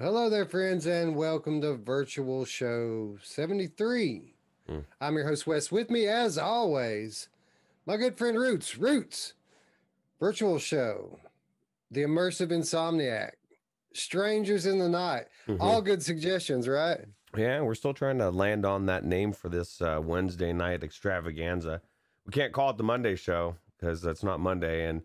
Well, hello there, friends, and welcome to Virtual Show 73. Hmm. I'm your host, Wes. With me, as always, my good friend Roots. Roots, Virtual Show, The Immersive Insomniac, Strangers in the Night. Mhm. All good suggestions, right? Yeah, we're still trying to land on that name for this uh, Wednesday night extravaganza. We can't call it the Monday show because that's not Monday, and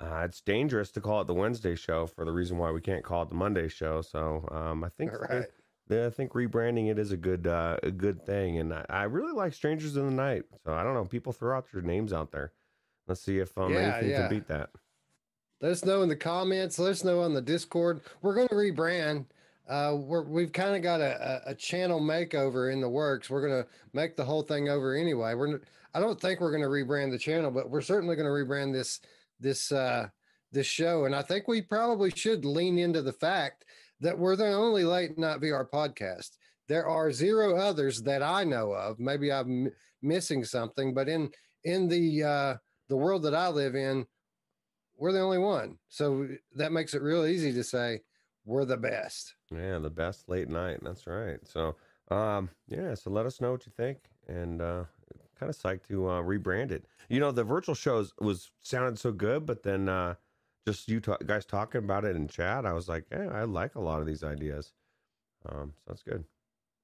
uh, it's dangerous to call it the Wednesday show for the reason why we can't call it the Monday show. So um, I think right. yeah, I think rebranding it is a good uh, a good thing, and I, I really like Strangers in the Night. So I don't know, people throw out their names out there. Let's see if um, Yeah, anything yeah. can beat that. Let us know in the comments. Let us know on the Discord. We're going to rebrand. Uh, we're, we've kind of got a, a, channel makeover in the works. We're going to make the whole thing over anyway. We're I don't think we're going to rebrand the channel, but we're certainly going to rebrand this this uh, this show. And I think we probably should lean into the fact that we're the only late night VR podcast. There are zero others that I know of. Maybe I'm m- missing something, but in in the uh, the world that I live in, we're the only one. So that makes it real easy to say we're the best. Yeah, the best late night. That's right. So, um, yeah. So let us know what you think, and uh, kind of psyched to uh, rebrand it. You know, the virtual shows was sounded so good, but then uh, just you guys talking about it in chat, I was like, yeah, I like a lot of these ideas. Um, so that's good.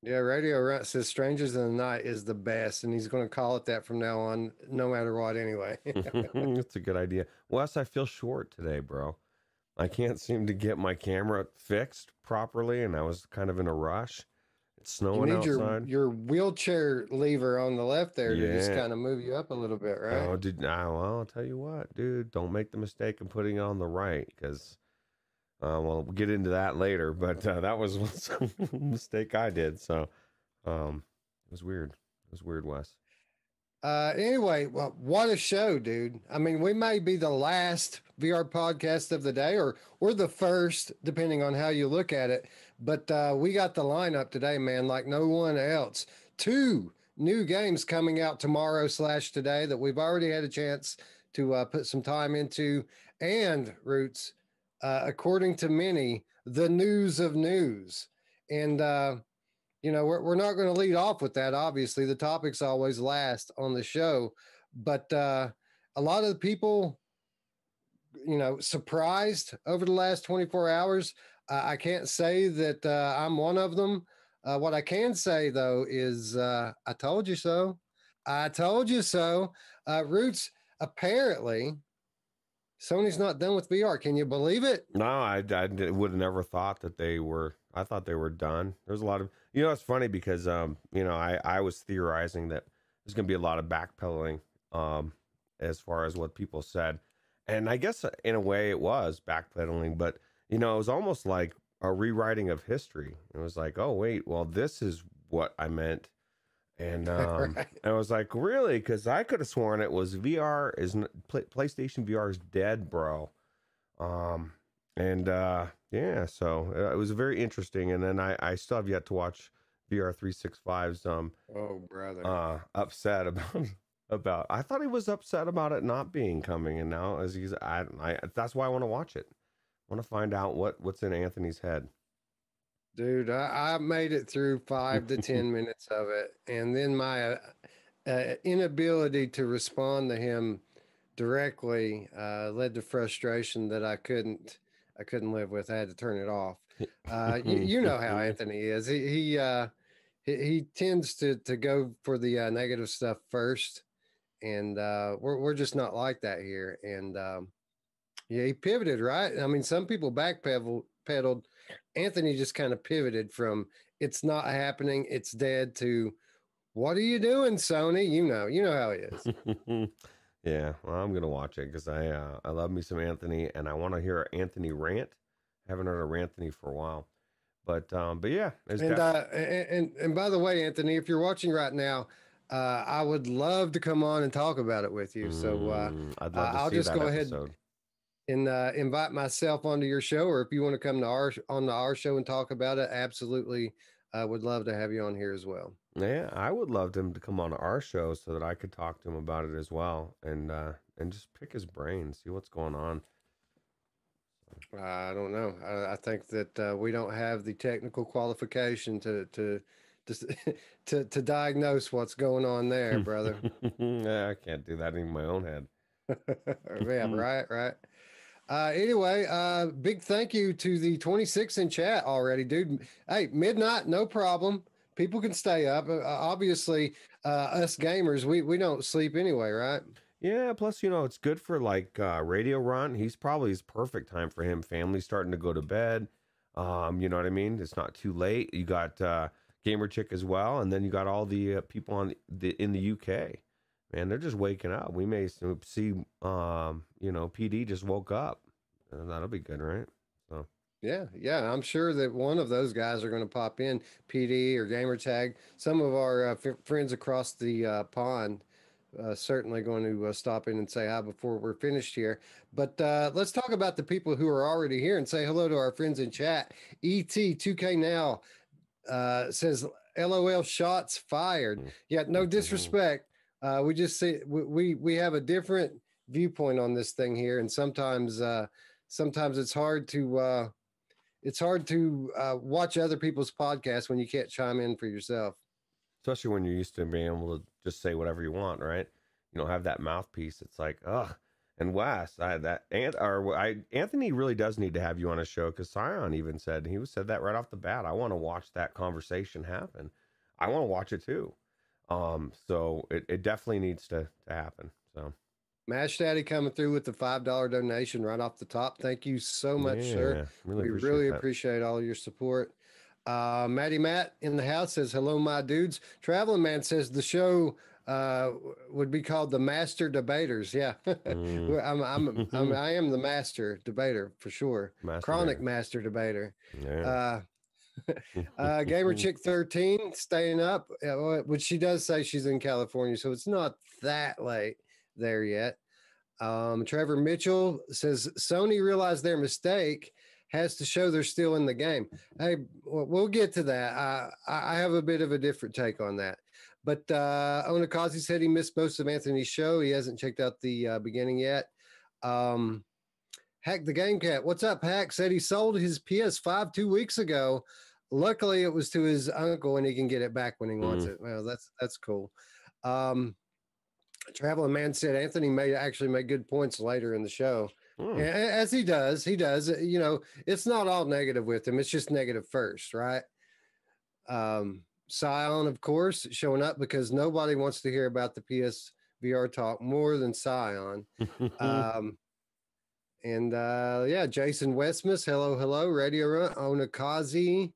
Yeah, Radio Runt says Strangers in the Night is the best, and he's going to call it that from now on, no matter what, anyway. That's a good idea. Wes, I feel short today, bro. I can't seem to get my camera fixed properly, and I was kind of in a rush. It's you need your, outside. your wheelchair lever on the left there to just kind of move you up a little bit, right? Oh, did ah, well, I'll tell you what, dude. Don't make the mistake of putting it on the right because, uh, well, we'll get into that later. But uh, that was some mistake I did. So, um, it was weird. It was weird, Wes. Uh, anyway, well, what a show, dude. I mean, we may be the last VR podcast of the day or or the first, depending on how you look at it. But uh, we got the lineup today, man, like no one else. Two new games coming out tomorrow slash today that we've already had a chance to uh, put some time into. And Roots, uh, according to many, the news of news. And uh, you know we're, we're not going to lead off with that obviously the topics always last on the show but uh a lot of the people you know surprised over the last 24 hours uh, i can't say that uh, i'm one of them uh, what i can say though is uh i told you so i told you so uh roots apparently sony's not done with vr can you believe it No, I, I would have never thought that they were. I thought they were done. There's a lot of, you know, it's funny because, um, you know, I, I was theorizing that there's going to be a lot of backpedaling, um, as far as what people said. And I guess uh, in a way it was backpedaling, but, you know, it was almost like a rewriting of history. It was like, oh, wait, well, this is what I meant. And um, Right. I was like, really? Because I could have sworn it was VR is Play, PlayStation VR is dead, bro. Um, and uh, yeah, so uh, it was very interesting. And then I, I still have yet to watch VR 365's um, oh brother uh, upset about about. I thought he was upset about it not being coming, and now as he's, I, I that's why I want to watch it. I want to find out what what's in Anthony's head. Dude, I, I made it through five to 10 minutes of it. And then my uh, uh, inability to respond to him directly uh, led to frustration that I couldn't. I couldn't live with. I had to turn it off. Uh, you, you know how Anthony is. He he uh, he, he tends to to go for the uh, negative stuff first, and uh, we're we're just not like that here. And um, yeah, he pivoted right. I mean, some people backpedaled pedaled. Anthony just kind of pivoted from "it's not happening, it's dead" to "what are you doing, Sony?" You know, you know how he is. yeah, well, I'm gonna watch it because I uh, I love me some Anthony, and I want to hear Anthony rant. I haven't heard a Anthony for a while, but um, but yeah, and uh, and and and by the way, Anthony, if you're watching right now, uh, I would love to come on and talk about it with you. So uh, Mm, I'd love to I'll just go ahead episode. And uh, invite myself onto your show, or if you want to come to our on the our show and talk about it, absolutely, I would love to have you on here as well. Yeah, I would love him to come on our show so that I could talk to him about it as well, and uh, and just pick his brain, see what's going on. I don't know. I, I think that uh, we don't have the technical qualification to to to to, to diagnose what's going on there, brother. I can't do that in my own head. yeah, right, right. Uh, anyway, uh, big thank you to the 26 in chat already, dude. Hey, midnight, no problem. People can stay up. Uh, obviously, uh, us gamers, we we don't sleep anyway, right? Yeah, plus you know it's good for like uh, Radio Runt. He's probably his perfect time for him. Family's starting to go to bed. Um, you know what I mean? It's not too late. You got uh, Gamer Chick as well, and then you got all the uh, people on the in the UK. Man, they're just waking up. We may see, um, you know, PD just woke up. And that'll be good, right? So. Yeah, yeah, I'm sure that one of those guys are going to pop in, PD or Gamertag. Some of our uh, f- friends across the uh, pond uh, certainly going to uh, stop in and say hi before we're finished here. But uh, let's talk about the people who are already here and say hello to our friends in chat. ET2K now uh, says, "LOL, shots fired." Mm. Yeah, no mm-hmm. disrespect. Uh, we just see we, we, have a different viewpoint on this thing here, and sometimes uh, sometimes it's hard to it's hard to watch other people's podcasts when you can't chime in for yourself especially when you're used to being able to just say whatever you want, right? You know, have that mouthpiece. It's like, ugh. And Wes, I that and or I Anthony really does need to have you on a show because Scion even said he was said that right off the bat. I want to watch that conversation happen. I want to watch it too. Um, so it, it definitely needs to to happen. So Mash Daddy coming through with the five dollar donation right off the top. Thank you so much, yeah, sir. Really we appreciate really that. appreciate all your support. Uh, Matty Matt in the house says, Hello, my dudes. Traveling Man says the show uh, would be called the Master Debaters. Yeah. Mm. I'm, I'm, I'm, I am the master debater for sure. Master Chronic master debater. Yeah. Uh, uh, Gamer Chick 13 staying up, uh, which she does say she's in California, so it's not that late there yet. Um, Trevor Mitchell says Sony realized their mistake has to show they're still in the game. Hey, we'll get to that. I, I have a bit of a different take on that. But uh, Onakazi said he missed most of Anthony's show. He hasn't checked out the uh, beginning yet. Um, Hack the Game Cat, what's up? Hack said he sold his PS5 two weeks ago. Luckily, it was to his uncle, and he can get it back when he wants mm. it. Well, that's that's cool. Um, Traveling Man said Anthony may actually make good points later in the show. Hmm. As he does, he does. You know, it's not all negative with him. It's just negative first, right? Um, Scion, of course, showing up because nobody wants to hear about the PSVR talk more than Scion. um, and uh, yeah, Jason Westmus, hello, hello, Radio Onakazi.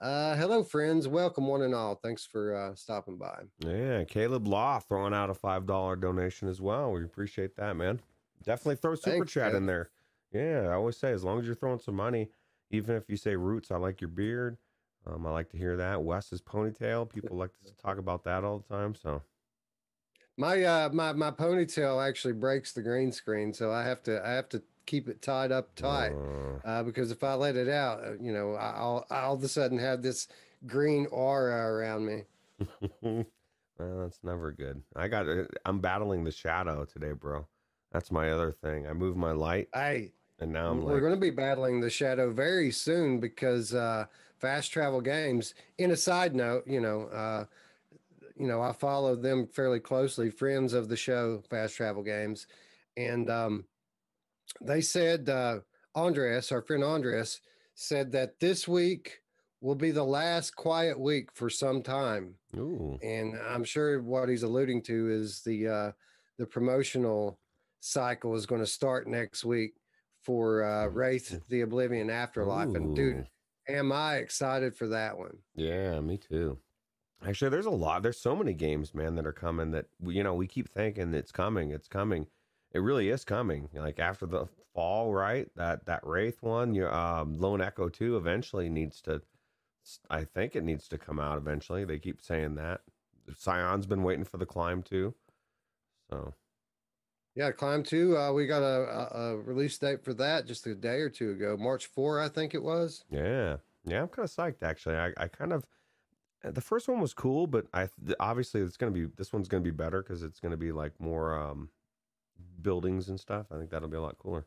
Uh, hello, friends. Welcome, one and all. Thanks for uh, stopping by. Yeah, Caleb Law throwing out a $5 donation as well. We appreciate that, man. Definitely throw super Thanks, chat man. in there. Yeah, I always say as long as you're throwing some money, even if you say roots, I like your beard. Um, I like to hear that. Wes's ponytail. People like to talk about that all the time. So my uh my my ponytail actually breaks the green screen, so I have to I have to keep it tied up tight uh, uh, because if I let it out, uh, you know, I'll, I'll all of a sudden have this green aura around me. well, that's never good. I got I'm battling the shadow today, bro. That's my other thing. I move my light. I and now I'm we're like, going to be battling the shadow very soon because uh, Fast Travel Games. In a side note, you know, uh, you know, I follow them fairly closely. Friends of the show, Fast Travel Games, and um, they said uh, Andres, our friend Andres, said that this week will be the last quiet week for some time. Ooh. And I'm sure what he's alluding to is the uh, the promotional cycle is going to start next week for uh, Wraith the Oblivion Afterlife. Ooh. And dude, am I excited for that one? Yeah, me too. Actually, there's a lot. There's so many games, man, that are coming that you know we keep thinking it's coming, it's coming. It really is coming. Like after the fall, right? That that Wraith one, your um, Lone Echo two, eventually needs to. I think it needs to come out eventually. They keep saying that. Scion's been waiting for the climb too. So yeah, Climb 2. Uh, we got a, a, release date for that just a day or two ago. March 4, I think it was. Yeah. Yeah, I'm kind of psyched actually. I, I kind of the first one was cool, but I obviously it's going to be this one's going to be better cuz it's going to be like more um buildings and stuff. I think that'll be a lot cooler.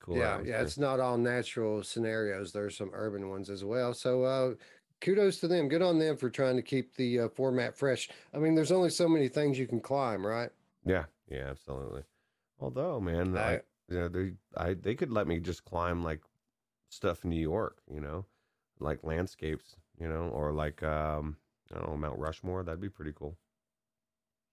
cool. Yeah, yeah, it's not all natural scenarios. There's some urban ones as well. So uh kudos to them. Good on them for trying to keep the uh, format fresh. I mean, there's only so many things you can climb, right? Yeah, yeah, absolutely. Although, man, I, you know, they I they could let me just climb like stuff in New York, you know, like landscapes, you know, or like um I don't know Mount Rushmore. That'd be pretty cool.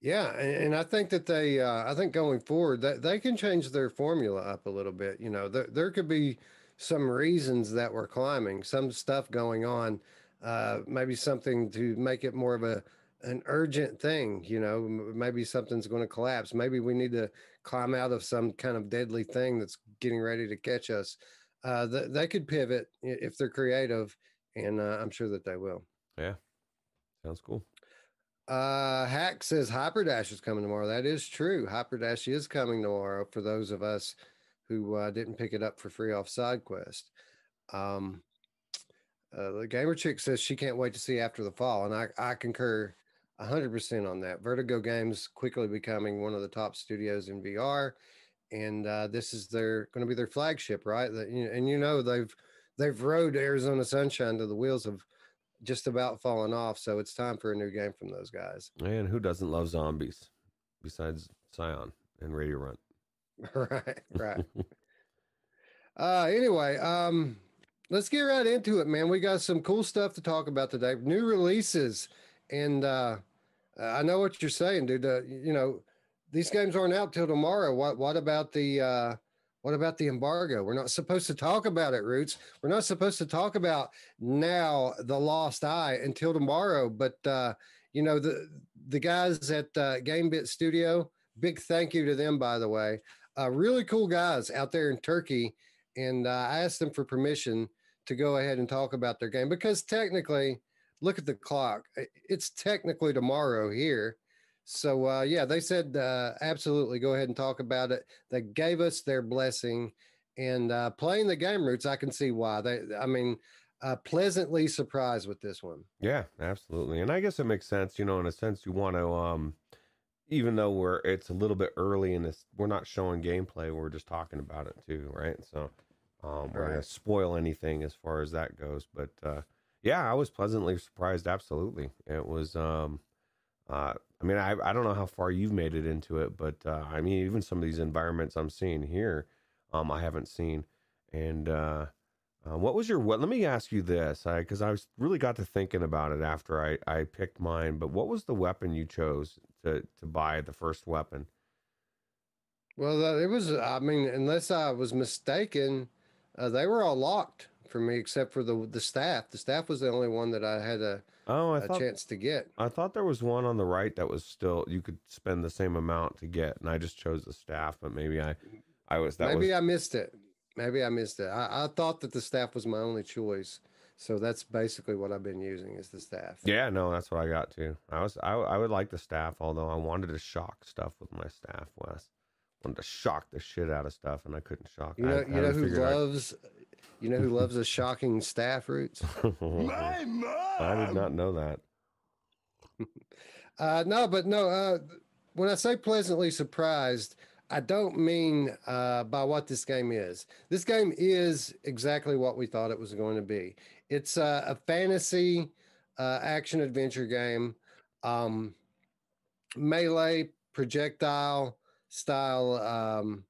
Yeah, and, I think that they, uh, I think going forward that they can change their formula up a little bit. You know, there there could be some reasons that we're climbing, some stuff going on, uh, maybe something to make it more of a an urgent thing. You know, maybe something's going to collapse. Maybe we need to climb out of some kind of deadly thing that's getting ready to catch us. Uh, th- they could pivot if they're creative, and uh, I'm sure that they will. Yeah, sounds cool. Uh, Hack says Hyperdash is coming tomorrow. That is true. Hyperdash is coming tomorrow for those of us who uh, didn't pick it up for free off SideQuest. Um, uh, the gamer chick says she can't wait to see after the fall, and I, I concur 100% on that. Vertigo Games quickly becoming one of the top studios in VR, and uh, this is their going to be their flagship, right? That, and you know they've they've rode Arizona Sunshine to the wheels of just about fallen off. So it's time for a new game from those guys. And who doesn't love zombies besides Scion and Radio Runt? right, right. uh anyway, um let's get right into it, man. We got some cool stuff to talk about today. New releases. And uh I know what you're saying, dude. Uh, you know, these games aren't out till tomorrow. What what about the uh what about the embargo? We're not supposed to talk about it, Roots. We're not supposed to talk about now the Lost Eye until tomorrow. But uh, you know the the guys at uh, GameBit Studio. Big thank you to them, by the way. Uh, really cool guys out there in Turkey, and uh, I asked them for permission to go ahead and talk about their game because technically, look at the clock. It's technically tomorrow here so uh, yeah, they said uh, absolutely go ahead and talk about it. They gave us their blessing, and uh, playing the game roots, I can see why. They, I mean, uh, pleasantly surprised with this one. Yeah, absolutely, and I guess it makes sense. You know, in a sense, you want to, um, even though we're it's a little bit early in this, we're not showing gameplay. We're just talking about it too, right? So um, we're right. gonna spoil anything as far as that goes, but uh, yeah, I was pleasantly surprised. Absolutely, it was. Um, uh, I mean, I, I don't know how far you've made it into it, but uh, I mean, even some of these environments I'm seeing here, um, I haven't seen. And uh, uh, what was your what? Let me ask you this, because I, I was really got to thinking about it after I, I picked mine. But what was the weapon you chose to to buy the first weapon? Well, it was. I mean, unless I was mistaken, uh, they were all locked for me except for the the staff. The staff was the only one that I had a oh I a thought, chance to get. I thought there was one on the right that was still you could spend the same amount to get, and I just chose the staff. But maybe I I was that maybe was, I missed it. Maybe I missed it. I, I thought that the staff was my only choice. So that's basically what I've been using is the staff. Yeah, no, that's what I got too. I was I, I would like the staff, although I wanted to shock stuff with my staff, Wes. Wanted to shock the shit out of stuff, and I couldn't shock. You know, you know who loves you know who loves a shocking staff roots? My mom. I did not know that. uh, no, but no. Uh, when I say pleasantly surprised, I don't mean uh, by what this game is. This game is exactly what we thought it was going to be. It's uh, a fantasy uh, action adventure game, um, melee projectile style um,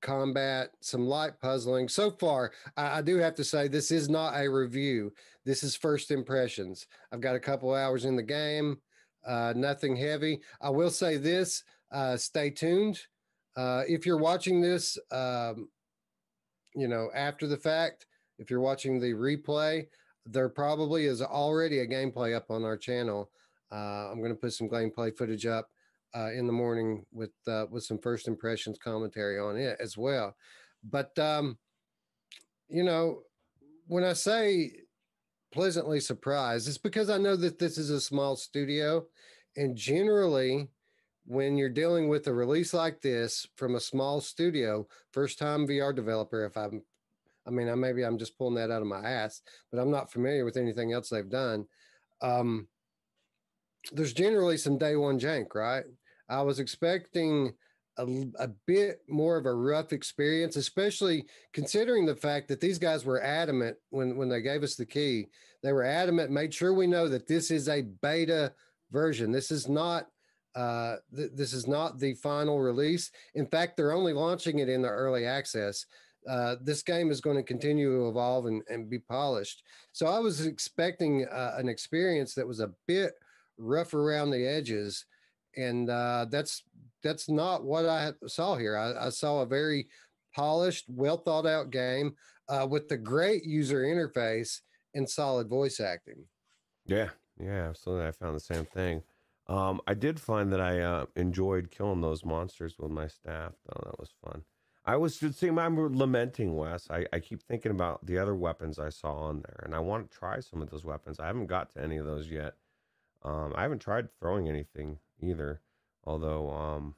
combat, some light puzzling. So far, I, I, do have to say this is not a review. This is first impressions. I've got a couple hours in the game, uh, nothing heavy. I will say this: uh, stay tuned. Uh, if you're watching this, um, you know, after the fact, if you're watching the replay, there probably is already a gameplay up on our channel. Uh, I'm going to put some gameplay footage up uh, in the morning with uh, with some first impressions commentary on it as well. But um, you know, when I say pleasantly surprised, it's because I know that this is a small studio, and generally, when you're dealing with a release like this from a small studio, first time VR developer, if I'm I mean, I, maybe I'm just pulling that out of my ass, but I'm not familiar with anything else they've done. Um, there's generally some day one jank, right? I was expecting a, a bit more of a rough experience, especially considering the fact that these guys were adamant when when they gave us the key. They were adamant, made sure we know that this is a beta version. This is not uh, th- this is not the final release. In fact, they're only launching it in the early access. Uh, this game is going to continue to evolve and, and be polished. So I was expecting uh, an experience that was a bit rough around the edges, and uh, that's that's not what I saw here. I, I saw a very polished, well thought out game uh, with the great user interface and solid voice acting. Yeah, yeah, absolutely. I found the same thing. Um, I did find that I uh, enjoyed killing those monsters with my staff. Though that was fun. I was just saying, I'm lamenting, Wes. I, I keep thinking about the other weapons I saw on there, and I want to try some of those weapons. I haven't got to any of those yet. Um, I haven't tried throwing anything either. Although, um,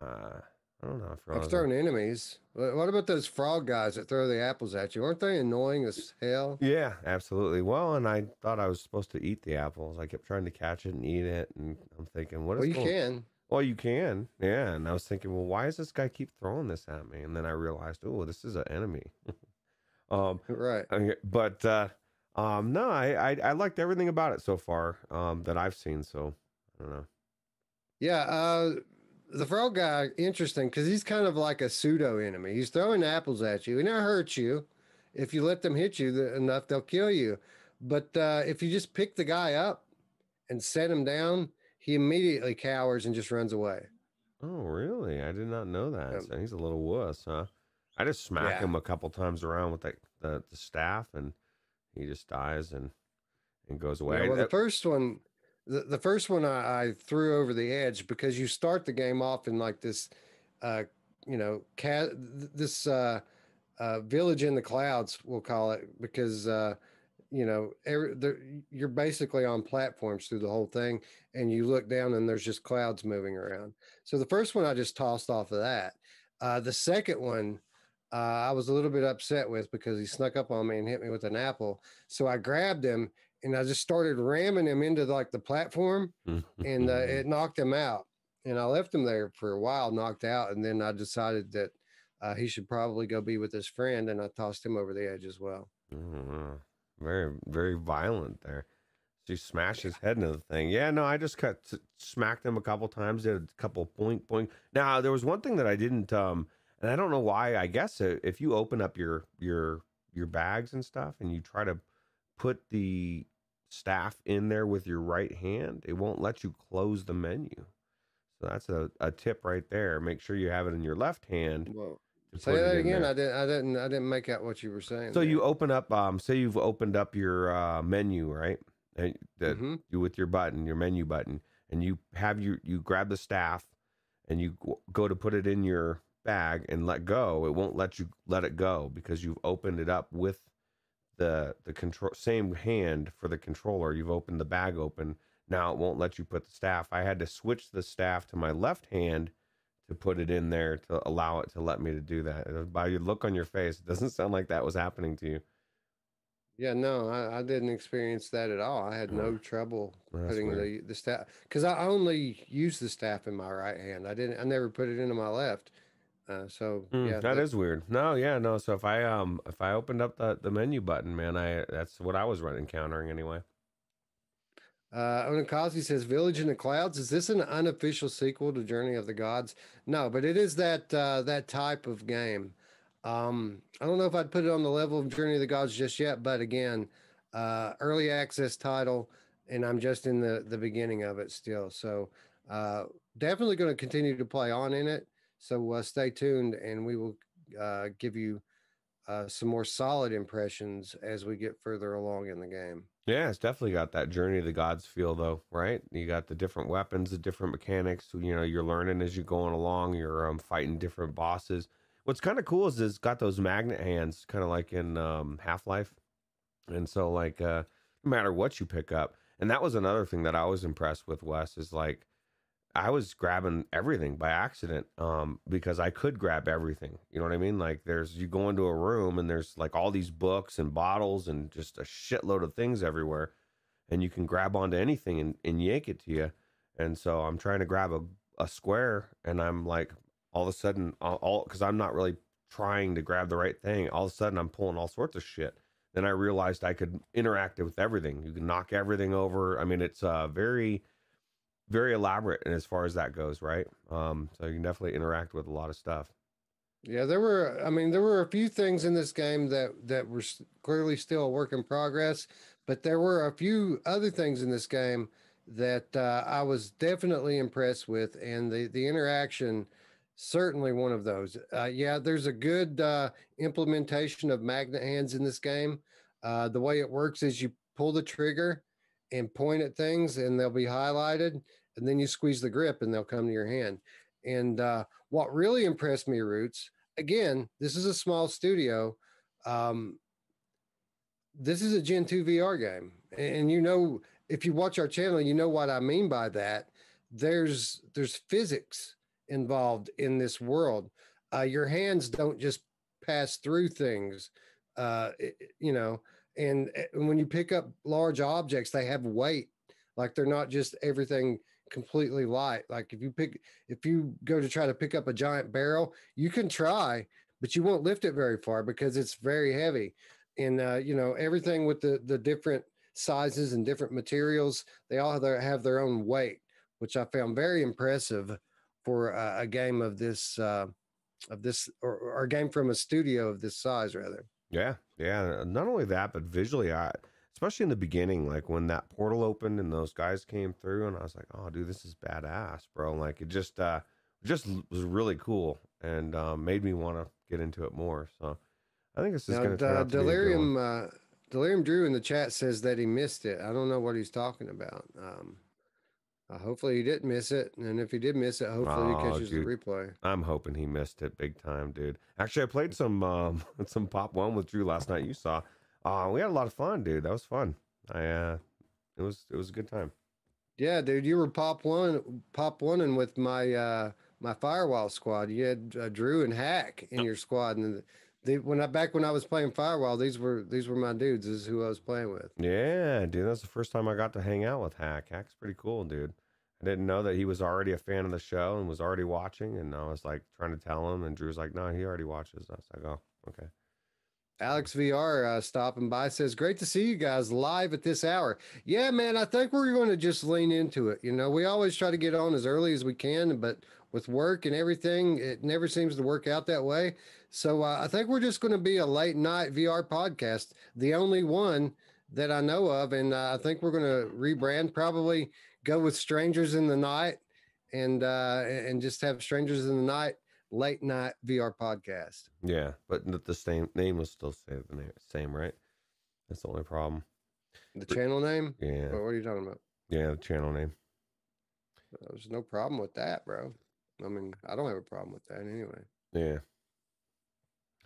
uh, I don't know. If I've thrown enemies. What about those frog guys that throw the apples at you? Aren't they annoying as hell? Yeah, absolutely. Well, and I thought I was supposed to eat the apples. I kept trying to catch it and eat it, and I'm thinking, what is? Well, you going- can. Well, you can, yeah. And I was thinking, well, why does this guy keep throwing this at me? And then I realized, oh, this is an enemy. um, right. But uh, um, no, I, I, I liked everything about it so far um, that I've seen. So I don't know. Yeah, uh, the frog guy, interesting because he's kind of like a pseudo enemy. He's throwing apples at you, and it hurts you. If you let them hit you enough, they'll kill you. But uh, if you just pick the guy up and set him down, he immediately cowers and just runs away. Oh, really? I did not know that. So he's a little wuss, huh? I just smack yeah. him a couple times around with that the, the staff, and he just dies and and goes away. Yeah, well, the first one, the, the first one I, I, threw over the edge because you start the game off in like this, uh, you know, cat this uh, uh, village in the clouds, we'll call it, because uh, you know, every, you're basically on platforms through the whole thing, and you look down and there's just clouds moving around. So the first one I just tossed off of that. Uh, the second one, uh, I was a little bit upset with because he snuck up on me and hit me with an apple. So I grabbed him and I just started ramming him into like the platform, and uh, it knocked him out. And I left him there for a while, knocked out, and then I decided that uh, he should probably go be with his friend, and I tossed him over the edge as well. Mm-hmm. Very, very violent there. So you smash his head into the thing. Yeah, no, I just cut smacked him a couple times, did a couple boink boink. Now there was one thing that I didn't um and I don't know why. I guess if you open up your your your bags and stuff and you try to put the staff in there with your right hand, it won't let you close the menu. So that's a, a tip right there. Make sure you have it in your left hand. Well, Say that again. I didn't. I didn't. I didn't make out what you were saying. So there. you open up. Um. Say you've opened up your uh, menu, right? And that mm-hmm. you with your button, your menu button, and you have your you grab the staff, and you go to put it in your bag and let go. It won't let you let it go because you've opened it up with the the control same hand for the controller. You've opened the bag open. Now it won't let you put the staff. I had to switch the staff to my left hand to put it in there to allow it to let me to do that. By your look on your face, it doesn't sound like that was happening to you. Yeah, no, I, I didn't experience that at all. I had no trouble putting the the staff because I only use the staff in my right hand. I didn't. I never put it into my left. Uh, so mm, yeah, that, is weird. No, yeah, no. So if I um if I opened up the the menu button, man, I that's what I was running encountering anyway. Uh, Onikazi says, "Village in the Clouds." Is this an unofficial sequel to Journey of the Gods? No, but it is that uh, that type of game. Um, I don't know if I'd put it on the level of Journey of the Gods just yet, but again, uh, early access title, and I'm just in the the beginning of it still. So uh, definitely going to continue to play on in it. So uh, stay tuned, and we will uh, give you uh, some more solid impressions as we get further along in the game. Yeah, it's definitely got that Journey of the Gods feel, though, right? You got the different weapons, the different mechanics. You know, you're learning as you're going along. You're um, fighting different bosses. What's kind of cool is it's got those magnet hands, kind of like in um, Half Life. And so, like, uh, no matter what you pick up, and that was another thing that I was impressed with, Wes, is like I was grabbing everything by accident um, because I could grab everything. You know what I mean? Like there's you go into a room and there's like all these books and bottles and just a shitload of things everywhere, and you can grab onto anything and, and yank it to you. And so I'm trying to grab a, a square and I'm like all of a sudden, all because I'm not really trying to grab the right thing. All of a sudden, I'm pulling all sorts of shit. Then I realized I could interact with everything. You can knock everything over. I mean, it's uh, very, very elaborate, and as far as that goes, right? Um, so you can definitely interact with a lot of stuff. Yeah, there were. I mean, there were a few things in this game that that were clearly still a work in progress, but there were a few other things in this game that uh, I was definitely impressed with, and the the interaction certainly one of those. Uh, yeah, there's a good uh, implementation of magnet hands in this game. Uh, the way it works is you pull the trigger and point at things, and they'll be highlighted, and then you squeeze the grip, and they'll come to your hand. And uh, what really impressed me, Roots, again, this is a small studio. Um, this is a Gen 2 VR game. And you know, if you watch our channel, you know what I mean by that. There's there's physics involved in this world. Uh, your hands don't just pass through things, uh, you know. And, and when you pick up large objects, they have weight. Like they're not just everything completely light. Like if you pick, if you go to try to pick up a giant barrel, you can try, but you won't lift it very far because it's very heavy. And uh, you know everything with the the different sizes and different materials, they all have their, have their own weight, which I found very impressive for a, game of this uh, of this or, or a game from a studio of this size, rather. Yeah, yeah. Not only that, but visually, I especially in the beginning, like when that portal opened and those guys came through, and I was like, "Oh, dude, this is badass, bro!" Like it just, uh, just was really cool and um, made me want to get into it more. So I think this is going to to Delirium. Uh, Delirium Drew in the chat says that he missed it. I don't know what he's talking about. Um, uh, hopefully he didn't miss it, and if he did miss it, hopefully oh, he catches dude. the replay. I'm hoping he missed it big time, dude. Actually, I played some um, some Pop One with Drew last night. You saw. Uh, we had a lot of fun, dude. That was fun. I uh, it was it was a good time. Yeah, dude, you were Pop One Pop One and with my uh my Firewall squad. You had uh, Drew and Hack in your squad, and they, when I back when I was playing Firewall, these were these were my dudes. This is who I was playing with. Yeah, dude, that's the first time I got to hang out with Hack. Hack's pretty cool, dude. I didn't know that he was already a fan of the show and was already watching, and I was like trying to tell him, and Drew's like, "No, he already watches." Us. I was like, "Oh, okay." Alex VR uh, stopping by says, "Great to see you guys live at this hour." Yeah, man, I think we're going to just lean into it. You know, we always try to get on as early as we can, but with work and everything, it never seems to work out that way. So uh, I think we're just going to be a late night VR podcast, the only one that I know of, and uh, I think we're going to rebrand, probably go with Strangers in the Night, and uh, and just have Strangers in the Night late night VR podcast. Yeah, but the same name will still stay the name, same, right? That's the only problem. The channel name? Yeah. What, what are you talking about? Yeah, the channel name. There's no problem with that, bro. I mean, I don't have a problem with that anyway. Yeah.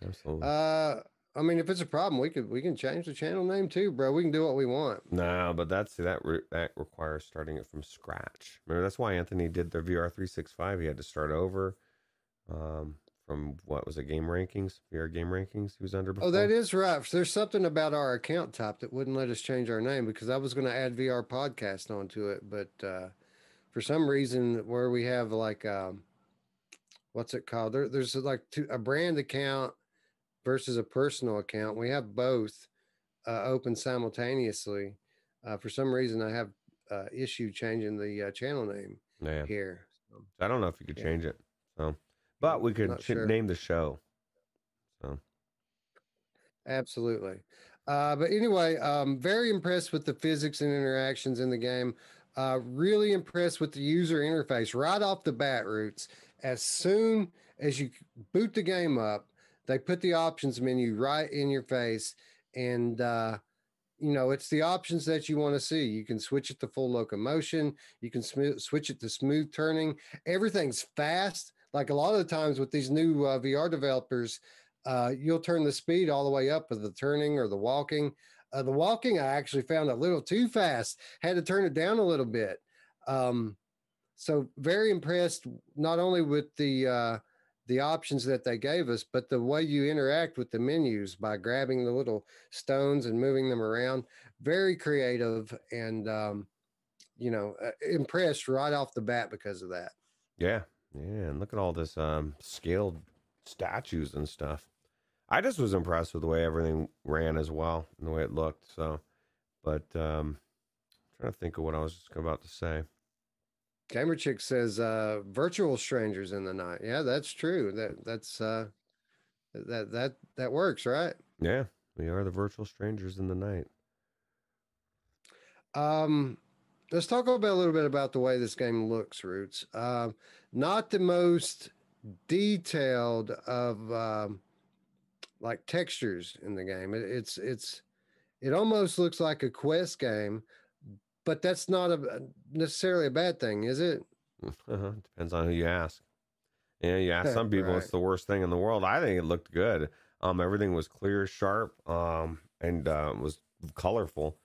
Absolutely. Uh, I mean, if it's a problem, we could we can change the channel name too, bro. We can do what we want. No, but that's that re- that requires starting it from scratch. Remember, that's why Anthony did the VR three six five. He had to start over um, from what was it, game rankings, VR game rankings. He was under. Before. Oh, that is right. There's something about our account type that wouldn't let us change our name because I was going to add VR podcast onto it, but uh, for some reason, where we have like um, what's it called? There, there's like two, a brand account versus a personal account. We have both uh, open simultaneously. Uh, for some reason, I have uh, issue changing the uh, channel name yeah. here. So, I don't know if you could yeah. change it. So, but we could sure. name the show. So, absolutely. Uh, but anyway, um, very impressed with the physics and interactions in the game. Uh, really impressed with the user interface right off the bat. Roots. As soon as you boot the game up, they put the options menu right in your face and uh, you know it's the options that you want to see you can switch it to full locomotion you can sm- switch it to smooth turning everything's fast like a lot of the times with these new uh, vr developers uh, you'll turn the speed all the way up of the turning or the walking uh, the walking i actually found a little too fast had to turn it down a little bit um, so very impressed not only with the uh, the options that they gave us, but the way you interact with the menus by grabbing the little stones and moving them around, very creative and, um, you know, uh, impressed right off the bat because of that. Yeah. Yeah, and look at all this um, scaled statues and stuff. I just was impressed with the way everything ran as well and the way it looked. So, but um, I'm trying to think of what I was just about to say. Gamer Chick says uh, virtual strangers in the night. Yeah, that's true. That that's uh, that that that works, right? Yeah, we are the virtual strangers in the night. Um, let's talk about a little bit about the way this game looks, Roots. Uh, not the most detailed of um, like textures in the game. It, it's it's it almost looks like a quest game, but that's not a necessarily a bad thing, is it? Uh-huh. Depends on who you ask. Yeah, you ask some people, right. it's the worst thing in the world. I think it looked good. Um, everything was clear, sharp, um, and uh, was colorful.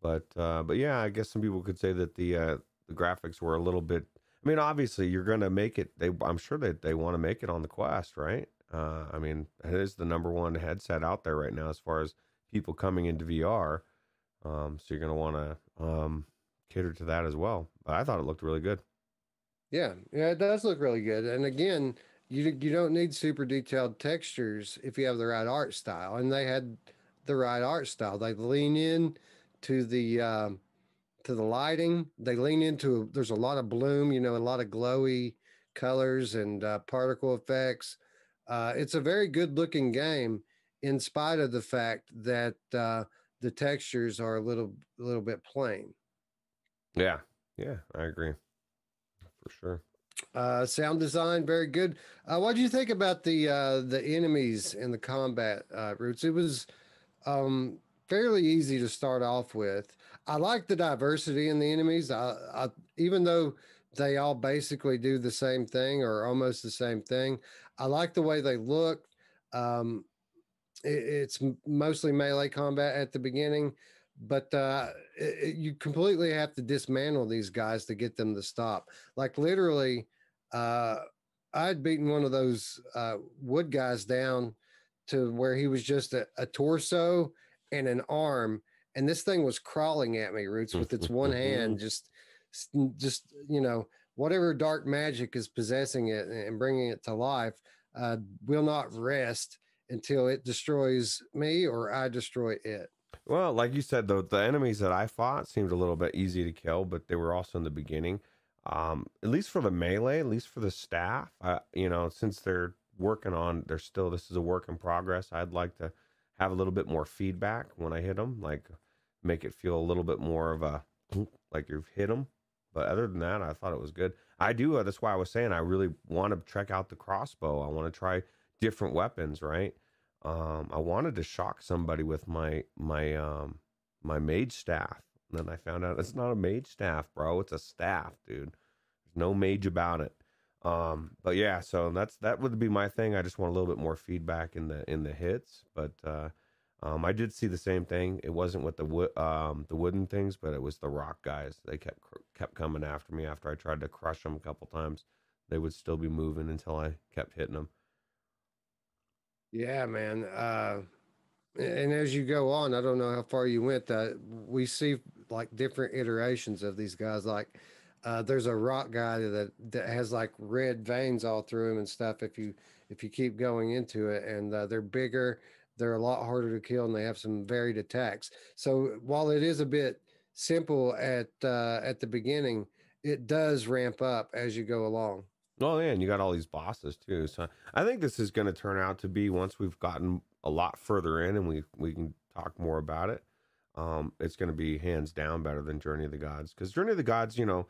But uh, but yeah, I guess some people could say that the uh, the graphics were a little bit. I mean, obviously, you're going to make it. They, I'm sure that they want to make it on the Quest, right? Uh, I mean, it is the number one headset out there right now as far as people coming into VR. Um, so you're going to want to um, cater to that as well. But I thought it looked really good. Yeah, yeah, it does look really good. And again, you you don't need super detailed textures if you have the right art style, and they had the right art style. They lean in to the um, to the lighting. They lean into there's a lot of bloom, you know, a lot of glowy colors and uh, particle effects. Uh, it's a very good looking game, in spite of the fact that uh, the textures are a little a little bit plain. Yeah, yeah, I agree for sure. Uh, sound design, very good. Uh, what do you think about the uh, the enemies in the combat uh, Roots? It was um, fairly easy to start off with. I like the diversity in the enemies. I, I, even though they all basically do the same thing or almost the same thing, I like the way they look. Um, it, it's mostly melee combat at the beginning, but uh, it, you completely have to dismantle these guys to get them to stop. Like literally, uh, I'd beaten one of those uh, wood guys down to where he was just a, a torso and an arm, and this thing was crawling at me, Roots, with its one hand, just, just you know, whatever dark magic is possessing it and bringing it to life, uh, will not rest until it destroys me or I destroy it. Well, like you said, though, the enemies that I fought seemed a little bit easy to kill, but they were also in the beginning. Um, at least for the melee, at least for the staff, uh, you know, since they're working on, they're still, this is a work in progress. I'd like to have a little bit more feedback when I hit them, like make it feel a little bit more of a, like you've hit them. But other than that, I thought it was good. I do. Uh, that's why I was saying I really want to check out the crossbow. I want to try different weapons, right? um, I wanted to shock somebody with my my um, my mage staff. And then I found out it's not a mage staff, bro. It's a staff, dude. There's no mage about it. Um, but yeah, so that's that would be my thing. I just want a little bit more feedback in the in the hits. But uh, um, I did see the same thing. It wasn't with the wood um, the wooden things, but it was the rock guys. They kept kept coming after me after I tried to crush them a couple times. They would still be moving until I kept hitting them. Yeah, man. Uh, and as you go on, I don't know how far you went. That we see like different iterations of these guys. Like uh, there's a rock guy that that has like red veins all through him and stuff. If you if you keep going into it, and uh, they're bigger, they're a lot harder to kill, and they have some varied attacks. So while it is a bit simple at uh, at the beginning, it does ramp up as you go along. Oh yeah, and you got all these bosses too. So I think this is going to turn out to be once we've gotten a lot further in and we we can talk more about it. Um, it's going to be hands down better than Journey of the Gods because Journey of the Gods, you know,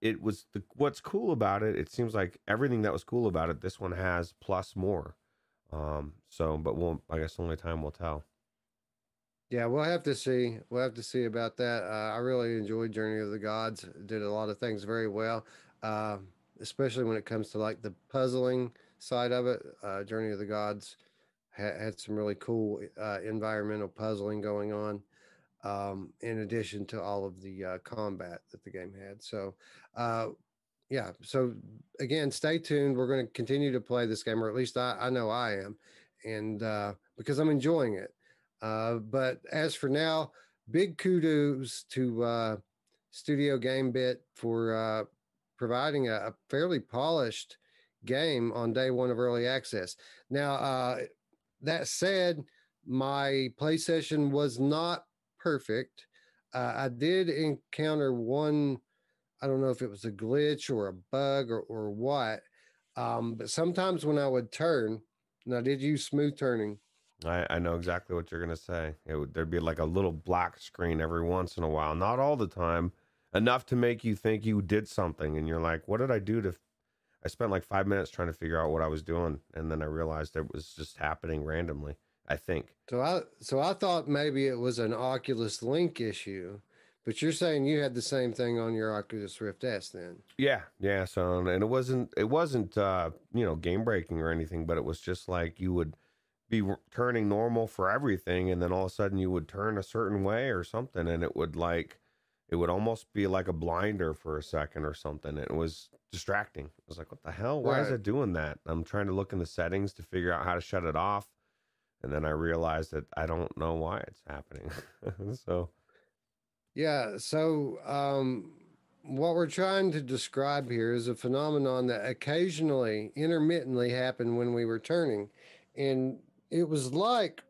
it, was the what's cool about it. It seems like everything that was cool about it, this one has plus more. Um, so, but we'll I guess only time will tell. Yeah, we'll have to see. We'll have to see about that. Uh, I really enjoyed Journey of the Gods. Did a lot of things very well. Uh, especially when it comes to like the puzzling side of it. Uh, Journey of the Gods ha- had some really cool uh, environmental puzzling going on, um, in addition to all of the uh, combat that the game had. So, uh, yeah. So again, stay tuned. We're going to continue to play this game, or at least I, I know I am, and uh, because I'm enjoying it. Uh, but as for now, big kudos to uh Studio Gambit for uh providing a, a fairly polished game on day one of early access. Now, uh, that said, my play session was not perfect. Uh, I did encounter one, I don't know if it was a glitch or a bug or, or what, um, but sometimes when I would turn, now did you smooth turning? I, I know exactly what you're gonna say. It would, there'd be like a little black screen every once in a while, not all the time, enough to make you think you did something, and you're like, "What did I do to?" I spent like five minutes trying to figure out what I was doing, and then I realized it was just happening randomly. I think. So I so I thought maybe it was an Oculus Link issue, but you're saying you had the same thing on your Oculus Rift S then? Yeah, yeah. So and it wasn't it wasn't uh, you know game breaking or anything, but it was just like you would be turning normal for everything, and then all of a sudden you would turn a certain way or something, and it would like it would almost be like a blinder for a second or something. It was distracting. I was like, what the hell? Why right. is it doing that? I'm trying to look in the settings to figure out how to shut it off and then I realized that I don't know why it's happening. so, yeah. So, um, what we're trying to describe here is a phenomenon that occasionally, intermittently happened when we were turning, and it was like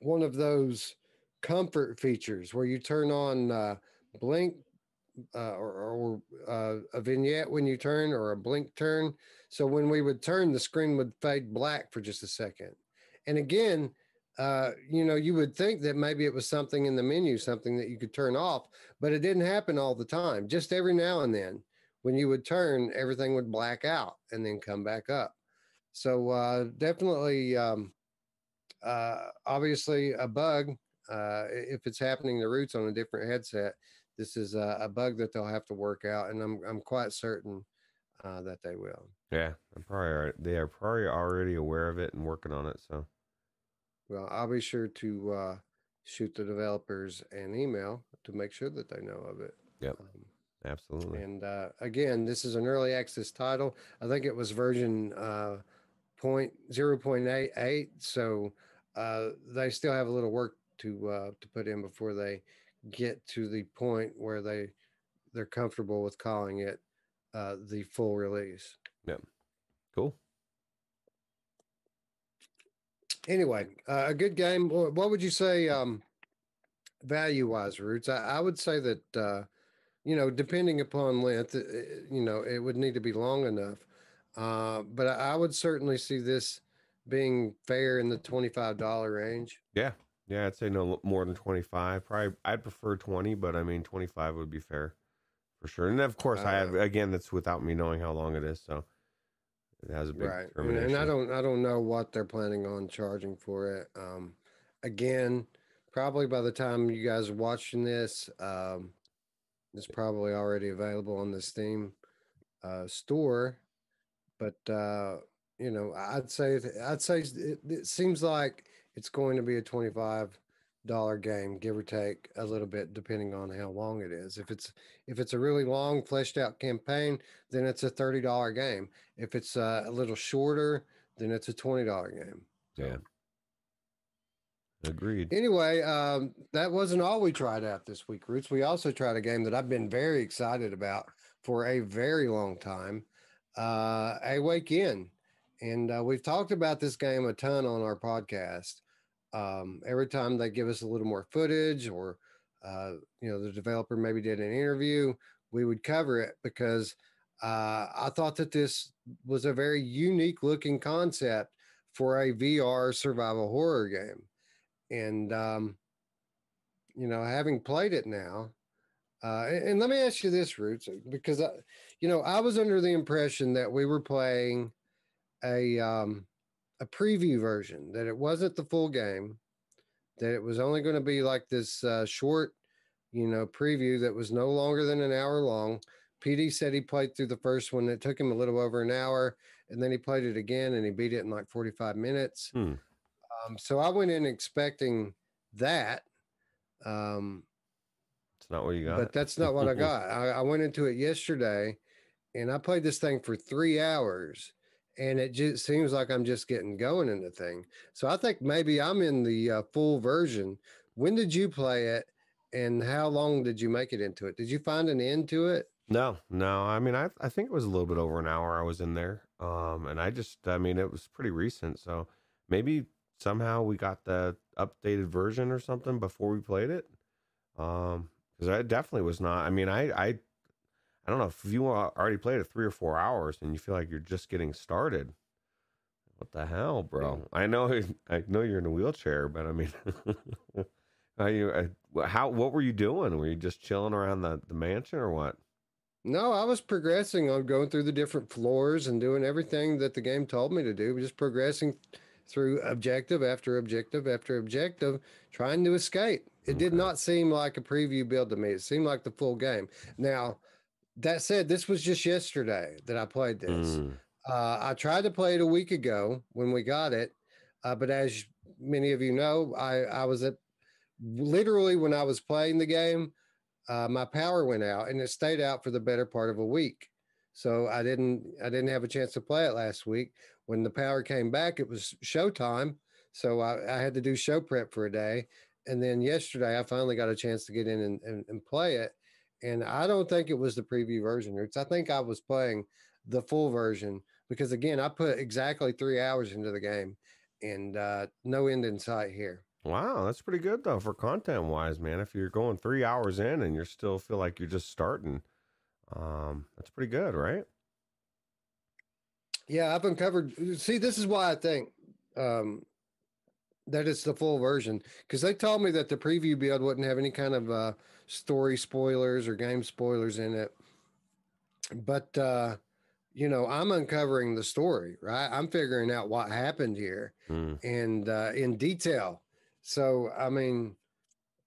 one of those comfort features where you turn on uh, blink uh, or, or uh, a vignette when you turn or a blink turn. So when we would turn, the screen would fade black for just a second. And again, uh, you know, you would think that maybe it was something in the menu, something that you could turn off, but it didn't happen all the time. Just every now and then, when you would turn, everything would black out and then come back up. So uh, definitely, um, uh, obviously, a bug. Uh, if it's happening the roots on a different headset, this is a, a, bug that they'll have to work out, and I'm I'm quite certain uh, that they will. Yeah, I'm probably they are probably already aware of it and working on it. So well, I'll be sure to uh, shoot the developers an email to make sure that they know of it. Yep. Um, Absolutely. And uh, again, this is an early access title. I think it was version uh, point zero point eight eight. So uh, they still have a little work to uh, to put in before they get to the point where they they're comfortable with calling it uh, the full release. Yeah. Cool anyway, uh, a good game. What would you say, um, value wise, Roots? I, I, would say that, uh, you know, depending upon length, it, uh, you know, it would need to be long enough. Uh, but I, would certainly see this being fair in the $25 range. Yeah. Yeah. I'd say no more than 25. Probably I'd prefer 20, but I mean, 25 would be fair for sure. And of course, I have, uh, again, that's without me knowing how long it is. So, it has a big right, and I don't I don't know what they're planning on charging for it. Um, again, probably by the time you guys are watching this, um, it's probably already available on the Steam uh, store. But uh, you know, I'd say I'd say it, it seems like it's going to be a twenty five dollar game, give or take a little bit, depending on how long it is. If it's if it's a really long, fleshed out campaign, then it's a thirty dollar game. If it's uh, a little shorter, then it's a twenty dollar game. Yeah. Agreed. Anyway, um, that wasn't all we tried out this week, Roots. We also tried a game that I've been very excited about for a very long time, uh, Wake Inn. And uh, we've talked about this game a ton on our podcast um, every time they give us a little more footage or uh, you know the developer maybe did an interview we would cover it because uh, i thought that this was a very unique looking concept for a vr survival horror game. And um, you know having played it now uh, and, let me ask you this roots because I, you know i was under the impression that we were playing a um, a preview version, that it wasn't the full game, that it was only going to be like this uh, short, you know, preview that was no longer than an hour long. PD said he played through the first one. It took him a little over an hour, and then he played it again and he beat it in like 45 minutes. Hmm. Um, so I went in expecting that. Um, it's not what you got. But that's not what I got. I, I went into it yesterday and I played this thing for three hours and it just seems like I'm just getting going in the thing. So I think maybe I'm in the uh, full version. When did you play it, and how long did you make it into it? Did you find an end to it? No, no. I mean, I I think it was a little bit over an hour I was in there. Um, and I just, I mean, it was pretty recent, so maybe somehow we got the updated version or something before we played it. Um, because I definitely was not. I mean, I I I don't know if you already played it three or four hours and you feel like you're just getting started. What the hell, bro? I know, I know you're in a wheelchair, but I mean, are you, uh, how, what were you doing? Were you just chilling around the, the mansion or what? No, I was progressing on going through the different floors and doing everything that the game told me to do, just progressing through objective after objective after objective, trying to escape. It okay. did not seem like a preview build to me. It seemed like the full game. Now, that said, this was just yesterday that I played this. Mm. Uh, I tried to play it a week ago when we got it, uh, but as many of you know, I, I was at literally when I was playing the game, uh, my power went out and it stayed out for the better part of a week. So I didn't I didn't have a chance to play it last week. When the power came back, it was showtime. So I, I had to do show prep for a day. And then yesterday I finally got a chance to get in and, and, and play it. And I don't think it was the preview version, Roots. I think I was playing the full version because again, I put exactly three hours into the game and uh, no end in sight here. Wow, that's pretty good though for content wise, man. If you're going three hours in and you still feel like you're just starting, um, that's pretty good, right? Yeah, I've uncovered. See, this is why I think um, that it's the full version because they told me that the preview build wouldn't have any kind of uh, story spoilers or game spoilers in it. But uh, you know, I'm uncovering the story, right? I'm figuring out what happened here mm. and uh, in detail so, I mean,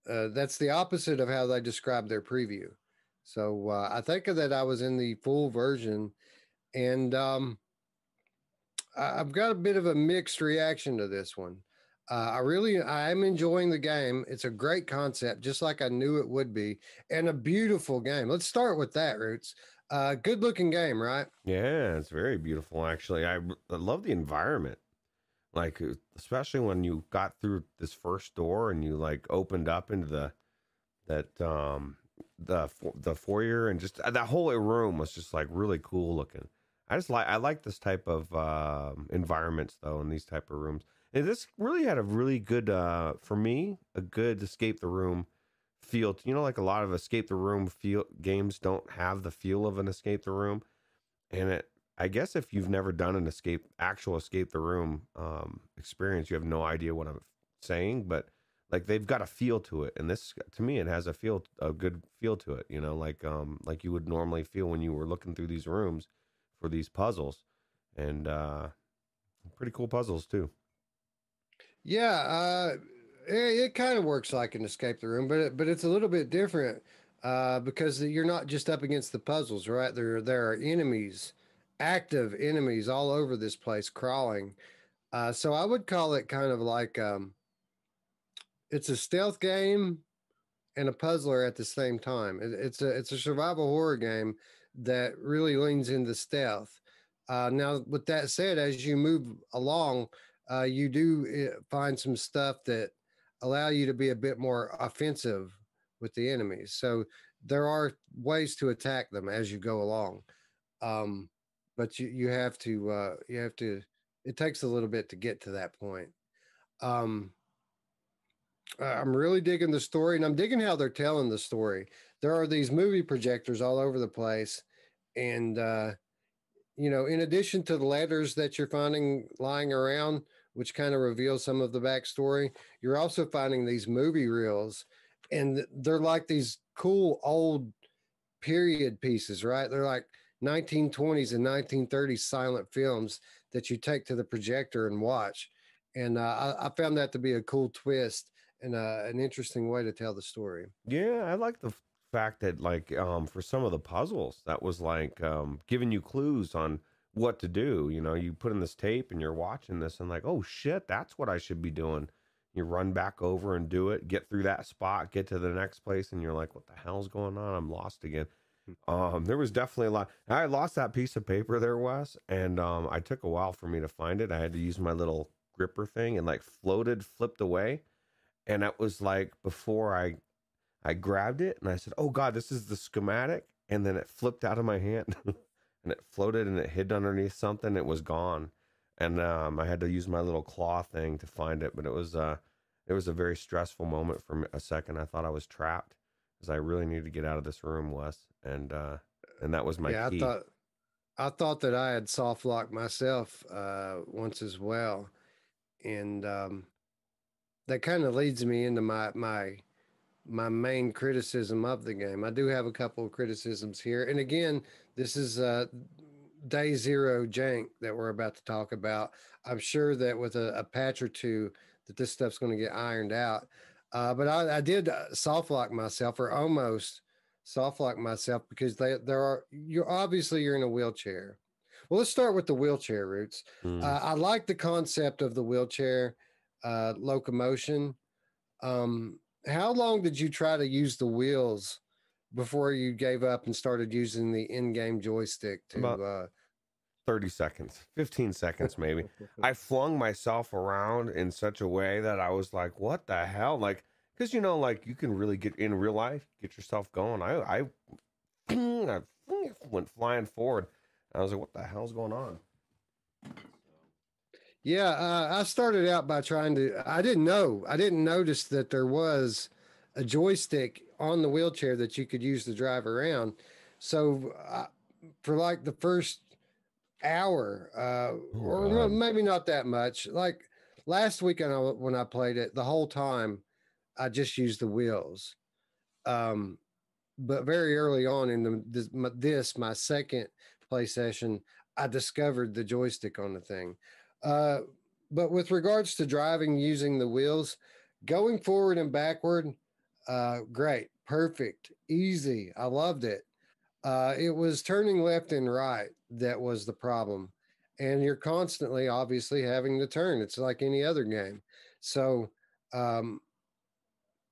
uh, that's the opposite of how they describe their preview. So uh, I think that I was in the full version, and um, I've got a bit of a mixed reaction to this one. Uh, I really, I am enjoying the game. It's a great concept, just like I knew it would be, and a beautiful game. Let's start with that, Roots. Uh, good looking game, right? Yeah, it's very beautiful. Actually, I, I love the environment like uh, especially when you got through this first door and you like opened up into the that um the the foyer and just uh, that whole room was just like really cool looking. I just like I like this type of uh, environments though in these type of rooms. And this really had a really good uh for me a good escape the room feel. You know, like a lot of escape the room feel games don't have the feel of an escape the room, and it I guess if you've never done an escape, actual escape the room um, experience, you have no idea what I'm saying. But like they've got a feel to it, and this to me, it has a feel, a good feel to it. You know, like um, like you would normally feel when you were looking through these rooms for these puzzles, and uh, pretty cool puzzles too. Yeah, uh, it, it kind of works like an escape the room, but it, but it's a little bit different uh, because you're not just up against the puzzles, right? There there are enemies active enemies all over this place crawling. Uh, so I would call it kind of like um, it's a stealth game and a puzzler at the same time. It, it's a it's a survival horror game that really leans into stealth. Uh, now, with that said, as you move along, uh, you do eh, find some stuff that allow you to be a bit more offensive with the enemies. So there are ways to attack them as you go along. Um, but you you have to uh, you have to. It takes a little bit to get to that point. Um, I'm really digging the story, and I'm digging how they're telling the story. There are these movie projectors all over the place, and uh, you know, in addition to the letters that you're finding lying around, which kind of reveals some of the backstory, you're also finding these movie reels, and they're like these cool old period pieces, right? They're like 1920s and 1930s silent films that you take to the projector and watch. And uh, I, I, found that to be a cool twist and uh, an interesting way to tell the story. Yeah, I like the fact that, like, um, for some of the puzzles, that was like um, giving you clues on what to do. You know, you put in this tape and you're watching this and, like, oh shit, that's what I should be doing. You run back over and do it, get through that spot, get to the next place, and you're like, what the hell's going on? I'm lost again. Um, there was definitely a lot. I lost that piece of paper there, Wes, and um, I took a while for me to find it. I had to use my little gripper thing and like floated, flipped away, and it was like before I, I grabbed it and I said, "Oh God, this is the schematic," and then it flipped out of my hand and it floated and it hid underneath something. It was gone, and um, I had to use my little claw thing to find it. But it was uh, it was a very stressful moment for a second. I thought I was trapped because I really needed to get out of this room, Wes, and uh, and that was my yeah, key. I thought I thought that I had soft locked myself uh, once as well, and um, that kind of leads me into my my my main criticism of the game. I do have a couple of criticisms here, and again, this is uh, day zero jank that we're about to talk about. I'm sure that with a, a patch or two, that this stuff's going to get ironed out. Uh, but I, I did uh, soft lock myself, or almost soft lock myself, because they there are you're obviously you're in a wheelchair. Well, let's start with the wheelchair roots. Mm. Uh, I like the concept of the wheelchair uh, locomotion. Um, how long did you try to use the wheels before you gave up and started using the in-game joystick to About uh 30 seconds 15 seconds maybe. I flung myself around in such a way that i was like what the hell? Like because you know like you can really get in real life get yourself going. I i, I went flying forward. I was like what the hell's going on yeah, uh, I started out by trying to. I didn't know. I didn't notice that there was a joystick on the wheelchair that you could use to drive around. So uh, for like the first hour, uh, oh, or maybe not that much. Like last weekend I, when I played it, the whole time I just used the wheels. Um, but very early on in the, this, my, this my second play session, I discovered the joystick on the thing. Uh, but with regards to driving using the wheels, going forward and backward, uh, great, perfect, easy. I loved it. Uh, it was turning left and right that was the problem. And you're constantly, obviously, having to turn. It's like any other game. So, um,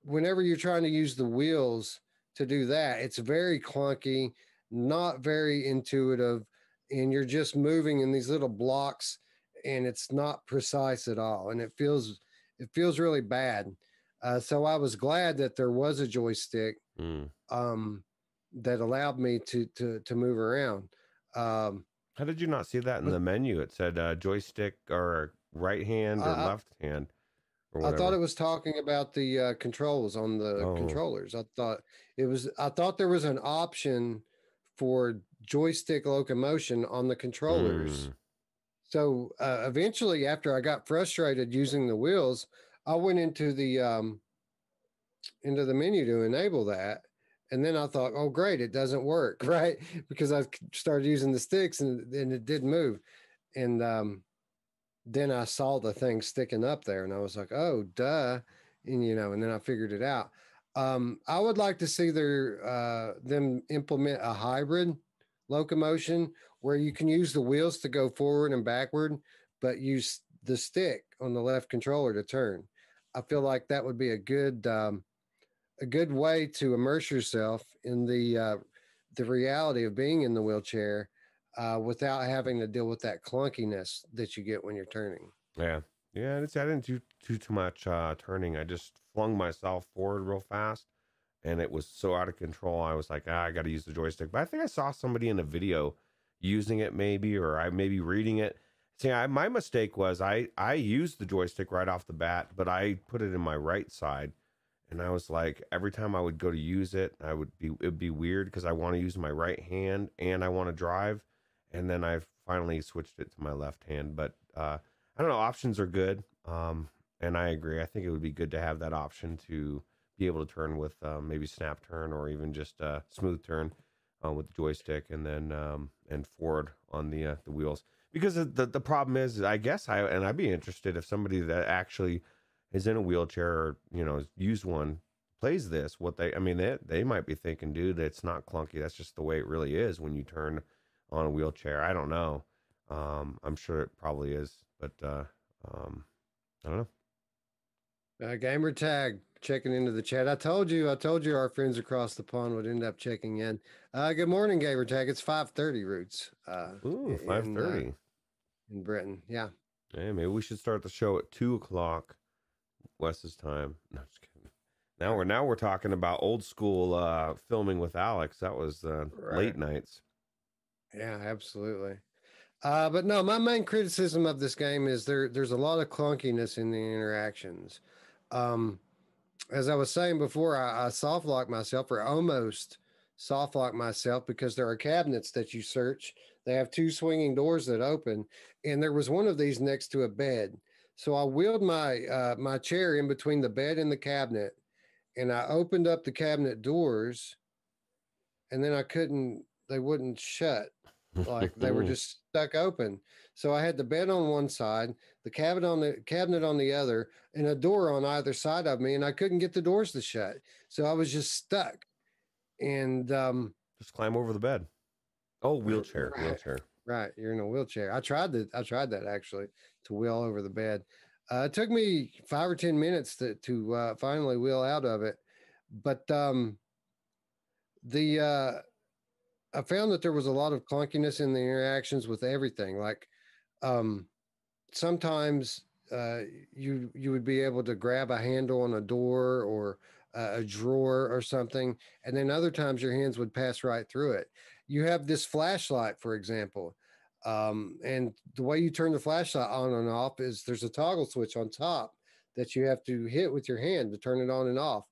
whenever you're trying to use the wheels to do that, it's very clunky, not very intuitive, and you're just moving in these little blocks and it's not precise at all and it feels it feels really bad uh, so i was glad that there was a joystick mm. um, that allowed me to to to move around um, how did you not see that in the menu it said uh, joystick or right hand or uh, left hand I thought it was talking about the uh, controls on the oh. controllers. I thought it was. I thought there was an option for joystick locomotion on the controllers. Mm. So uh, eventually, after I got frustrated using the wheels, I went into the um, into the menu to enable that, and then I thought, oh great, it doesn't work, right? Because I started using the sticks and, and it didn't move, and um, then I saw the thing sticking up there, and I was like, oh duh, and you know, and then I figured it out. Um, I would like to see their uh, them implement a hybrid locomotion where you can use the wheels to go forward and backward, but use the stick on the left controller to turn. I feel like that would be a good um, a good way to immerse yourself in the uh, the reality of being in the wheelchair uh, without having to deal with that clunkiness that you get when you're turning. Yeah, yeah. It's, I didn't do too too much uh, turning. I just flung myself forward real fast, and it was so out of control. I was like, ah, I got to use the joystick. But I think I saw somebody in a video using it maybe or I maybe reading it. See, I, my mistake was I I used the joystick right off the bat, but I put it in my right side, and I was like, every time I would go to use it, I would be it'd be weird because I want to use my right hand and I want to drive, and then I finally switched it to my left hand. But uh, I don't know, options are good, um, and I agree. I think it would be good to have that option to be able to turn with um, maybe snap turn or even just a smooth turn uh, with the joystick and then um, and forward on the uh, the wheels. Because the the problem is, I guess I and I'd be interested if somebody that actually is in a wheelchair or you know used one plays this. What they I mean they they might be thinking, dude, it's not clunky. That's just the way it really is when you turn on a wheelchair. I don't know. Um, I'm sure it probably is, but uh, um, I don't know. Uh, gamer tag checking into the chat. I told you, I told you our friends across the pond would end up checking in. Uh, good morning, Gamer Tag. It's 530 Roots. Uh, Ooh, 530. In, uh, in Britain. Yeah. Hey, maybe we should start the show at 2 o'clock Wes's time. No, just kidding. Now we're now we're talking about old school uh, filming with Alex. That was uh, Right. late nights. Yeah, absolutely. Uh, but no, my main criticism of this game is there. There's a lot of clunkiness in the interactions. Um, as I was saying before, I, I soft lock myself, or almost soft lock myself, because there are cabinets that you search. They have two swinging doors that open, and there was one of these next to a bed. So I wheeled my uh, my chair in between the bed and the cabinet, and I opened up the cabinet doors, and then I couldn't. They wouldn't shut like they were just stuck open. So I had the bed on one side, the cabinet on the cabinet on the other, and a door on either side of me, and I couldn't get the doors to shut. So I was just stuck. And um, just climb over the bed. Oh, wheelchair, Right. wheelchair. right, you're in a wheelchair. I tried that. I tried that actually to wheel over the bed. Uh, it took me five or ten minutes to to uh, finally wheel out of it, but um, the uh, I found that there was a lot of clunkiness in the interactions with everything. Like um, sometimes uh, you you would be able to grab a handle on a door or a, drawer or something, and then other times your hands would pass right through it. You have this flashlight, for example, um, and the way you turn the flashlight on and off is there's a toggle switch on top that you have to hit with your hand to turn it on and off.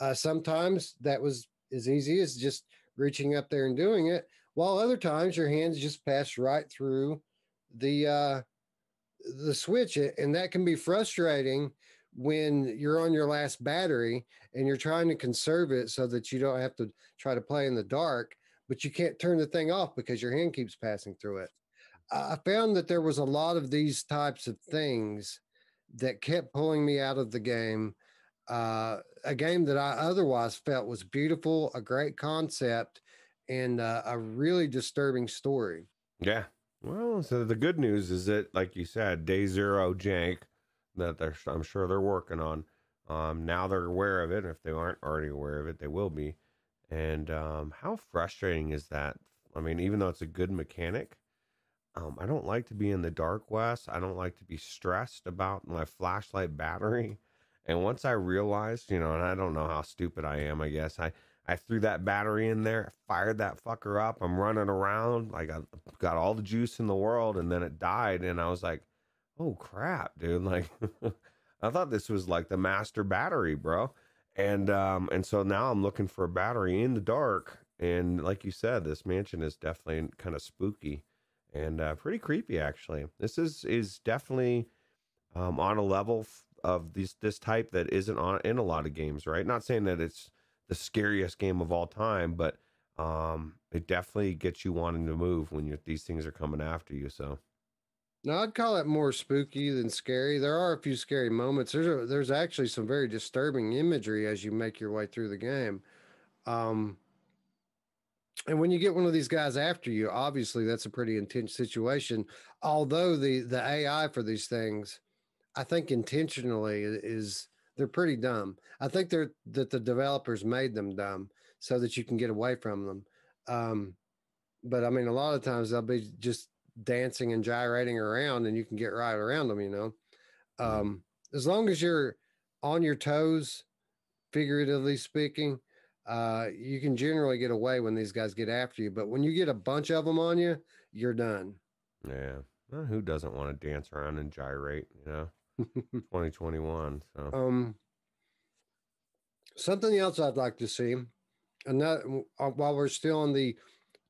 Uh, sometimes that was as easy as just reaching up there and doing it, while other times your hands just pass right through the uh, the switch, and that can be frustrating when you're on your last battery and you're trying to conserve it so that you don't have to try to play in the dark, but you can't turn the thing off because your hand keeps passing through it. I found that there was a lot of these types of things that kept pulling me out of the game. Uh, a game that I otherwise felt was beautiful, a great concept, and uh, a really disturbing story. Yeah. Well, so the good news is that, like you said, day zero jank that they're, I'm sure they're working on. Um, now they're aware of it. If they aren't already aware of it, they will be. And um, how frustrating is that? I mean, even though it's a good mechanic, um, I don't like to be in the dark, Wes. I don't like to be stressed about my flashlight battery. And once I realized, you know, and I don't know how stupid I am, I guess I I threw that battery in there, fired that fucker up. I'm running around like I got all the juice in the world, and then it died. And I was like, "Oh crap, dude!" Like, I thought this was like the master battery, bro. And um, and so now I'm looking for a battery in the dark. And like you said, this mansion is definitely kind of spooky and uh, pretty creepy, actually. This is is definitely um, on a level of this this type that isn't on in a lot of games, right? Not saying that it's the scariest game of all time, but um, it definitely gets you wanting to move when these things are coming after you. So No, I'd call it more spooky than scary. There are a few scary moments. There's a, there's actually some very disturbing imagery as you make your way through the game. Um, and when you get one of these guys after you, obviously that's a pretty intense situation. Although the the AI for these things, I think intentionally is they're pretty dumb. I think they're that the developers made them dumb so that you can get away from them. Um, but I mean, a lot of times they'll be just dancing and gyrating around, and you can get right around them. You know, um, as long as you're on your toes, figuratively speaking, uh, you can generally get away when these guys get after you. But when you get a bunch of them on you, you're done. yeah, well, who doesn't want to dance around and gyrate? You know, 2021. So Um, something else I'd like to see, and that uh, while we're still on the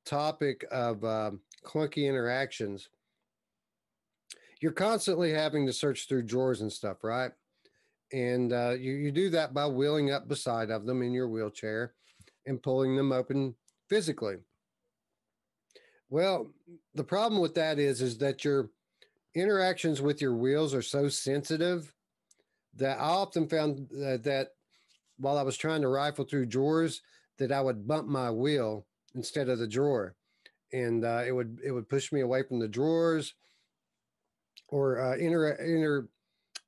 topic of um clunky interactions, you're constantly having to search through drawers and stuff, right? And uh, you you do that by wheeling up beside of them in your wheelchair and pulling them open physically. Well, the problem with that is is that your interactions with your wheels are so sensitive that I often found uh, that while I was trying to rifle through drawers, that I would bump my wheel instead of the drawer, and uh, it would it would push me away from the drawers, or uh, inter, inter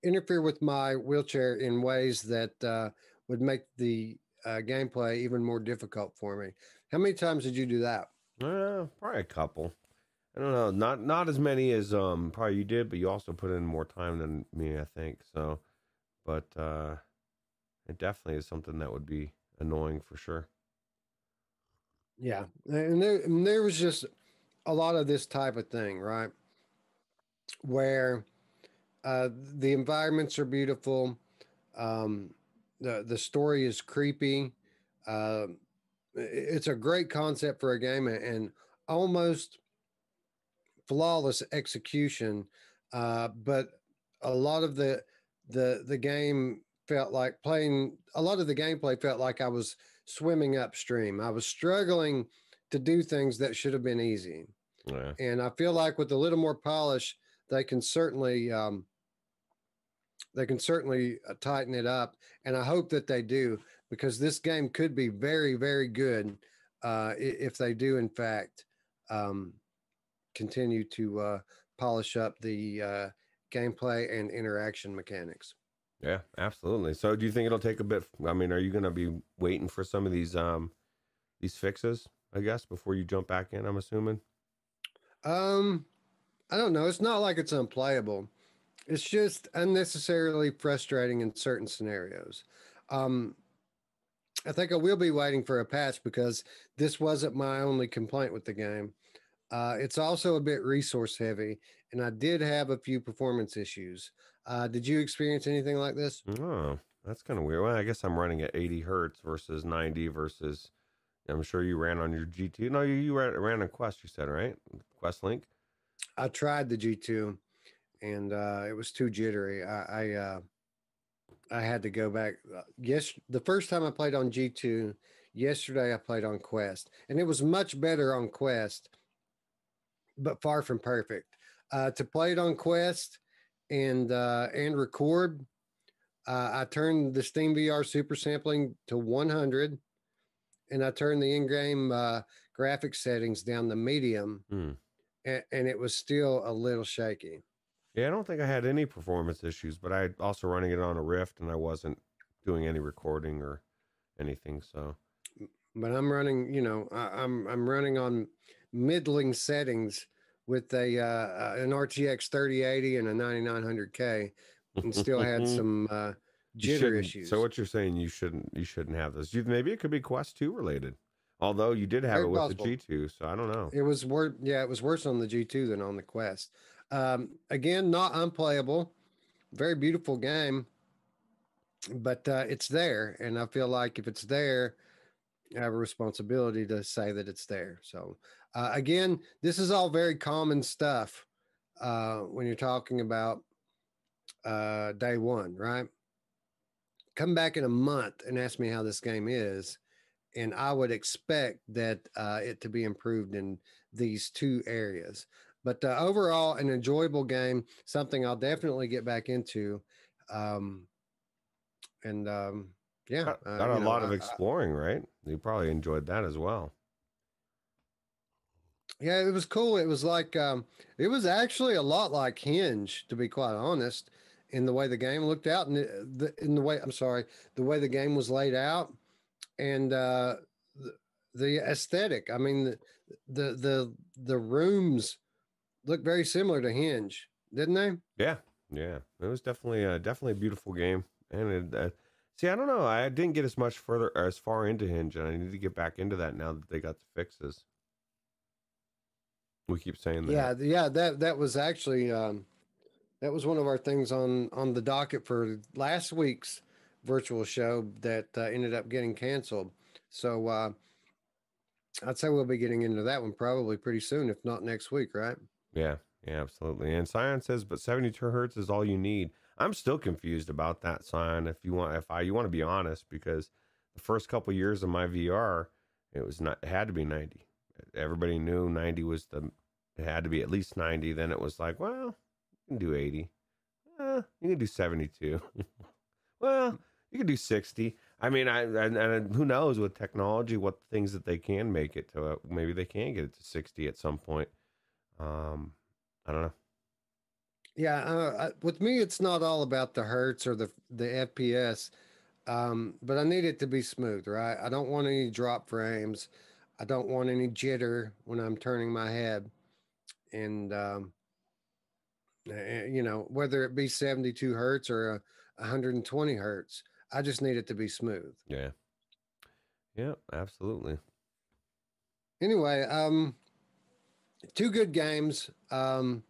interfere with my wheelchair in ways that uh, would make the uh, gameplay even more difficult for me. How many times did you do that? uh, probably a couple. I don't know, not not as many as um probably you did, but you also put in more time than me, I think. So, but uh, it definitely is something that would be annoying for sure. Yeah, and there, and there was just a lot of this type of thing, right? Where uh, the environments are beautiful, um, the the story is creepy. Uh, it's a great concept for a game, and almost flawless execution. Uh, but a lot of the the the game felt like playing. A lot of the gameplay felt like I was swimming upstream. I was struggling to do things that should have been easy. Yeah. And I feel like with a little more polish, they can certainly um, they can certainly uh, tighten it up. And I hope that they do because this game could be very very good uh, if they do in fact um, continue to uh, polish up the uh, gameplay and interaction mechanics. Yeah, absolutely. So do you think it'll take a bit I mean, are you going to be waiting for some of these um these fixes, I guess, before you jump back in, I'm assuming? Um I don't know. It's not like it's unplayable. It's just unnecessarily frustrating in certain scenarios. Um I think I will be waiting for a patch because this wasn't my only complaint with the game. Uh, it's also a bit resource heavy, and I did have a few performance issues. Uh, did you experience anything like this? Oh, that's kind of weird. Well, I guess I'm running at 80 hertz versus 90 versus. I'm sure you ran on your G2. No, you, you ran, ran on Quest. You said right, Quest Link. I tried the G2, and uh, it was too jittery. I I, uh, I had to go back. Uh, yes, the first time I played on G2. Yesterday I played on Quest, and it was much better on Quest, but far from perfect. Uh, to play it on Quest, and uh, and record. Uh, I turned the Steam VR super sampling to 100, and I turned the in-game uh, graphics settings down to medium, mm. and, and, it was still a little shaky. Yeah, I don't think I had any performance issues, but I also running it on a Rift, and I wasn't doing any recording or anything. So, but I'm running, you know, I, I'm I'm running on middling settings with a uh, an RTX 3080 and a 9900K, and still had some uh, jitter issues. So what you're saying, you shouldn't you shouldn't have this. You, maybe it could be Quest 2 related. Although you did have Very it with possible. the G2, so I don't know. It was worse. Yeah, it was worse on the G2 than on the Quest. Um, again, not unplayable. Very beautiful game, but uh, it's there, and I feel like if it's there, have a responsibility to say that it's there. So uh, again, this is all very common stuff uh, when you're talking about uh, day one, right? Come back in a month and ask me how this game is, and I would expect that uh, it to be improved in these two areas. But uh, overall, an enjoyable game, something I'll definitely get back into. Um, and um, yeah, got, uh, a know, lot of exploring, right? You probably enjoyed that as well. Yeah, it was cool. It was like um, it was actually a lot like Hinge, to be quite honest, in the way the game looked out and the, in the way I'm sorry, the way the game was laid out, and uh, the, the aesthetic. I mean, the, the the the rooms look very similar to Hinge, didn't they? Yeah, yeah. It was definitely a definitely a beautiful game, and it, uh, see, I don't know, I didn't get as much further as far into Hinge, and I need to get back into that now that they got the fixes. We keep saying that. Yeah, yeah, that that was actually um, that was one of our things on on the docket for last week's virtual show that uh, ended up getting canceled. So uh, I'd say we'll be getting into that one probably pretty soon, if not next week, right? Yeah, yeah, absolutely. And Scion says, but 72 hertz is all you need. I'm still confused about that, Scion. If you want, if I you want to be honest, because the first couple years of my VR, it was not it had to be 90 everybody knew 90 was the it had to be at least 90 then it was like well you can do 80 eh, you can do 72 well you can do 60 i mean I, and, and who knows with technology what things that they can make it to maybe they can get it to 60 at some point. Um i don't know yeah uh, with me it's not all about the hertz or the the fps um, but i need it to be smooth right i don't want any drop frames I don't want any jitter when I'm turning my head. And, um, you know, whether it be 72 hertz or 120 hertz, I just need it to be smooth. Yeah. Yeah, absolutely. Anyway, um, two good games. Um,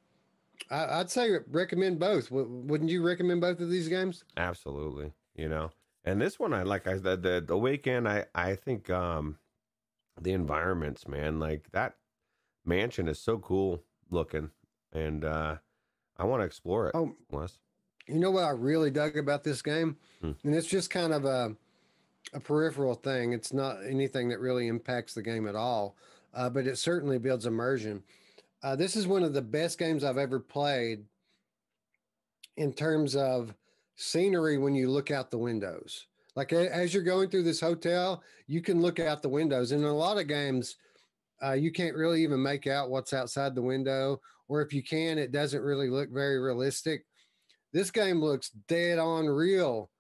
I, would say recommend both. W- wouldn't you recommend both of these games? Absolutely. You know, and this one, I like. I the the, the weekend. I I think um, the environments, man, like that mansion is so cool looking, and uh, I want to explore it. Oh, Wes. You know what I really dug about this game, hmm. and it's just kind of a a peripheral thing. It's not anything that really impacts the game at all, uh, but it certainly builds immersion. Uh, this is one of the best games I've ever played in terms of scenery when you look out the windows. Like as you're going through this hotel, you can look out the windows. And in a lot of games, uh, you can't really even make out what's outside the window, or if you can, it doesn't really look very realistic. This game looks dead on real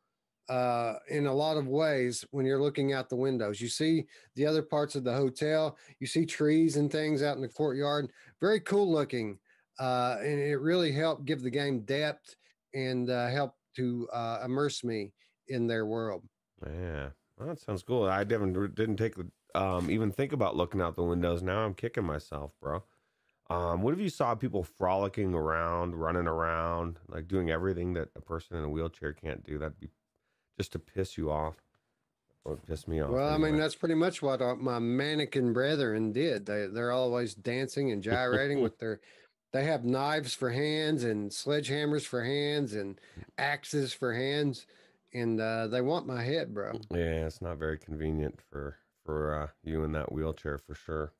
uh, in a lot of ways when you're looking out the windows. You see the other parts of the hotel, you see trees and things out in the courtyard. Very cool looking. Uh, and it really helped give the game depth and uh, help to uh, immerse me in their world. Yeah, well, that sounds cool. I didn't didn't take the um, even think about looking out the windows. Now I'm kicking myself, bro. Um, what if you saw people frolicking around, running around, like doing everything that a person in a wheelchair can't do? That'd be just to piss you off or piss me off. Well, anyway. I mean, that's pretty much what my mannequin brethren did. They they're always dancing and gyrating with their. They have knives for hands and sledgehammers for hands and axes for hands, and uh, they want my head, bro. Yeah, it's not very convenient for for uh, you in that wheelchair for sure.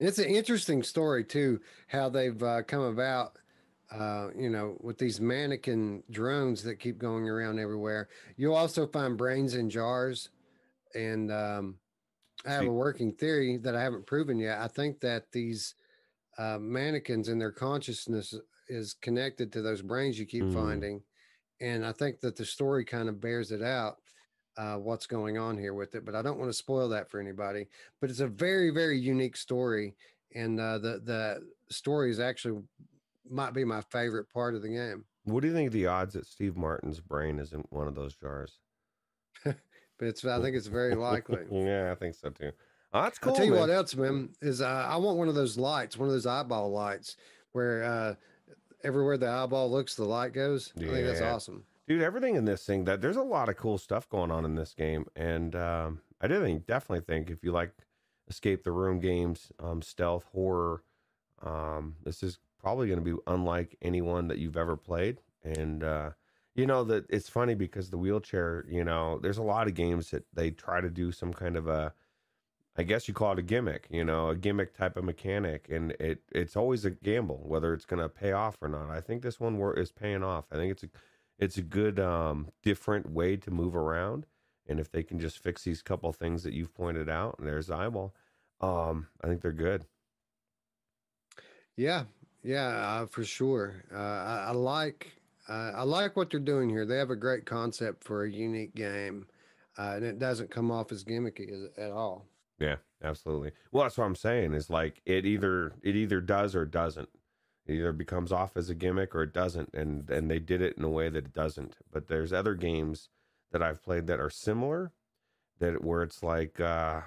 It's an interesting story too, how they've uh, come about uh, you know, with these mannequin drones that keep going around everywhere. You'll also find brains in jars. And um, I have a working theory that I haven't proven yet. I think that these uh, mannequins and their consciousness is connected to those brains you keep mm. finding. And I think that the story kind of bears it out. Uh, what's going on here with it, but I don't want to spoil that for anybody. But it's a very, very unique story, and uh, the the story is actually might be my favorite part of the game. What do you think the odds that Steve Martin's brain is in one of those jars? but it's I think it's very likely. yeah, I think so too. Oh, that's cool. I'll tell you man. what else, man, is uh, I want one of those lights, one of those eyeball lights where uh, everywhere the eyeball looks, the light goes. Yeah. I think that's awesome. Dude, everything in this thing that there's a lot of cool stuff going on in this game. And um, I do think definitely think if you like escape the room games, um, stealth, horror, um, this is probably going to be unlike anyone that you've ever played. And, uh, you know, that it's funny because the wheelchair, you know, there's a lot of games that they try to do some kind of a, I guess you call it a gimmick, you know, a gimmick type of mechanic, and it it's always a gamble whether it's going to pay off or not. I think this one is paying off. I think it's a it's a good um, different way to move around, and if they can just fix these couple things that you've pointed out, and there's eyeball, um, I think they're good. Yeah, yeah, uh, for sure. Uh, I, I, like uh, I like what they're doing here. They have a great concept for a unique game, uh, and it doesn't come off as gimmicky as, at all. Yeah, absolutely. Well, that's what I'm saying. Is like it either it either does or doesn't. It either becomes off as a gimmick or it doesn't, and and they did it in a way that it doesn't. But there's other games that I've played that are similar, that where it's like uh,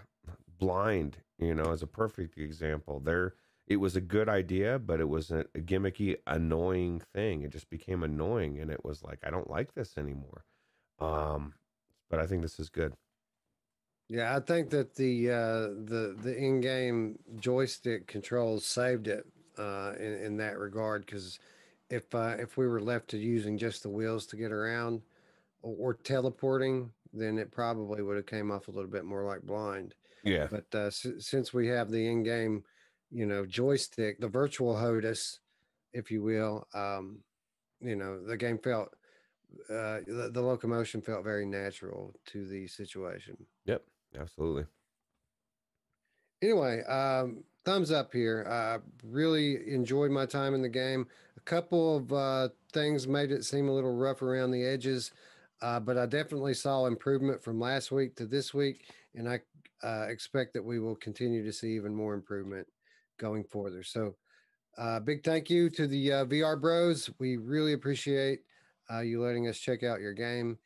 blind. You know, as a perfect example, they're it was a good idea, but it was a, a, gimmicky, annoying thing. It just became annoying, and it was like I don't like this anymore. Um, but I think this is good. Yeah, I think that the uh, the the in-game joystick controls saved it uh, in, in that regard because if uh, if we were left to using just the wheels to get around or, or teleporting, then it probably would have came off a little bit more like blind. Yeah. But uh, s- since we have the in-game you know, joystick, the virtual HOTAS, if you will. Um, you know, the game felt uh, the, the locomotion felt very natural to the situation. Yep, absolutely. Anyway, um, thumbs up here. I really enjoyed my time in the game. A couple of uh, things made it seem a little rough around the edges, uh, but I definitely saw improvement from last week to this week, and I uh, expect that we will continue to see even more improvement going further. So, uh, big thank you to the uh, VR Bros. We really appreciate uh, you letting us check out your game.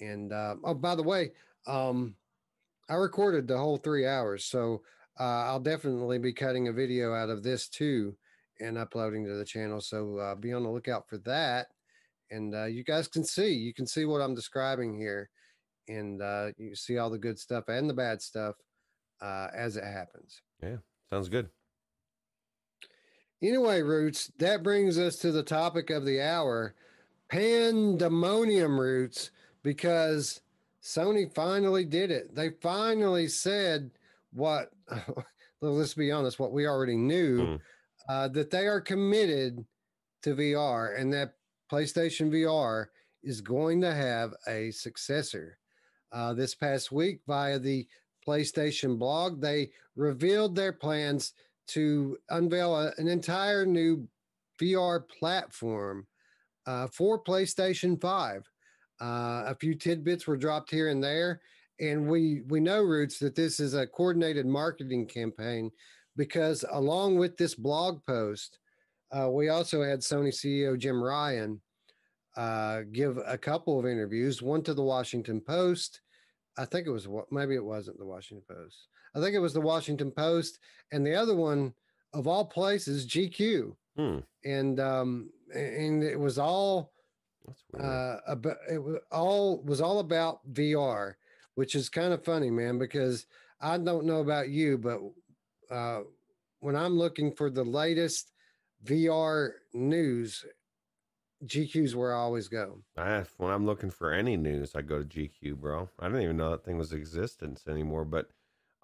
And uh, oh, by the way, um, I recorded the whole three hours, so uh, I'll definitely be cutting a video out of this too and uploading to the channel. So uh, be on the lookout for that. And uh, you guys can see, you can see what I'm describing here, and you see all the good stuff and the bad stuff as it happens. Yeah, sounds good. Anyway, Roots, that brings us to the topic of the hour pandemonium, Roots, because Sony finally did it. They finally said what, let's be honest, what we already knew mm. uh, that they are committed to VR and that PlayStation VR is going to have a successor. Uh, this past week, via the PlayStation blog, they revealed their plans to unveil a, an entire new VR platform uh, for PlayStation 5. Uh, a few tidbits were dropped here and there, and we we know roots that this is a coordinated marketing campaign because along with this blog post, uh, we also had Sony CEO Jim Ryan uh, give a couple of interviews, one to the Washington Post. I think it was maybe it wasn't the Washington Post. I think it was the Washington Post, and the other one of all places, GQ. Hmm. And um, and it was all uh, about it was all was all about VR, which is kind of funny, man, because I don't know about you, but uh, when I'm looking for the latest VR news, GQ's where I always go. I, when I'm looking for any news, I go to GQ, bro. I didn't even know that thing was existence anymore. But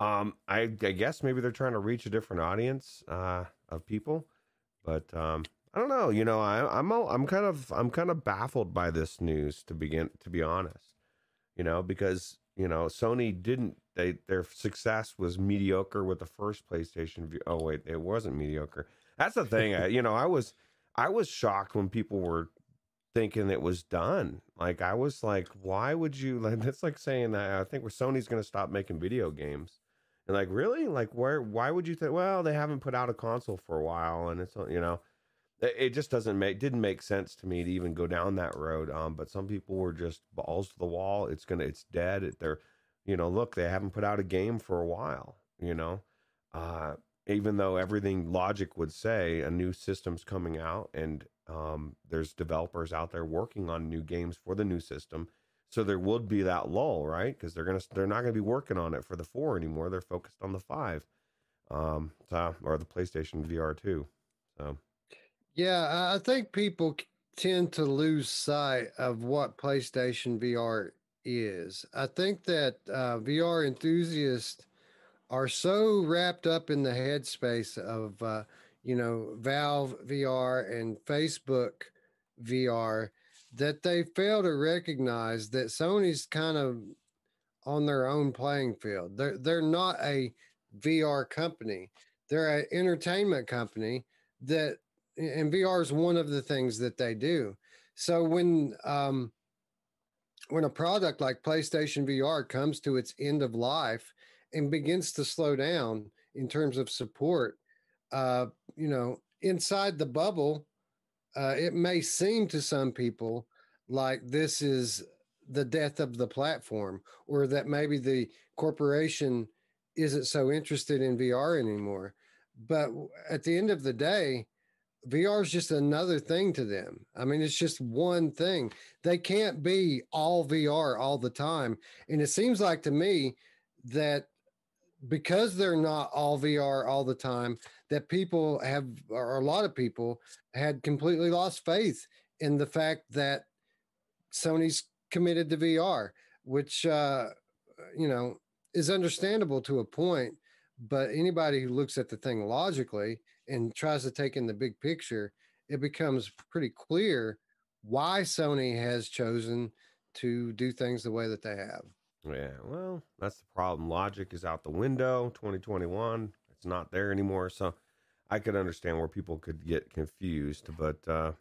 um, I, I guess maybe they're trying to reach a different audience uh, of people. But um, I don't know. You know, I, I'm I'm kind of I'm kind of baffled by this news to begin to be honest. You know, because you know Sony didn't they their success was mediocre with the first PlayStation. Oh wait, it wasn't mediocre. That's the thing. I, you know, I was I was shocked when people were thinking it was done. Like I was like, why would you? Like that's like saying that I think Sony's going to stop making video games. And like really, like where? Why would you think? Well, they haven't put out a console for a while, and it's you know it just doesn't make didn't make sense to me to even go down that road um but some people were just balls to the wall it's gonna it's dead they're you know look they haven't put out a game for a while you know uh even though everything logic would say a new system's coming out and um there's developers out there working on new games for the new system so there would be that lull right because they're gonna they're not gonna be working on it for the four anymore they're focused on the five um or the playstation vr 2 so yeah, I think people tend to lose sight of what PlayStation VR is. I think that uh, VR enthusiasts are so wrapped up in the headspace of, uh, you know, Valve VR and Facebook VR that they fail to recognize that Sony's kind of on their own playing field. They're they're not a VR company. They're an entertainment company that and VR is one of the things that they do. So when um, when a product like PlayStation VR comes to its end of life and begins to slow down in terms of support, uh, you know, inside the bubble, uh, it may seem to some people like this is the death of the platform, or that maybe the corporation isn't so interested in VR anymore. But at the end of the day, VR is just another thing to them. I mean, it's just one thing. They can't be all VR all the time. And it seems like to me that because they're not all VR all the time, that people have, or a lot of people had completely lost faith in the fact that Sony's committed to VR, which, uh, you know, is understandable to a point. But anybody who looks at the thing logically and tries to take in the big picture, it becomes pretty clear why Sony has chosen to do things the way that they have. Yeah, well, that's the problem. Logic is out the window. 2021, it's not there anymore. So I could understand where people could get confused, but uh,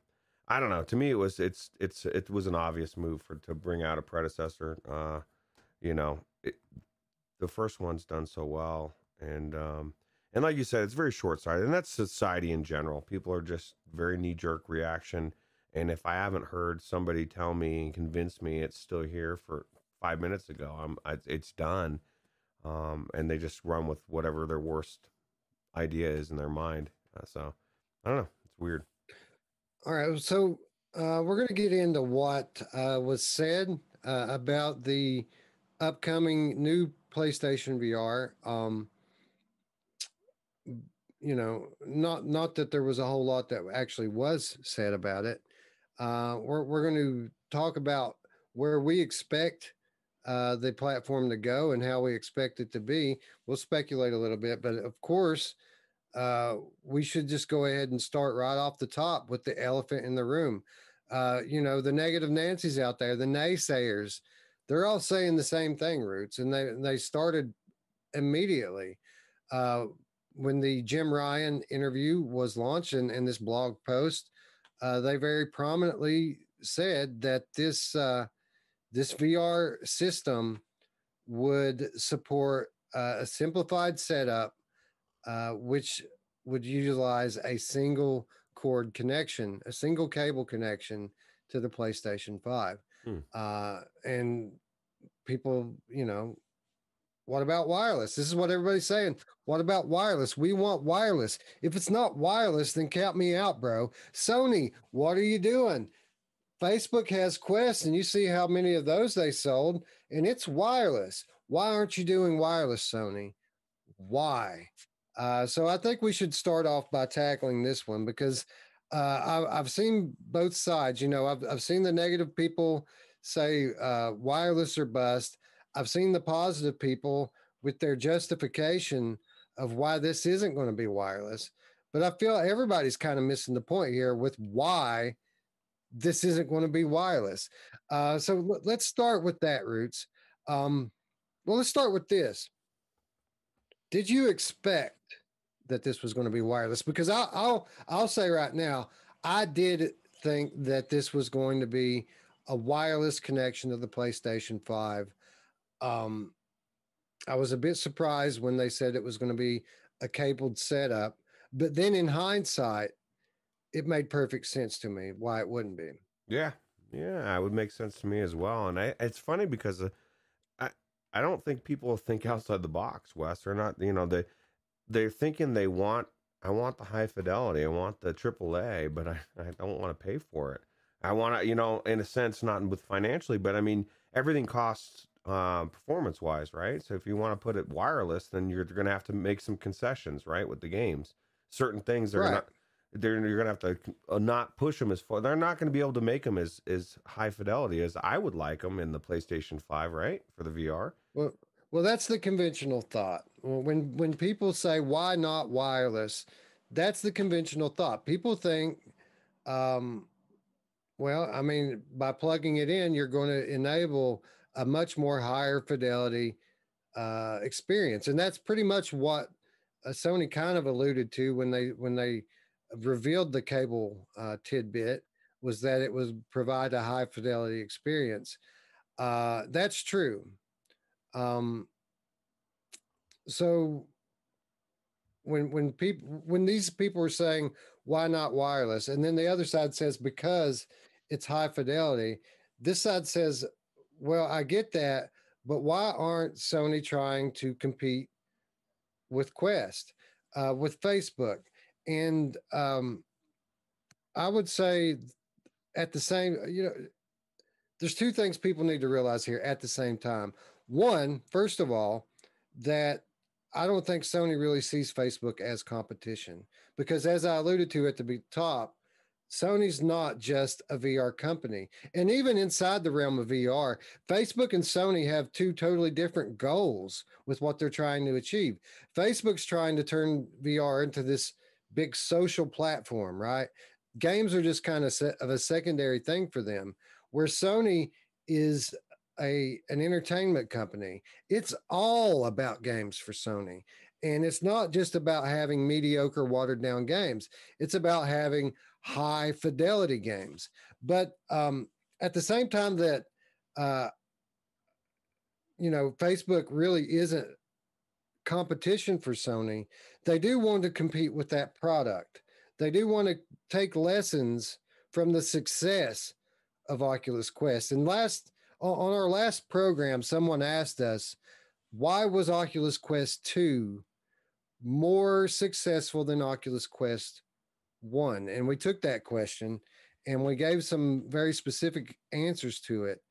I don't know. To me, it was it's it's it was an obvious move for to bring out a predecessor. Uh, you know, it, the first one's done so well, and um, and like you said, it's very short sighted, and that's society in general. People are just very knee jerk reaction, And if I haven't heard somebody tell me and convince me it's still here for five minutes ago, I'm I, it's done. Um, and they just run with whatever their worst idea is in their mind. Uh, so I don't know. It's weird. All right. So uh, we're going to get into what uh, was said uh, about the upcoming new PlayStation VR. Um, you know, not not that there was a whole lot that actually was said about it. Uh, we're we're going to talk about where we expect uh, the platform to go and how we expect it to be. We'll speculate a little bit, but of course, uh, we should just go ahead and start right off the top with the elephant in the room. Uh, you know, the negative Nancy's out there, the naysayers, they're all saying the same thing, Roots, and they they started immediately. Uh, when the Jim Ryan interview was launched and in, this blog post, uh, they very prominently said that this uh, this VR system would support uh, a simplified setup, uh, which would utilize a single cord connection, a single cable connection to the PlayStation Five, hmm. Uh, and people, you know, what about wireless? This is what everybody's saying. What about wireless? We want wireless. If it's not wireless, then count me out, bro. Sony, what are you doing? Facebook has Quest, and you see how many of those they sold, and it's wireless. Why aren't you doing wireless, Sony? Why? Uh, so I think we should start off by tackling this one because uh, I, have seen both sides. You know, I've, I've seen the negative people say uh, wireless or bust. I've seen the positive people with their justification of why this isn't going to be wireless. But I feel everybody's kind of missing the point here with why this isn't going to be wireless. Uh, so l- let's start with that, Roots. Um, well, let's start with this. Did you expect that this was going to be wireless? Because I'll, I'll I'll say right now, I did think that this was going to be a wireless connection to the PlayStation Five. Um, I was a bit surprised when they said it was going to be a cabled setup, but then in hindsight, it made perfect sense to me why it wouldn't be. Yeah, yeah, it would make sense to me as well. And I, it's funny because uh, I, I don't think people think outside the box. Wes, they're not. You know, they, they're thinking they want. I want the high fidelity. I want the AAA, but I, I don't want to pay for it. I want to, you know, in a sense, not with financially, but I mean, everything costs uh, performance wise, right? So if you want to put it wireless, then you're going to have to make some concessions, right, with the games. Certain things are right. not. They're, you're gonna have to uh, not push them as far. They're not to be able to make them as as high fidelity as I would like them in the PlayStation Five, right, for the VR. Well, well, that's the conventional thought. When when people say why not wireless, that's the conventional thought. People think, um, well, I mean, by plugging it in, you're going to enable a much more higher fidelity uh, experience, and that's pretty much what uh, Sony kind of alluded to when they when they revealed the cable uh, tidbit was that it would provide a high fidelity experience. Uh, that's true. Um, so when when people when these people are saying why not wireless, and then the other side says because it's high fidelity, this side says well, I get that, but why aren't Sony trying to compete with Quest, uh, with Facebook? And um, I would say at the same, you know, there's two things people need to realize here at the same time. One, first of all, that I don't think Sony really sees Facebook as competition because, as I alluded to at the top, Sony's not just a VR company. And even inside the realm of VR, Facebook and Sony have two totally different goals with what they're trying to achieve. Facebook's trying to turn VR into this big social platform, right? Games are just kind of, of a secondary thing for them, where Sony is a an entertainment company. It's all about games for Sony. And it's not just about having mediocre, watered down games. It's about having high fidelity games. But um, at the same time that, uh, you know, Facebook really isn't competition for Sony, they do want to compete with that product. They do want to take lessons from the success of Oculus Quest. And last on our last program, someone asked us, why was Oculus Quest 2 more successful than Oculus Quest 1? And we took that question and we gave some very specific answers to it.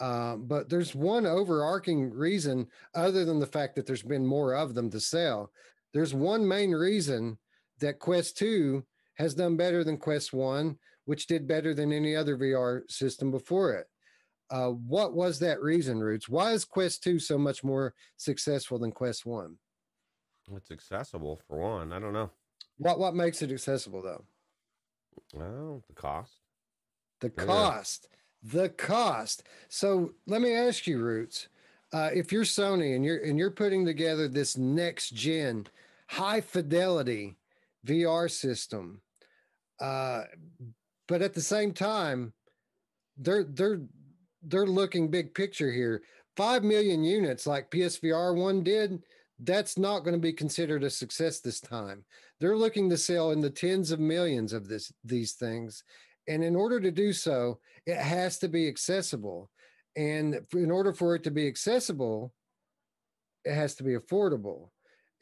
Uh, but there's one overarching reason, other than the fact that there's been more of them to sell. There's one main reason that Quest 2 has done better than Quest 1, which did better than any other VR system before it. Uh, what was that reason, Roots? Why is Quest 2 so much more successful than Quest 1? It's accessible for one. I don't know. What what makes it accessible though? Well, the cost. The cost. The cost. So let me ask you, Roots. Uh, if you're Sony and you're and you're putting together this next gen high fidelity VR system, uh, but at the same time, they're they're they're looking big picture here. Five million units like PSVR one did. That's not going to be considered a success this time. They're looking to sell in the tens of millions of this these things, and in order to do so, it has to be accessible. And in order for it to be accessible, it has to be affordable.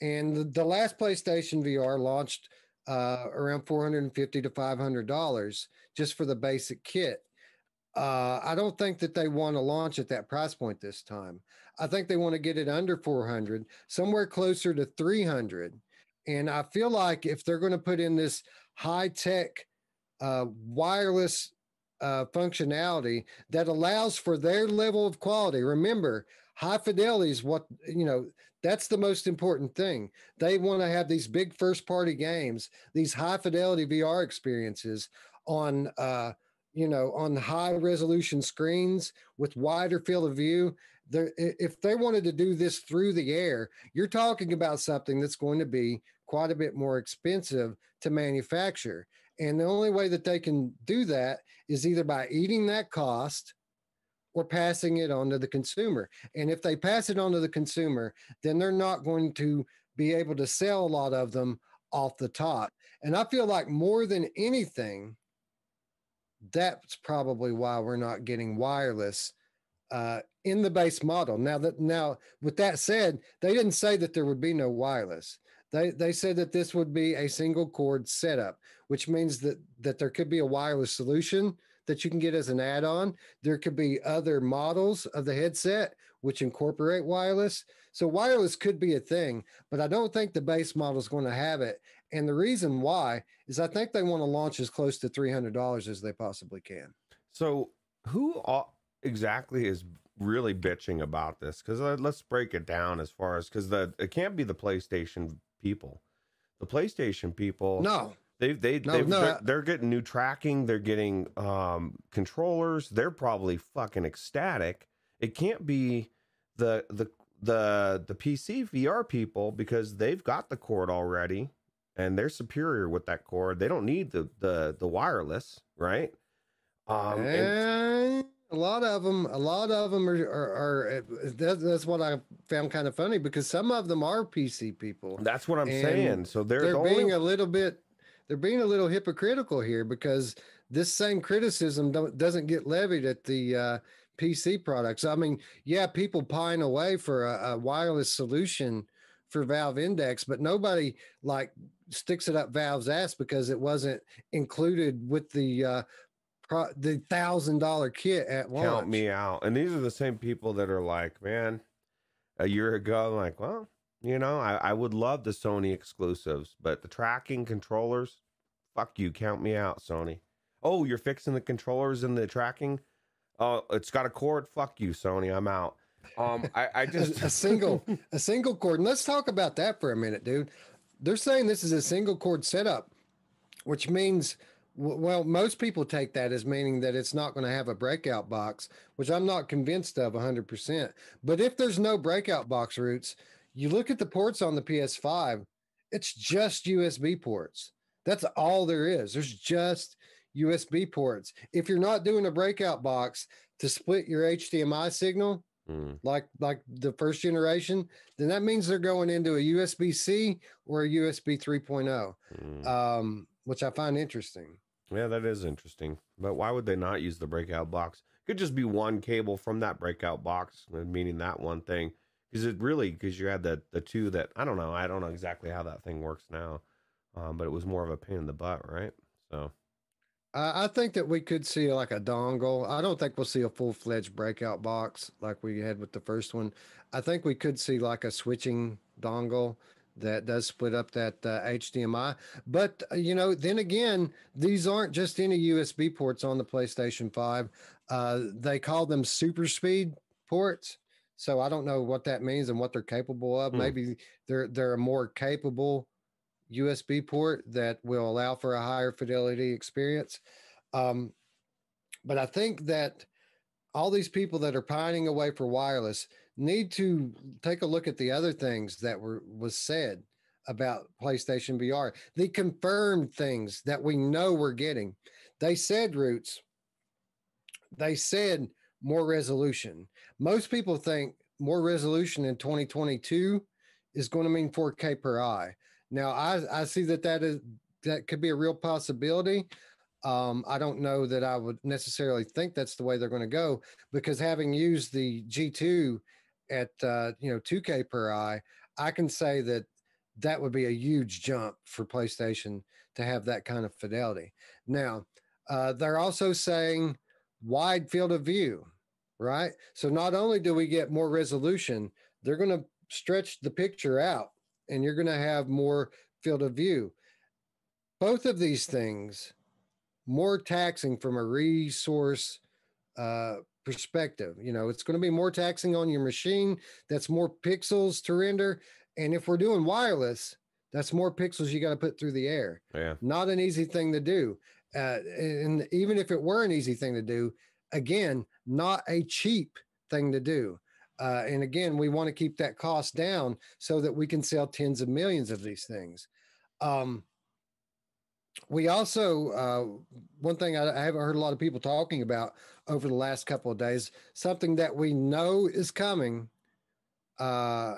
And the, last PlayStation VR launched uh, around 450 to 500 dollars just for the basic kit. Uh, I don't think that they want to launch at that price point this time. I think they want to get it under 400, somewhere closer to 300. And I feel like if they're going to put in this high tech uh, wireless uh, functionality that allows for their level of quality, remember, high fidelity is what, you know, that's the most important thing. They want to have these big first party games, these high fidelity VR experiences on, uh, you know, on high resolution screens with wider field of view. There, if they wanted to do this through the air, you're talking about something that's going to be quite a bit more expensive to manufacture. And the only way that they can do that is either by eating that cost or passing it on to the consumer. And if they pass it on to the consumer, then they're not going to be able to sell a lot of them off the top. And I feel like more than anything, that's probably why we're not getting wireless uh, in the base model. Now that now with that said, they didn't say that there would be no wireless. They they said that this would be a single cord setup, which means that that there could be a wireless solution that you can get as an add-on. There could be other models of the headset which incorporate wireless. So wireless could be a thing, but I don't think the base model is going to have it. And the reason why is I think they want to launch as close to $300 as they possibly can. So who exactly is really bitching about this? Because uh, let's break it down as far as because the it can't be the PlayStation people. The PlayStation people, no, They've they no, they've, no, they're, they're, getting new tracking. They're getting um, controllers. They're probably fucking ecstatic. It can't be the the the the PC VR people because they've got the cord already and they're superior with that cord. They don't need the the the wireless, right? Um, and, a lot of them, a lot of them are, are, are that's, that's what I found kind of funny because some of them are PC people. That's what I'm saying. So they're, they're the being only... a little bit they're being a little hypocritical here because this same criticism doesn't get levied at the uh, PC products. I mean, yeah, people pine away for a, a, wireless solution for Valve Index, but nobody like sticks it up Valve's ass because it wasn't included with the uh, pro- the thousand dollar kit at launch. Count me out. And these are the same people that are like, man, a year ago, I'm like, well, you know, I, I would love the Sony exclusives, but the tracking controllers, fuck you, count me out, Sony. Oh, you're fixing the controllers and the tracking? Oh, it's got a cord. Fuck you, Sony. I'm out. Um, I, I just a, a single a single cord. And let's talk about that for a minute, dude. They're saying this is a single cord setup, which means well, most people take that as meaning that it's not going to have a breakout box, which I'm not convinced of 100%. But if there's no breakout box roots, you look at the ports on the PS5, it's just USB ports. That's all there is. There's just USB ports. If you're not doing a breakout box to split your HDMI signal, mm. like like the first generation, then that means they're going into a USB C or a USB 3.0, mm. um, which I find interesting. Yeah, that is interesting. But why would they not use the breakout box? Could just be one cable from that breakout box, uh, meaning that one thing. Because it really, because you had the the two that I don't know, I don't know exactly how that thing works now, um, but it was more of a pain in the butt, right? So I think that we could see like a dongle. I don't think we'll see a full fledged breakout box like we had with the first one. I think we could see like a switching dongle that does split up that uh, HDMI. But, uh, you know, then again, these aren't just any USB ports on the PlayStation 5. Uh, they call them super speed ports. So I don't know what that means and what they're capable of. Hmm. Maybe they're they're a more capable USB port that will allow for a higher fidelity experience. Um, but I think that all these people that are pining away for wireless need to take a look at the other things that were was said about PlayStation VR. The confirmed things that we know we're getting. They said roots. They said more resolution. Most people think more resolution in 2022 is going to mean 4K per eye. Now, I, I see that that is that could be a real possibility. Um, I don't know that I would necessarily think that's the way they're going to go because having used the G2 at uh, you know 2K per eye, I can say that that would be a huge jump for PlayStation to have that kind of fidelity. Now, uh, they're also saying wide field of view, right? So not only do we get more resolution, they're going to stretch the picture out and you're going to have more field of view. Both of these things more taxing from a resource uh, perspective. You know, it's going to be more taxing on your machine. That's more pixels to render. And if we're doing wireless, that's more pixels you got to put through the air. Yeah. Not an easy thing to do. Uh, and even if it were an easy thing to do, again, not a cheap thing to do. Uh, and again, we want to keep that cost down so that we can sell tens of millions of these things. Um, we also, uh, one thing I, I, haven't heard a lot of people talking about over the last couple of days, something that we know is coming. Uh,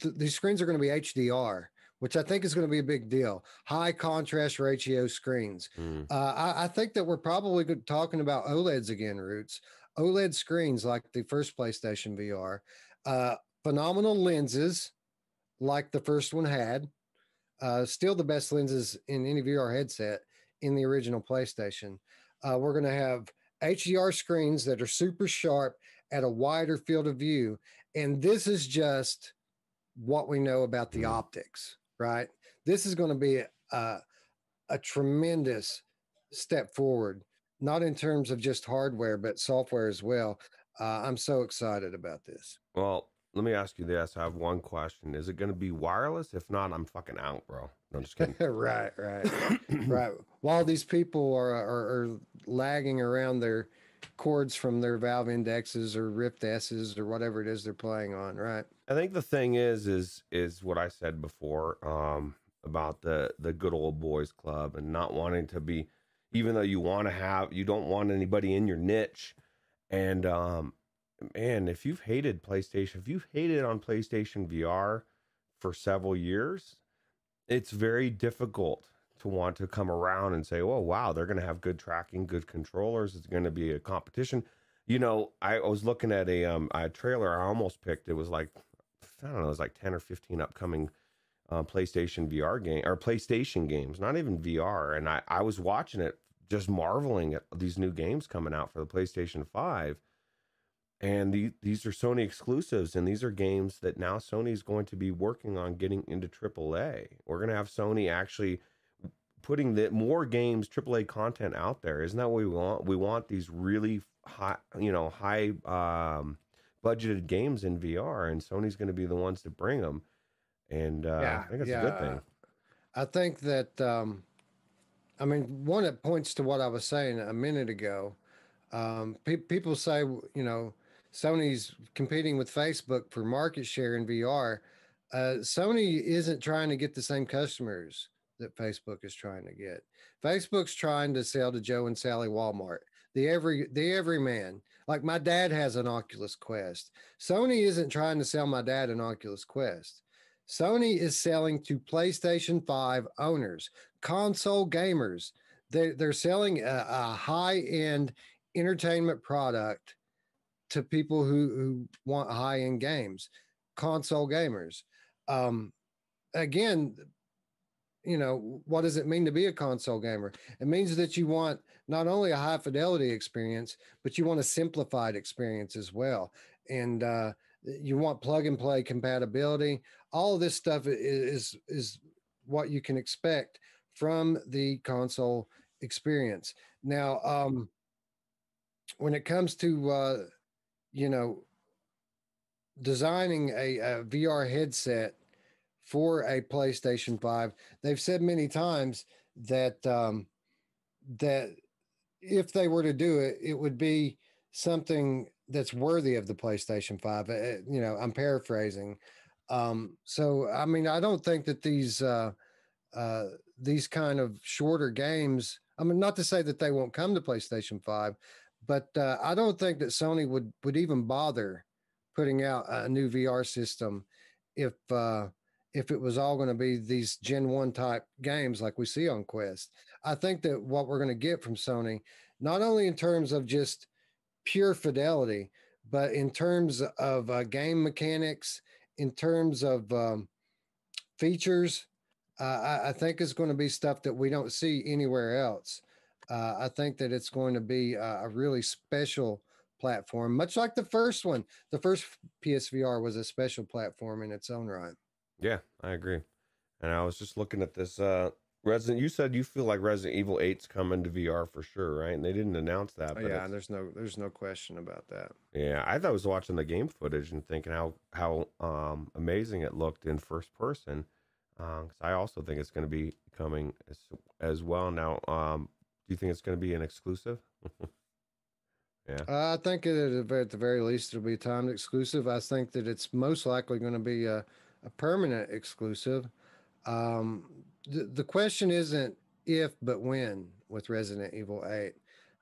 th- these screens are going to be HDR, which I think is going to be a big deal. High contrast ratio screens. Mm. Uh, I, I, think that we're probably talking about OLEDs again, Roots. OLED screens like the first PlayStation VR, uh, phenomenal lenses like the first one had, uh, still the best lenses in any VR headset in the original PlayStation. Uh, we're going to have HDR screens that are super sharp at a wider field of view. And this is just what we know about the optics, right? This is going to be a, a tremendous step forward not in terms of just hardware, but software as well. Uh, I'm so excited about this. Well, let me ask you this. I have one question. Is it going to be wireless? If not, I'm fucking out, bro. No, I'm just kidding. right, right, right. While these people are, are, are lagging around their cords from their valve indexes or Rift S's or whatever it is they're playing on, right? I think the thing is, is, is what I said before um, about the the good old boys club and not wanting to be even though you want to have you don't want anybody in your niche and um man if you've hated playstation if you've hated on playstation vr for several years it's very difficult to want to come around and say oh wow they're going to have good tracking good controllers it's going to be a competition you know i was looking at a um a trailer i almost picked it was like i don't know it was like 10 or 15 upcoming uh, PlayStation VR game or PlayStation games, not even VR. And I, I was watching it, just marveling at these new games coming out for the PlayStation 5. And the, these are Sony exclusives, and these are games that now Sony is going to be working on getting into AAA. We're going to have Sony actually putting the more games, AAA content out there. Isn't that what we want? We want these really high, you know, high um, budgeted games in VR, and Sony's going to be the ones to bring them and uh, yeah, I think that's yeah. a good thing. I think that um, I mean one it points to what I was saying a minute ago. Um, pe- people say you know Sony's competing with Facebook for market share in VR. Uh, Sony isn't trying to get the same customers that Facebook is trying to get. Facebook's trying to sell to Joe and Sally Walmart, the every the everyman. Like my dad has an Oculus Quest. Sony isn't trying to sell my dad an Oculus Quest. Sony is selling to PlayStation 5 owners, console gamers. they they're selling a, a high end entertainment product to people who who want high end games, console gamers. Um, again, you know, what does it mean to be a console gamer? It means that you want not only a high fidelity experience, but you want a simplified experience as well. And uh, you want plug and play compatibility. All this stuff is is what you can expect from the console experience. Now, um, when it comes to uh, you know designing a, a VR headset for a PlayStation 5. They've said many times that um, that if they were to do it, it would be something that's worthy of the PlayStation 5. Uh, you know, I'm paraphrasing. Um, so, I mean, I don't think that these uh, uh, these kind of shorter games. I mean, not to say that they won't come to PlayStation 5, but uh, I don't think that Sony would would even bother putting out a new VR system if uh, if it was all going to be these Gen 1 type games like we see on Quest. I think that what we're going to get from Sony, not only in terms of just pure fidelity, but in terms of uh, game mechanics, in terms of um, features, uh, I, I, think it's going to be stuff that we don't see anywhere else. Uh, I think that it's going to be a, a really special platform, much like the first one. The first PSVR was a special platform in its own right. Yeah, I agree. And I was just looking at this uh Resident you said you feel like Resident Evil 8's coming to VR for sure, right? And they didn't announce that. Oh, yeah, there's no there's no question about that. Yeah, I thought I was watching the game footage and thinking how how um amazing it looked in first person. Um, cause I also think it's going to be coming as, as well. Now, um, you think it's going to be an exclusive? yeah, I think it, at the very least it'll be timed exclusive. I think that it's most likely going to be a a permanent exclusive. Um, the, the question isn't if, but when with Resident Evil 8.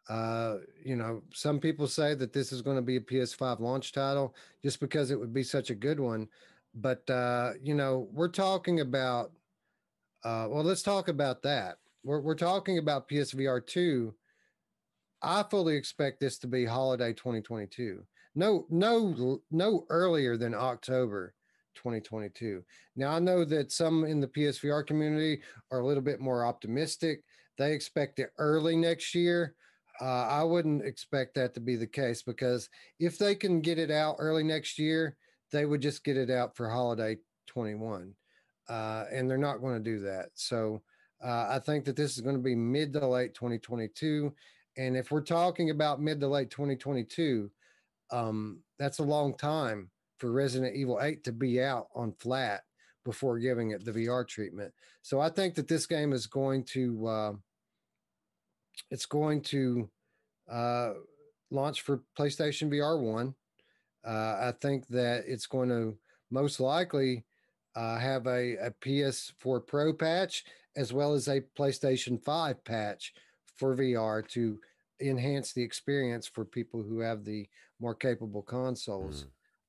Uh, you know, some people say that this is going to be a PS5 launch title just because it would be such a good one. But, uh, you know, we're talking about, uh, well, let's talk about that. We're, we're talking about PSVR 2. I fully expect this to be holiday 2022. No, no, no earlier than October 2022. Now, I know that some in the PSVR community are a little bit more optimistic. They expect it early next year. Uh, I wouldn't expect that to be the case because if they can get it out early next year, they would just get it out for holiday 21. Uh, and they're not going to do that. So uh, I think that this is going to be mid to late 2022. And if we're talking about mid to late 2022, um, that's a long time for Resident Evil 8 to be out on flat before giving it the VR treatment. So I think that this game is going to uh, it's going to uh, launch for PlayStation VR 1. Uh, I think that it's going to most likely uh, have a, a PS4 Pro patch as well as a PlayStation 5 patch for VR to enhance the experience for people who have the more capable consoles.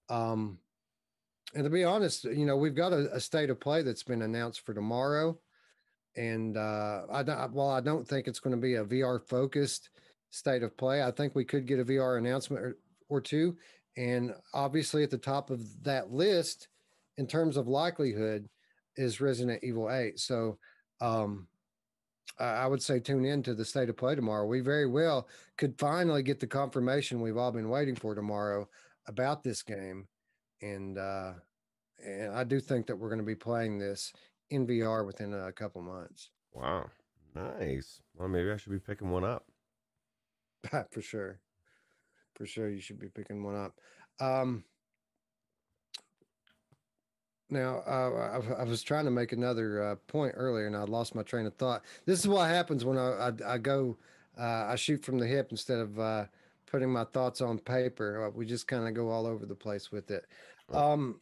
Mm. Um, and to be honest, you know, we've got a, a, state of play that's been announced for tomorrow. And uh, I don't, well, I don't think it's going to be a VR focused state of play. I think we could get a VR announcement or, or two. And obviously, at the top of that list, in terms of likelihood, is Resident Evil 8. So, um, I would say tune in to the state of play tomorrow. We very well could finally get the confirmation we've all been waiting for tomorrow about this game, and uh, and I do think that we're going to be playing this in VR within a couple months. Wow, nice. Well, maybe I should be picking one up. For sure, for sure, you should be picking one up. Um, now, uh, I, I, was trying to make another uh, point earlier, and I lost my train of thought. This is what happens when I I, I go, uh, I shoot from the hip instead of uh, putting my thoughts on paper. Uh, we just kind of go all over the place with it. Um,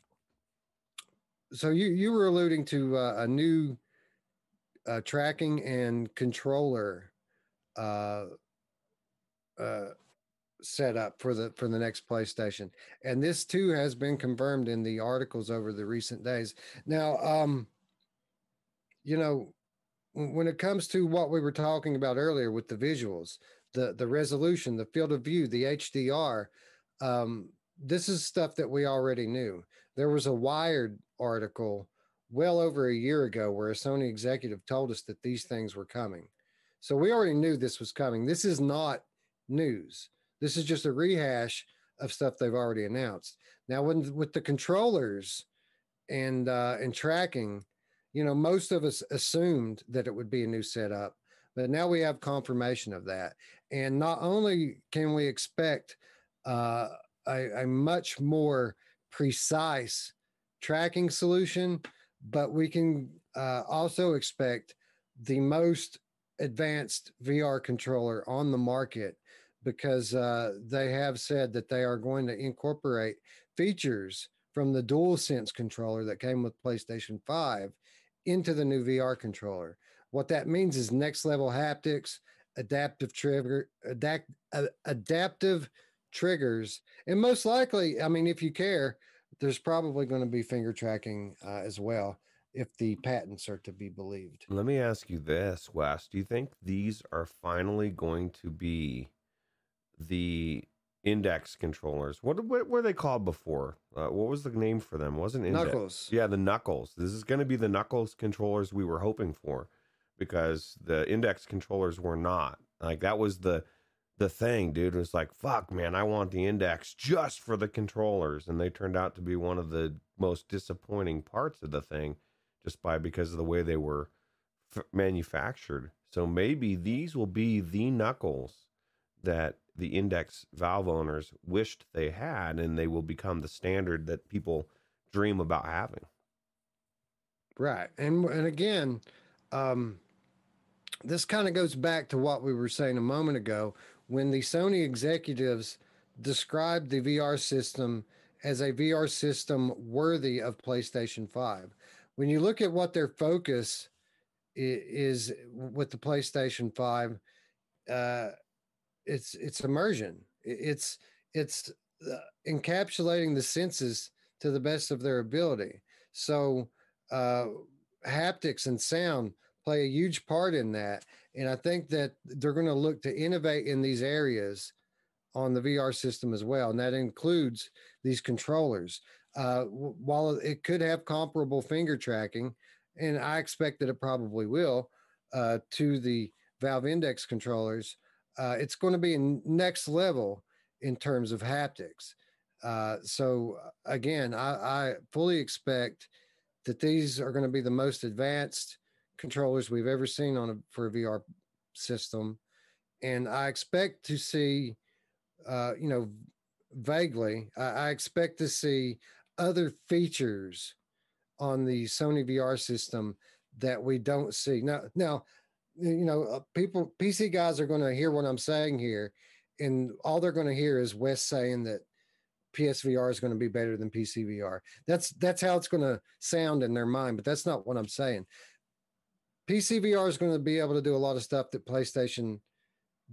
so you you were alluding to uh, a new uh, tracking and controller uh, up for the for the next PlayStation, and this too has been confirmed in the articles over the recent days. Now, um, you know, when it comes to what we were talking about earlier with the visuals, the the resolution, the field of view, the HDR, um, this is stuff that we already knew. There was a Wired article well over a year ago where a Sony executive told us that these things were coming. So we already knew this was coming. This is not news. This is just a rehash of stuff they've already announced. Now, when with the controllers and uh, and tracking, you know, most of us assumed that it would be a new setup, but now we have confirmation of that. And not only can we expect uh, a, a much more precise tracking solution, but we can uh, also expect the most advanced VR controller on the market because uh, they have said that they are going to incorporate features from the DualSense controller that came with PlayStation 5 into the new VR controller. What that means is next level haptics, adaptive trigger, adapt, uh, adaptive triggers, and most likely, I mean, if you care, there's probably going to be finger tracking uh, as well if the patents are to be believed. Let me ask you this, Wes. Do you think these are finally going to be the index controllers? What, what were they called before? Uh, what was the name for them? Wasn't index. Knuckles. Yeah, the knuckles. This is going to be the knuckles controllers we were hoping for because the index controllers were not. Like that was the the thing, dude. It was like, fuck, man, I want the index just for the controllers, and they turned out to be one of the most disappointing parts of the thing just by because of the way they were f- manufactured. So maybe these will be the knuckles that the index valve owners wished they had, and they will become the standard that people dream about having. Right, and and again, um, this kind of goes back to what we were saying a moment ago when the Sony executives described the VR system as a VR system worthy of PlayStation 5 when you look at what their focus is, with the PlayStation 5, uh, it's it's immersion. It's it's uh, encapsulating the senses to the best of their ability. So uh, haptics and sound play a huge part in that, and I think that they're going to look to innovate in these areas on the VR system as well, and that includes these controllers uh, while it could have comparable finger tracking, and I expect that it probably will uh, to the Valve Index controllers, uh, it's going to be next level in terms of haptics. Uh, so uh, again, I, I, fully expect that these are going to be the most advanced controllers we've ever seen on a for a VR system, and I expect to see, uh, you know, vaguely, I, I expect to see other features on the Sony VR system that we don't see. Now, now, you know, uh, people, PC guys are going to hear what I'm saying here, and all they're going to hear is Wes saying that PSVR is going to be better than PCVR. That's that's how it's going to sound in their mind, but that's not what I'm saying. PCVR is going to be able to do a lot of stuff that PlayStation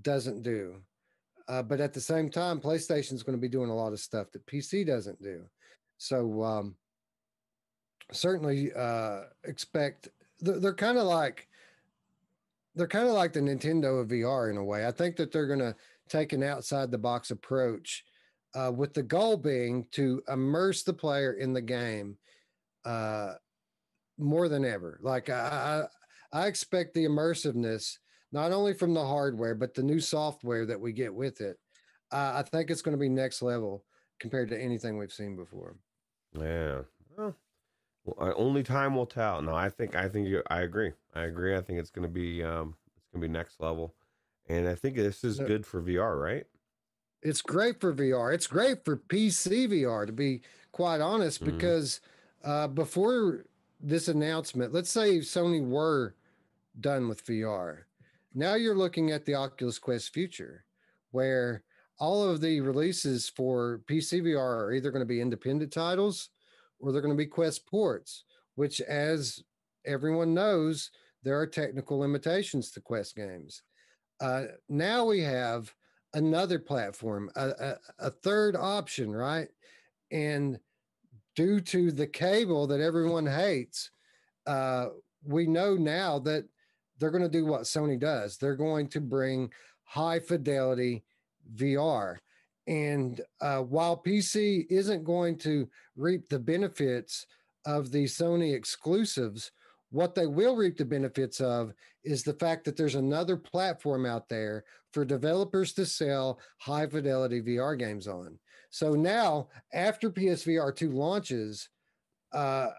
doesn't do. Uh, but at the same time, PlayStation is going to be doing a lot of stuff that PC doesn't do. So um, certainly uh, expect they're, they're kind of like they're kind of like the Nintendo of VR in a way. I think that they're going to take an outside the box approach, uh, with the goal being to immerse the player in the game uh, more than ever. Like I, I, expect the immersiveness not only from the hardware but the new software that we get with it. Uh, I think it's going to be next level compared to anything we've seen before. Yeah. Well, well, only time will tell. No, I think I think I agree. I agree. I think it's going to be um it's going to be next level, and I think this is good for VR, right? It's great for VR. It's great for PC VR, to be quite honest, mm-hmm. because uh, before this announcement, let's say Sony were done with VR. Now you're looking at the Oculus Quest future, where all of the releases for PC VR are either going to be independent titles or they're going to be Quest ports, which, as everyone knows, there are technical limitations to Quest games. Uh, now we have another platform, a, a, a third option, right? And due to the cable that everyone hates, uh, we know now that they're going to do what Sony does. They're going to bring high fidelity VR. And uh, while PC isn't going to reap the benefits of the Sony exclusives, what they will reap the benefits of is the fact that there's another platform out there for developers to sell high fidelity VR games on. So now, after PSVR 2 launches, uh,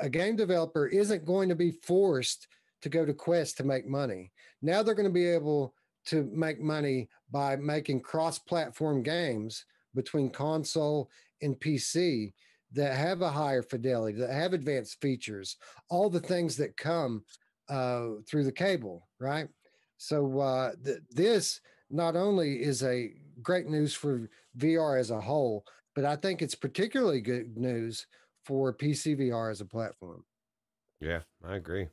a game developer isn't going to be forced to go to Quest to make money. Now they're going to be able to make money by making cross platform games between console and PC that have a higher fidelity, that have advanced features, all the things that come uh, through the cable, right? So uh, th- this not only is a great news for VR as a whole, but I think it's particularly good news for PC VR as a platform. Yeah, I agree,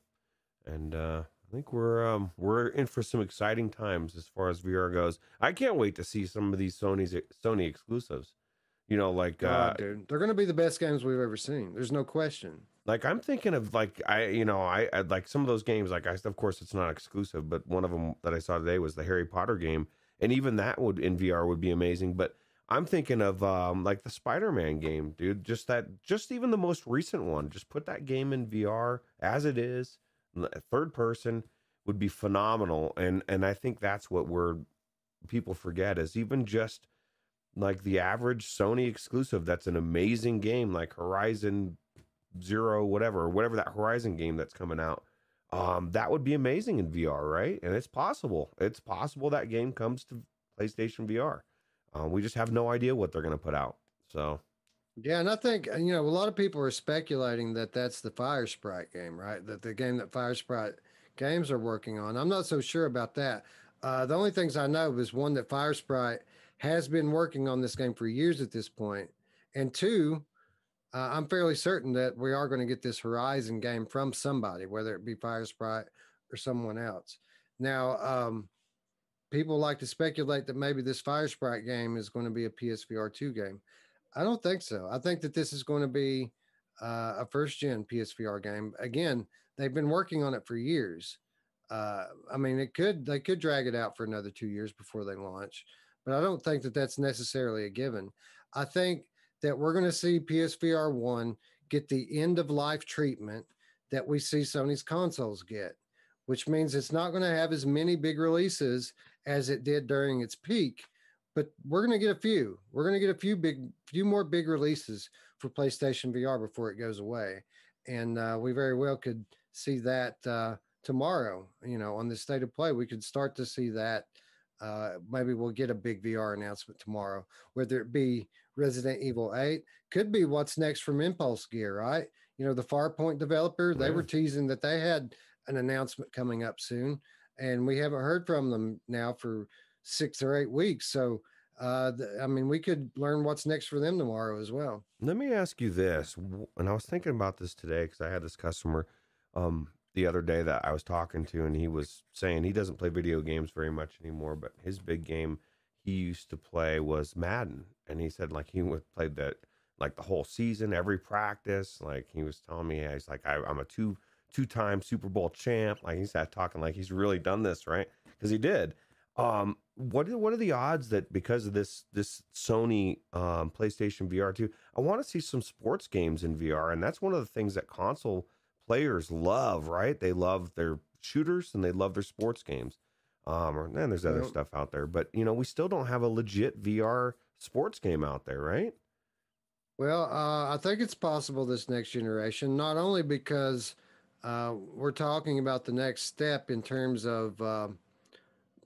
and uh, I think we're um, we're in for some exciting times as far as VR goes. I can't wait to see some of these Sony's Sony exclusives. You know, like God, uh, dude, they're going to be the best games we've ever seen. There's no question. Like I'm thinking of like I you know I, I like some of those games. Like I of course it's not exclusive, but one of them that I saw today was the Harry Potter game, and even that would in VR would be amazing. But I'm thinking of um, like the Spider-Man game, dude. Just that, just even the most recent one. Just put that game in VR as it is, third person would be phenomenal. And and I think that's what we're people forget is even just like the average Sony exclusive. That's an amazing game, like Horizon Zero, whatever, whatever that Horizon game that's coming out. Um, that would be amazing in VR, right? And it's possible. It's possible that game comes to PlayStation VR. Uh, we just have no idea what they're going to put out. So, yeah, and I think you know a lot of people are speculating that that's the Firesprite game, right? That the game that Firesprite Games are working on. I'm not so sure about that. Uh, the only things I know is one that Firesprite has been working on this game for years at this point, and two, uh, I'm fairly certain that we are going to get this Horizon game from somebody, whether it be Firesprite or someone else. Now, um, people like to speculate that maybe this Firesprite game is going to be a PSVR 2 game. I don't think so. I think that this is going to be uh, a first gen PSVR game. Again, they've been working on it for years. Uh, I mean, it could they could drag it out for another two years before they launch, but I don't think that that's necessarily a given. I think that we're going to see PSVR one get the end of life treatment that we see Sony's consoles get which means it's not going to have as many big releases as it did during its peak. But we're going to get a few. We're going to get a few big, few more big releases for PlayStation VR before it goes away, and uh, we very well could see that uh, tomorrow. You know, on the state of play, we could start to see that. Uh, maybe we'll get a big VR announcement tomorrow, whether it be Resident Evil 8, could be what's next from Impulse Gear, right? You know, the Farpoint developer, they were teasing that they had an announcement coming up soon, and we haven't heard from them now for six or eight weeks. So, uh, I mean, we could learn what's next for them tomorrow as well. Let me ask you this, and I was thinking about this today because I had this customer um, the other day that I was talking to, and he was saying he doesn't play video games very much anymore, but his big game he used to play was Madden, and he said like he would played that like the whole season, every practice. Like he was telling me, he's like, I, I'm a two two-time Super Bowl champ. Like he's talking like he's really done this, right? Because he did. Um, what are, what are the odds that because of this this Sony um, PlayStation VR two, I want to see some sports games in VR, and that's one of the things that console players love, right? They love their shooters and they love their sports games. Um, and then there's other stuff out there, but you know, we still don't have a legit VR sports game out there, right? Well, uh, I think it's possible this next generation, not only because uh, we're talking about the next step in terms of uh,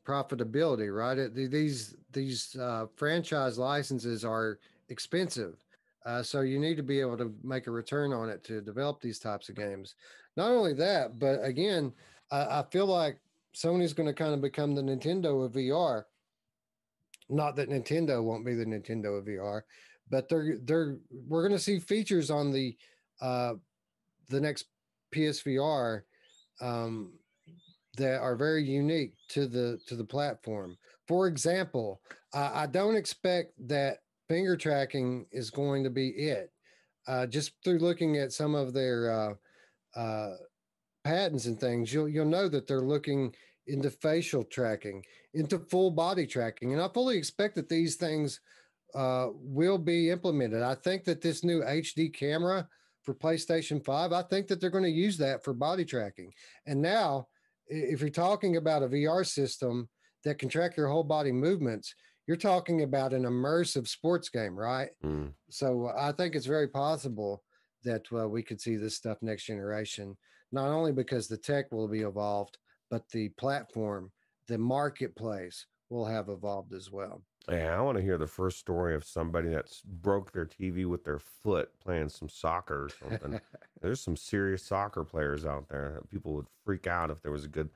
profitability, right? These these uh, franchise licenses are expensive, uh, so you need to be able to make a return on it to develop these types of games. Not only that, but again, I, I feel like Sony's going to kind of become the Nintendo of VR. Not that Nintendo won't be the Nintendo of VR, but they're they're we're going to see features on the uh, the next PSVR um, that are very unique to the to the platform. For example, I, don't expect that finger tracking is going to be it. Uh, just through looking at some of their uh, uh, patents and things, you'll you'll know that they're looking into facial tracking, into full body tracking, and I fully expect that these things uh, will be implemented. I think that this new HD camera for PlayStation 5, I think that they're going to use that for body tracking. And now, if you're talking about a VR system that can track your whole body movements, you're talking about an immersive sports game, right? Mm. So I think it's very possible that uh, we could see this stuff next generation, not only because the tech will be evolved, but the platform, the marketplace will have evolved as well. Yeah, I want to hear the first story of somebody that's broke their TV with their foot playing some soccer or something. There's some serious soccer players out there. People would freak out if there was a good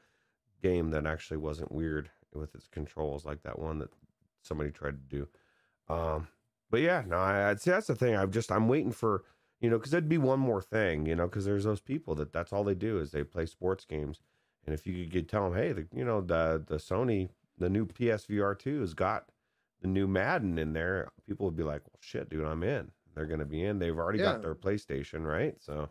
game that actually wasn't weird with its controls, like that one that somebody tried to do. Um, but yeah, no, I, say that's the thing. I'm just I'm waiting for you know because there'd be one more thing, you know, because there's those people that that's all they do is they play sports games, and if you could tell them, hey, the, you know the the Sony the new PSVR two has got the new Madden in there, people would be like, well, shit, dude, I'm in. They're going to be in. They've already yeah. got their PlayStation, right? So,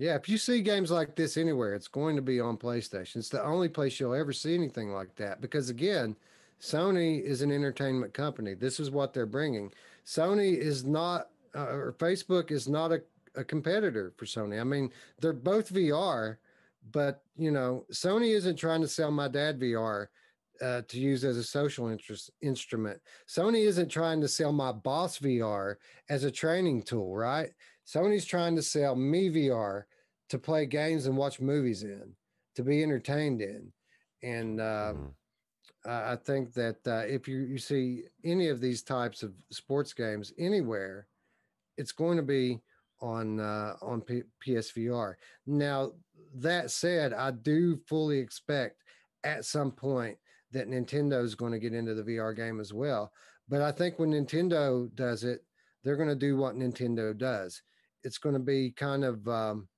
yeah, if you see games like this anywhere, it's going to be on PlayStation. It's the only place you'll ever see anything like that because, again, Sony is an entertainment company. This is what they're bringing. Sony is not, uh, or Facebook is not a, a competitor for Sony. I mean, they're both VR, but you know, Sony isn't trying to sell my dad VR uh, to use as a social interest instrument. Sony isn't trying to sell my Boss VR as a training tool, right? Sony's trying to sell me VR to play games and watch movies in, to be entertained in, and uh, mm. I think that uh, if you, you see any of these types of sports games anywhere, it's going to be on uh, on P- PSVR. Now that said, I do fully expect at some point that Nintendo is going to get into the VR game as well. But I think when Nintendo does it, they're going to do what Nintendo does. It's going to be kind of, um,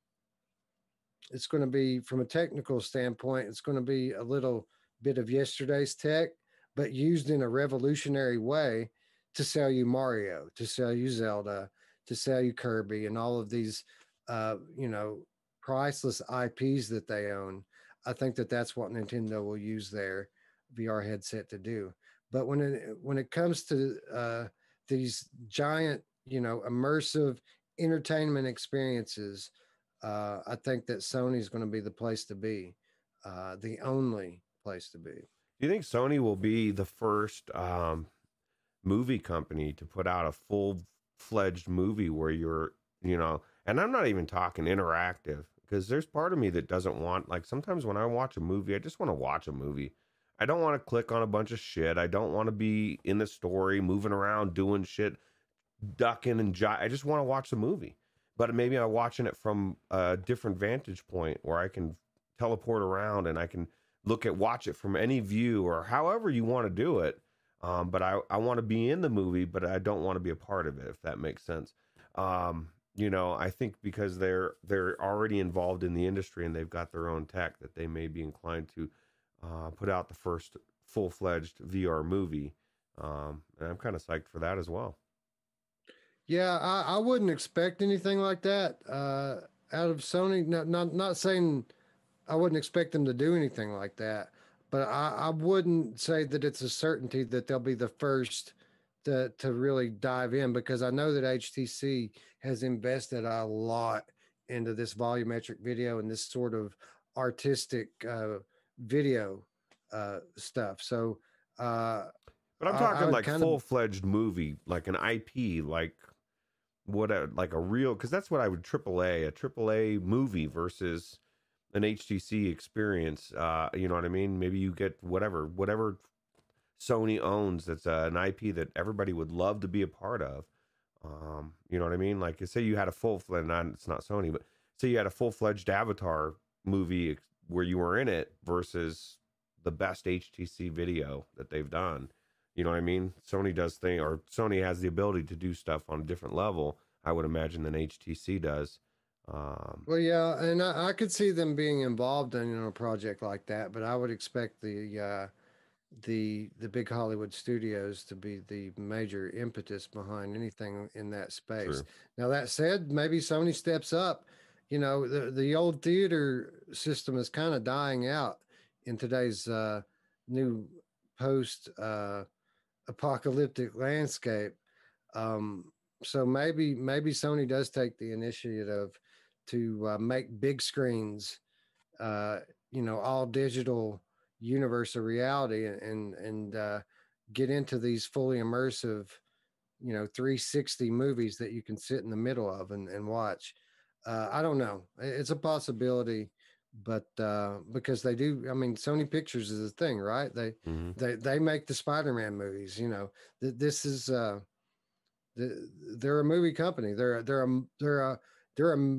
it's going to be from a technical standpoint, it's going to be a little bit of yesterday's tech, but used in a revolutionary way to sell you Mario, to sell you Zelda, to sell you Kirby, and all of these, uh, you know, priceless IPs that they own. I think that that's what Nintendo will use their VR headset to do. But when it when it comes to uh, these giant, you know, immersive entertainment experiences, uh, I think that Sony is going to be the place to be, uh, the only place to be. Do you think Sony will be the first um, movie company to put out a full fledged movie where you're, you know, and I'm not even talking interactive because there's part of me that doesn't want like sometimes when I watch a movie, I just want to watch a movie. I don't want to click on a bunch of shit. I don't want to be in the story, moving around, doing shit, ducking and I just want to watch the movie. But maybe I'm watching it from a different vantage point where I can teleport around and I can look at watch it from any view or however you want to do it. Um, but I, I want to be in the movie, but I don't want to be a part of it, if that makes sense. Um, you know, I think because they're they're already involved in the industry and they've got their own tech that they may be inclined to uh, put out the first full fledged VR movie. Um, and I'm kind of psyched for that as well. Yeah, I, I wouldn't expect anything like that uh, out of Sony. Not, not not saying I wouldn't expect them to do anything like that, but I, I wouldn't say that it's a certainty that they'll be the first to to really dive in because I know that HTC has invested a lot into this volumetric video and this sort of artistic uh, video uh, stuff. So, uh, but I'm talking like full fledged movie, like an IP, like what, a, like a real, because that's what I would AAA, a AAA movie versus an HTC experience. Uh, you know what I mean? Maybe you get whatever, whatever Sony owns that's uh, an IP that everybody would love to be a part of. Um, you know what I mean? Like, say you had a full fledged, it's not Sony, but say you had a full fledged Avatar movie where you were in it versus the best HTC video that they've done. You know what I mean? Sony does thing or Sony has the ability to do stuff on a different level, I would imagine, than HTC does. Um, well, yeah, and I, I, could see them being involved in you know, a project like that, but I would expect the uh, the the big Hollywood studios to be the major impetus behind anything in that space. True. Now that said, maybe Sony steps up you know, the the old theater system is kind of dying out in today's uh, new post uh, apocalyptic landscape. Um, so maybe maybe Sony does take the initiative to uh, make big screens, uh, you know, all digital universe of reality, and and uh, get into these fully immersive, you know, 360 movies that you can sit in the middle of and, and watch. Uh, I don't know. It's a possibility, but uh, because they do, I mean, Sony Pictures is a thing, right? They mm-hmm. they they make the Spider-Man movies. You know, th- this is uh, the, they're a movie company. They're they're a they're a they're a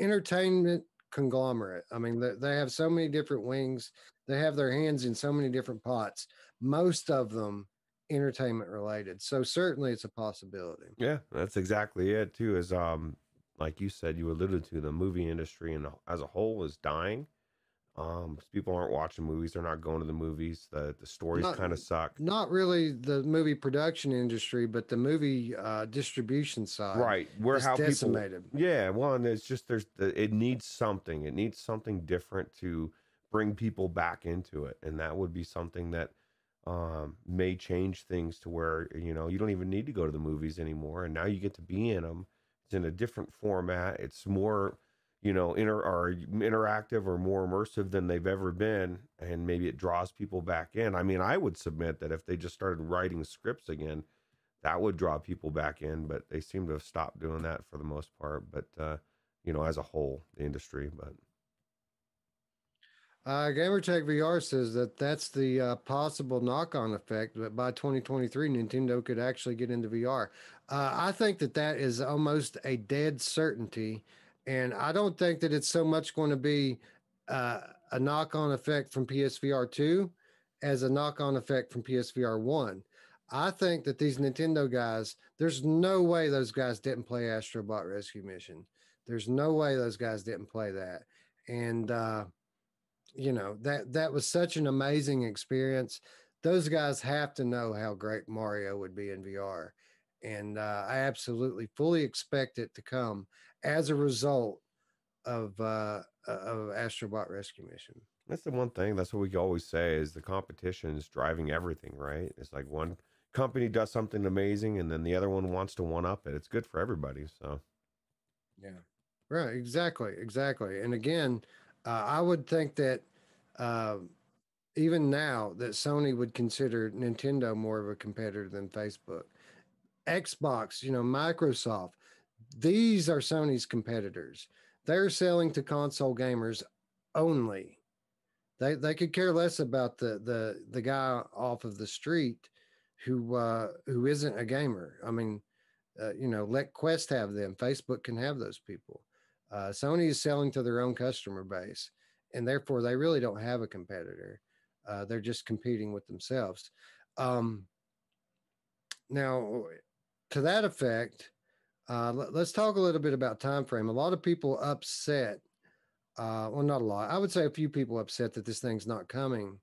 entertainment conglomerate. I mean, they, they have so many different wings. They have their hands in so many different pots. Most of them entertainment related. So certainly it's a possibility. Yeah, that's exactly it too. Is um like you said, you alluded to the movie industry and as a whole is dying. Um, people aren't watching movies; they're not going to the movies. the The stories kind of suck. Not really the movie production industry, but the movie uh, distribution side. Right, where how decimated. people. Yeah, one it's just there's it needs something. It needs something different to bring people back into it, and that would be something that um, may change things to where you know you don't even need to go to the movies anymore, and now you get to be in them. It's in a different format. It's more you know, inter or interactive or more immersive than they've ever been, and maybe it draws people back in. I mean, I would submit that if they just started writing scripts again, that would draw people back in. But they seem to have stopped doing that for the most part. But uh, you know, as a whole, the industry. But uh, Gamertag VR says that that's the uh, possible knock-on effect that by 2023 Nintendo could actually get into VR. Uh, I think that that is almost a dead certainty and I don't think that it's so much going to be uh, a knock on effect from PSVR 2 as a knock on effect from PSVR 1. I think that these Nintendo guys, there's no way those guys didn't play Astro Bot Rescue Mission. There's no way those guys didn't play that. And, uh, you know, that, that was such an amazing experience. Those guys have to know how great Mario would be in VR. And uh, I absolutely fully expect it to come as a result of uh, of Astro Bot Rescue Mission. That's the one thing. That's what we always say is the competition is driving everything, right? It's like one company does something amazing, and then the other one wants to one up it. It's good for everybody. So, yeah, right, exactly, exactly. And again, uh, I would think that uh, even now that Sony would consider Nintendo more of a competitor than Facebook. Xbox, you know, Microsoft, these are Sony's competitors. They're selling to console gamers only. They they could care less about the the the guy off of the street who uh, who isn't a gamer. I mean, uh, you know, let Quest have them. Facebook can have those people. Uh, Sony is selling to their own customer base, and therefore they really don't have a competitor. Uh, they're just competing with themselves. Um, now, to that effect, uh, let, us talk a little bit about time frame. A lot of people upset. Uh, well, not a lot. I would say a few people upset that this thing's not coming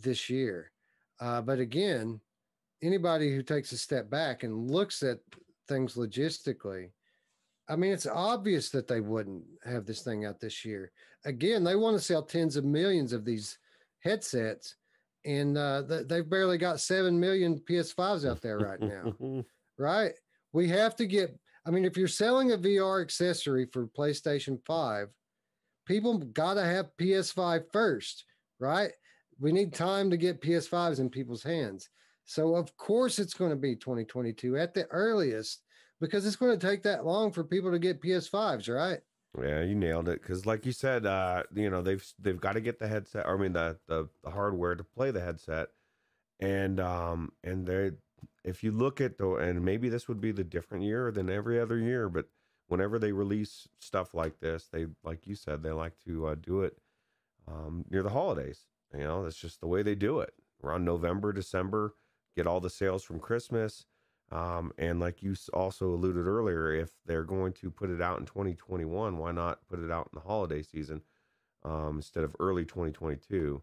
this year. Uh, but again, anybody who takes a step back and looks at things logistically, I mean, it's obvious that they wouldn't have this thing out this year. Again, they want to sell tens of millions of these headsets, and uh, they've barely got seven million PS5s out there right now. right? We have to get I mean, if you're selling a VR accessory for PlayStation 5, people got to have PS5 first, right? We need time to get PS5s in people's hands. So, of course, it's going to be 2022 at the earliest because it's going to take that long for people to get PS5s, right? Yeah, you nailed it. Because, like you said, uh, you know they've they've got to get the headset. Or, I mean, the, the the hardware to play the headset, and um and they if you look at though, and maybe this would be the different year than every other year, but whenever they release stuff like this, they, like you said, they like to uh, do it um, near the holidays. You know, that's just the way they do it. Around November, December, get all the sales from Christmas. Um, and like you also alluded earlier, if they're going to put it out in 2021, why not put it out in the holiday season um, instead of early 2022?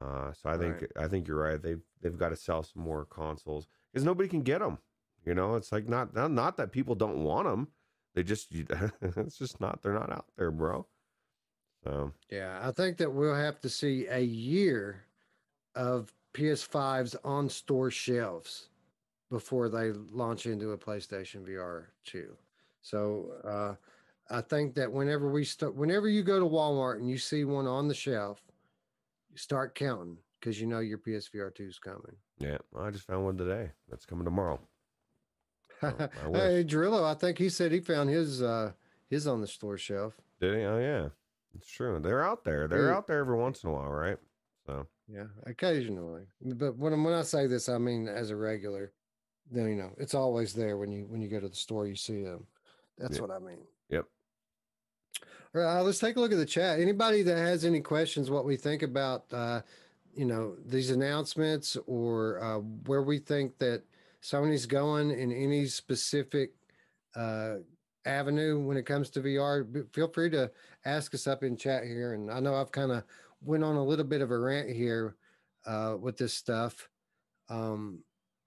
Uh, so I think right. I think you're right. They've they've got to sell some more consoles because nobody can get them. You know, it's like not, not not that people don't want them. They just it's just not they're not out there, bro. So yeah, I think that we'll have to see a year of PS5s on store shelves before they launch into a PlayStation VR 2. So uh, I think that whenever we start, whenever you go to Walmart and you see one on the shelf, you start counting because you know your PSVR 2 is coming. Yeah, I just found one today. That's coming tomorrow. So, hey, Drillo, I think he said he found his uh his on the store shelf. Did he? Oh yeah, it's true. They're out there. They're yeah. out there every once in a while, right? So yeah, occasionally. But when when I say this, I mean as a regular. Then you know it's always there when you when you go to the store, you see them. That's what I mean. Yep. All right, let's take a look at the chat. Anybody that has any questions, what we think about, uh, you know, these announcements or uh, where we think that Sony's going in any specific uh, avenue when it comes to VR, feel free to ask us up in chat here. And I know I've kind of went on a little bit of a rant here uh, with this stuff. Um,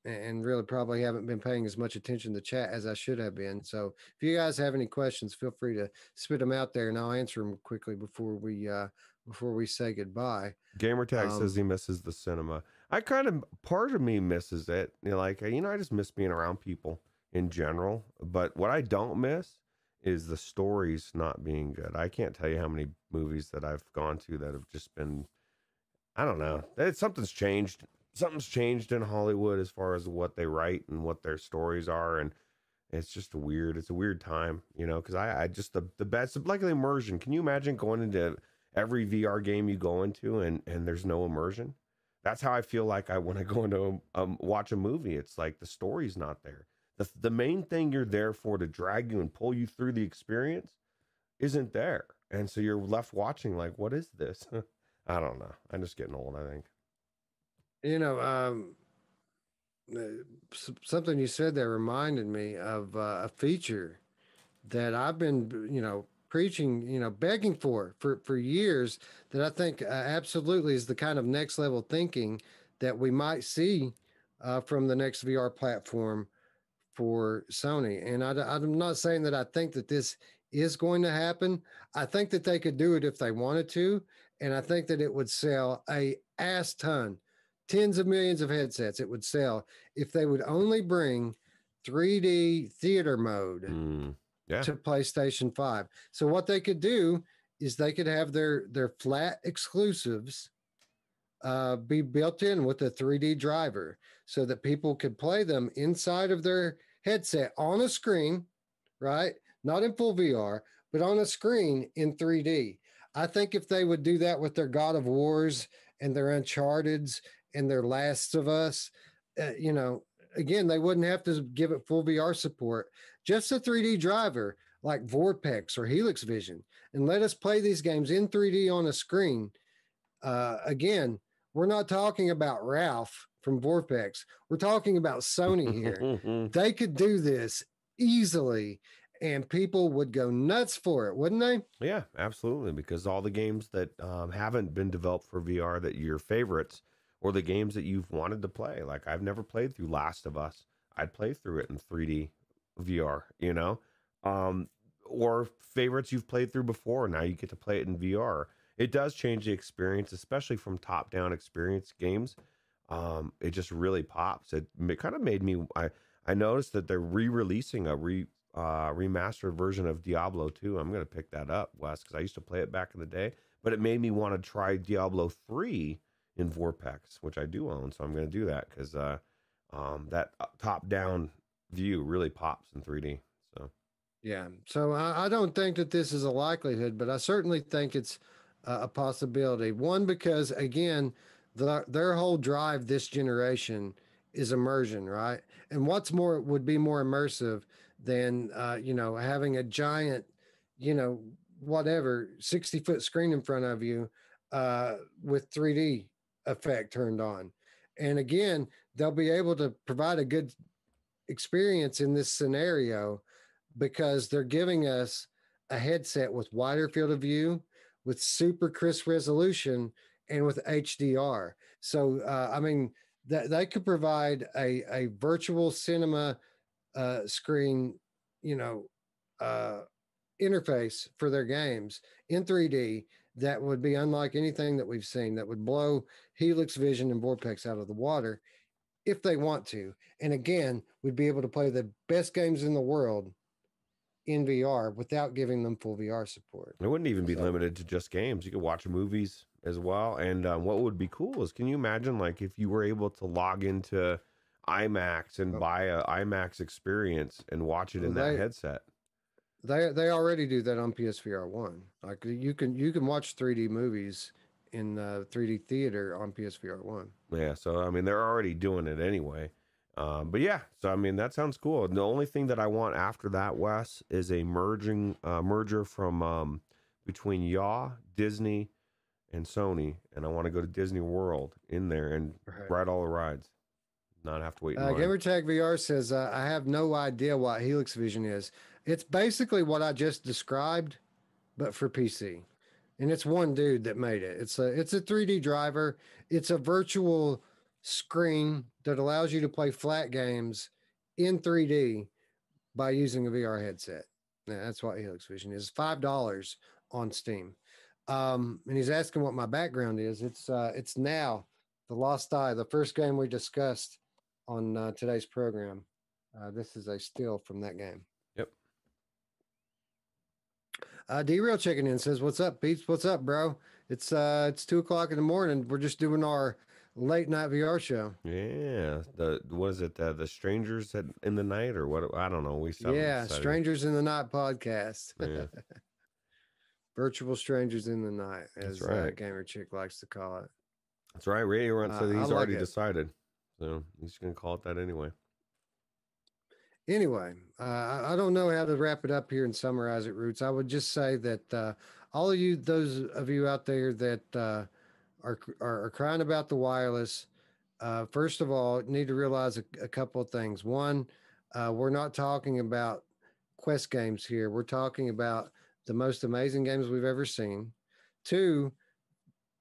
and really probably haven't been paying as much attention to chat as I should have been. So if you guys have any questions, feel free to spit them out there, and I'll answer them quickly before we uh, before we say goodbye. Gamertag um, says he misses the cinema. I kind of part of me misses it. You know, like you know, I just miss being around people in general. But what I don't miss is the stories not being good. I can't tell you how many movies that I've gone to that have just been I don't know. Something's changed something's changed in Hollywood as far as what they write and what their stories are, and it's just weird. It's a weird time, you know, because I, I just the the best like the immersion. Can you imagine going into every VR game you go into and and there's no immersion? That's how I feel like I when I go into um, watch a movie. It's like the story's not there. The the main thing you're there for to drag you and pull you through the experience isn't there, and so you're left watching like, what is this? I don't know. I'm just getting old. I think. You know, um, uh, something you said there reminded me of uh, a feature that I've been, you know, preaching, you know, begging for for for years. That I think uh, absolutely is the kind of next level thinking that we might see uh, from the next VR platform for Sony. And I, I'm not saying that I think that this is going to happen. I think that they could do it if they wanted to, and I think that it would sell a ass ton tens of millions of headsets it would sell if they would only bring 3D theater mode mm, yeah. to PlayStation 5. So what they could do is they could have their their flat exclusives uh, be built in with a 3D driver so that people could play them inside of their headset on a screen, right? Not in full VR, but on a screen in 3D. I think if they would do that with their God of Wars and their Uncharted's and their Last of Us, uh, you know, again, they wouldn't have to give it full VR support. Just a 3D driver like VorpX or Helix Vision, and let us play these games in 3D on a screen. Uh, again, we're not talking about Ralph from VorpX. We're talking about Sony here. they could do this easily and people would go nuts for it, wouldn't they? Yeah, absolutely. Because all the games that um, haven't been developed for VR that your favorites or the games that you've wanted to play. Like I've never played through Last of Us. I'd play through it in 3D VR, you know? Um, or favorites you've played through before. Now you get to play it in VR. It does change the experience, especially from top down experience games. Um, it just really pops. It, it kind of made me, I, I noticed that they're re releasing a re, uh, remastered version of Diablo 2. I'm going to pick that up, Wes, because I used to play it back in the day, but it made me want to try Diablo 3 in VorpX, which I do own. So I'm going to do that because uh, um, that uh, top down view really pops in 3D. So, yeah. So I, I, don't think that this is a likelihood, but I certainly think it's uh, a possibility. One, because again, the, their whole drive this generation is immersion, right? And what's more would be more immersive than, uh, you know, having a giant, you know, whatever 60 foot screen in front of you uh, with 3D effect turned on. And again, they'll be able to provide a good experience in this scenario because they're giving us a headset with wider field of view, with super crisp resolution, and with HDR. So, uh, I mean, that they could provide a, a virtual cinema uh, screen, you know, uh, interface for their games in 3D that would be unlike anything that we've seen that would blow Helix Vision and VorpX out of the water if they want to. And again, we'd be able to play the best games in the world in VR without giving them full VR support. It wouldn't even be So- limited to just games. You could watch movies as well. And um, what would be cool is, can you imagine like if you were able to log into IMAX and buy a IMAX experience and watch it in that They- headset? They they already do that on PSVR one. Like you can you can watch 3D movies in uh, 3D theater on PSVR one. Yeah, so I mean they're already doing it anyway. Um, but yeah, so I mean that sounds cool. The only thing that I want after that, Wes, is a merging uh, merger from um, between Yaw, Disney, and Sony, and I want to go to Disney World in there and Right. ride all the rides, not have to wait. Uh. Gamertag VR says uh, I have no idea what Helix Vision is. It's basically what I just described, but for PC. And it's one dude that made it. It's a it's a 3D driver. It's a virtual screen that allows you to play flat games in 3D by using a VR headset. Yeah, that's what Helix Vision is. Five dollars on Steam. Um, and he's asking what my background is. It's uh, it's now the Lost Eye, the first game we discussed on uh, today's program. Uh, this is a still from that game. Uh, D-Real checking in says, "What's up, Pete? What's up, bro? It's uh, it's two o'clock in the morning. We're just doing our late night VR show. Yeah, the was it uh, the strangers at, in the night or what? I don't know. We yeah, decided. Strangers in the Night podcast. Yeah. Virtual strangers in the night, That's as uh, gamer chick likes to call it. That's right. Radio Runt Uh, said he's like already it. decided, so he's gonna call it that anyway. Anyway, uh, I don't know how to wrap it up here and summarize it, Roots. I would just say that uh, all of you, those of you out there that uh, are, are are crying about the wireless, uh, first of all, need to realize a, a couple of things. One, uh, we're not talking about Quest games here. We're talking about the most amazing games we've ever seen. Two,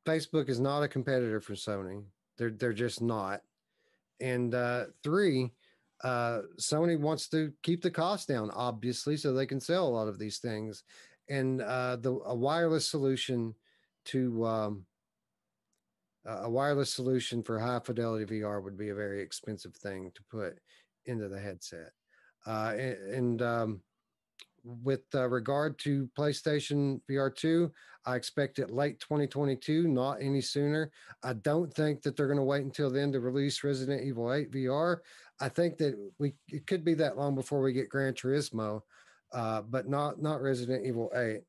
Facebook is not a competitor for Sony. They're they're just not. And uh, three, uh, Sony wants to keep the cost down, obviously, so they can sell a lot of these things. And uh, the a wireless solution to um, a wireless solution for high fidelity VR would be a very expensive thing to put into the headset. Uh, a- and um, with uh, regard to PlayStation VR 2, I expect it late 2022, not any sooner. I don't think that they're going to wait until then to release Resident Evil 8 VR. I think that we it could be that long before we get Gran Turismo, uh, but not not Resident Evil 8.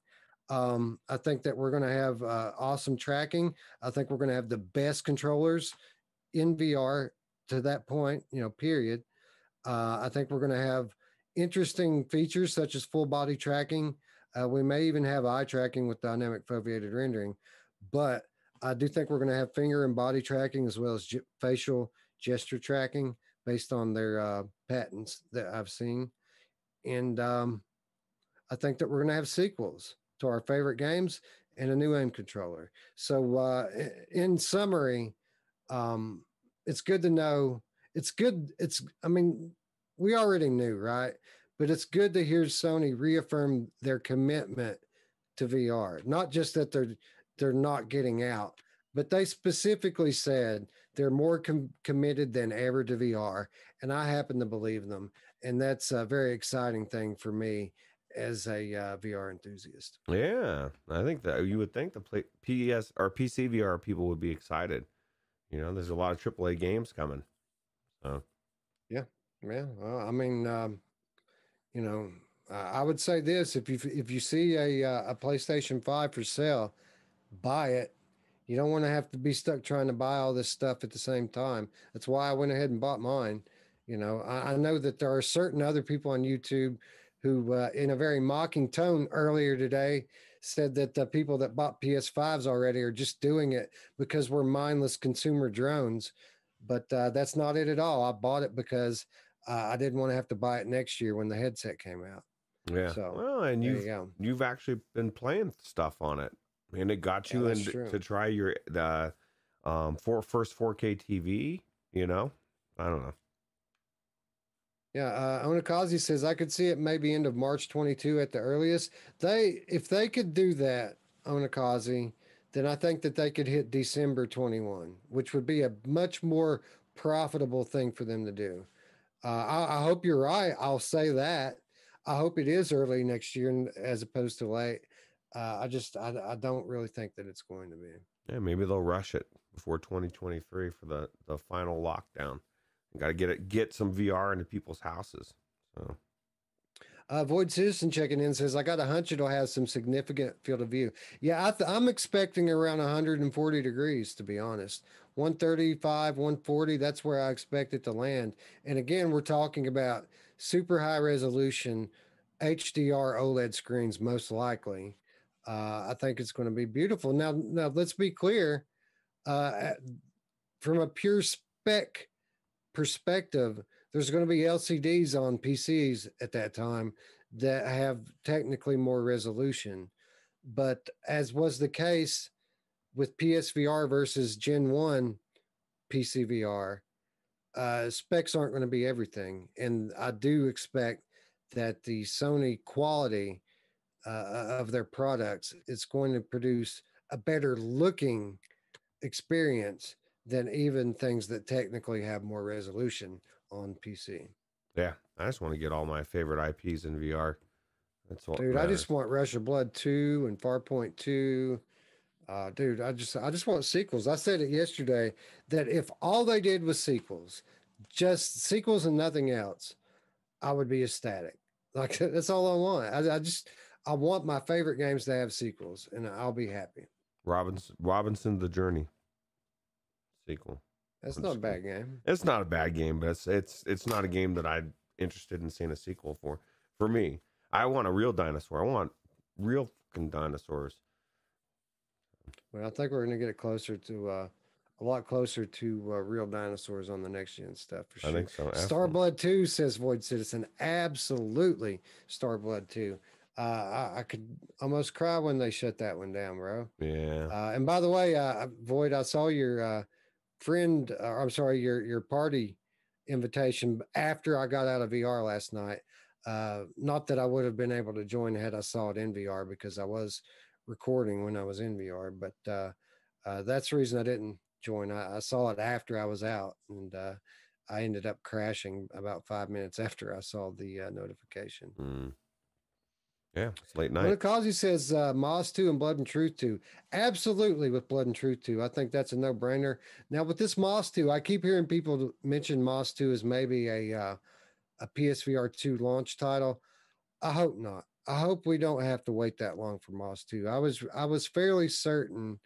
Um, I think that we're going to have uh, awesome tracking. I think we're going to have the best controllers in VR to that point, you know, period. Uh, I think we're going to have interesting features such as full body tracking. Uh, we may even have eye tracking with dynamic foveated rendering, but I do think we're going to have finger and body tracking as well as ge- facial gesture tracking based on their uh, patents that I've seen. And um, I think that we're going to have sequels to our favorite games and a new end controller. So, uh, in summary, um, it's good to know. It's good. It's, I mean, we already knew, right? But it's good to hear Sony reaffirm their commitment to VR. Not just that they're they're not getting out, but they specifically said they're more com- committed than ever to VR, and I happen to believe them. And that's a very exciting thing for me as a uh, VR enthusiast. Yeah, I think that you would think the play, PS or PC VR people would be excited. You know, there's a lot of AAA games coming. So Yeah, well, I mean, um, you know, uh, I would say this: if you if you see a uh, a PlayStation Five for sale, buy it. You don't want to have to be stuck trying to buy all this stuff at the same time. That's why I went ahead and bought mine. You know, I, I know that there are certain other people on YouTube who, uh, in a very mocking tone earlier today, said that the people that bought PS5s already are just doing it because we're mindless consumer drones. But uh, that's not it at all. I bought it because uh, I didn't want to have to buy it next year when the headset came out. yeah, So, well, and you've you you've actually been playing stuff on it, and it got you that's in true. to try your the um for first 4K TV. You know, I don't know. Yeah, uh, Onakazi says I could see it maybe end of March 22 at the earliest. They, if they could do that, Onakazi, then I think that they could hit December 21, which would be a much more profitable thing for them to do. Uh, I, I, hope you're right. I'll say that. I hope it is early next year as opposed to late. Uh, I just I, I don't really think that it's going to be. Yeah, maybe they'll rush it before 2023 for the the final lockdown. Got to get it get some VR into people's houses. So. Uh, Void Citizen checking in says, I got a hunch it'll have some significant field of view. Yeah, I th- I'm expecting around 140 degrees, to be honest. 135, 140, that's where I expect it to land. And again, we're talking about super high resolution HDR OLED screens, most likely. Uh, I think it's going to be beautiful. Now, now let's be clear. Uh, from a pure spec perspective, there's going to be LCDs on PCs at that time that have technically more resolution. But as was the case with PSVR versus Gen 1 PCVR, uh, specs aren't going to be everything. And I do expect that the Sony quality uh, of their products it's going to produce a better looking experience than even things that technically have more resolution on PC. Yeah, I just want to get all my favorite IPs in VR. That's what, dude. Matters. I just want Rush of Blood two and Farpoint two. Uh, dude, I just I just want sequels. I said it yesterday that if all they did was sequels, just sequels and nothing else, I would be ecstatic. Like that's all I want. I, I just I want my favorite games to have sequels, and I'll be happy. Robinson Robinson the Journey sequel. That's not a bad game. It's not a bad game, but it's it's it's not a game that I'm interested in seeing a sequel for. For me, I want a real dinosaur. I want real fucking dinosaurs. Well, I think we're going to get it closer to uh, a lot closer to uh, real dinosaurs on the next gen stuff for sure. I think so. Starblood Two says Void Citizen. Absolutely, Starblood Two. Uh, I, I, could almost cry when they shut that one down, bro. Yeah. Uh, and by the way, uh, Void, I saw your uh, friend, uh, I'm sorry, your your party invitation after I got out of VR last night. Uh, not that I would have been able to join had I saw it in VR because I was recording when I was in VR, but uh, uh, that's the reason I didn't join. I, I, saw it after I was out, and uh, I ended up crashing about five minutes after I saw the uh, notification. Mm. Yeah, it's late night. Kazi says uh, Moss 2 and Blood and Truth 2. Absolutely with Blood and Truth 2. I think that's a no brainer. Now, with this Moss 2, I keep hearing people mention Moss 2 as maybe a, uh, a PSVR 2 launch title. I hope not. I hope we don't have to wait that long for Moss 2. I was I was fairly certain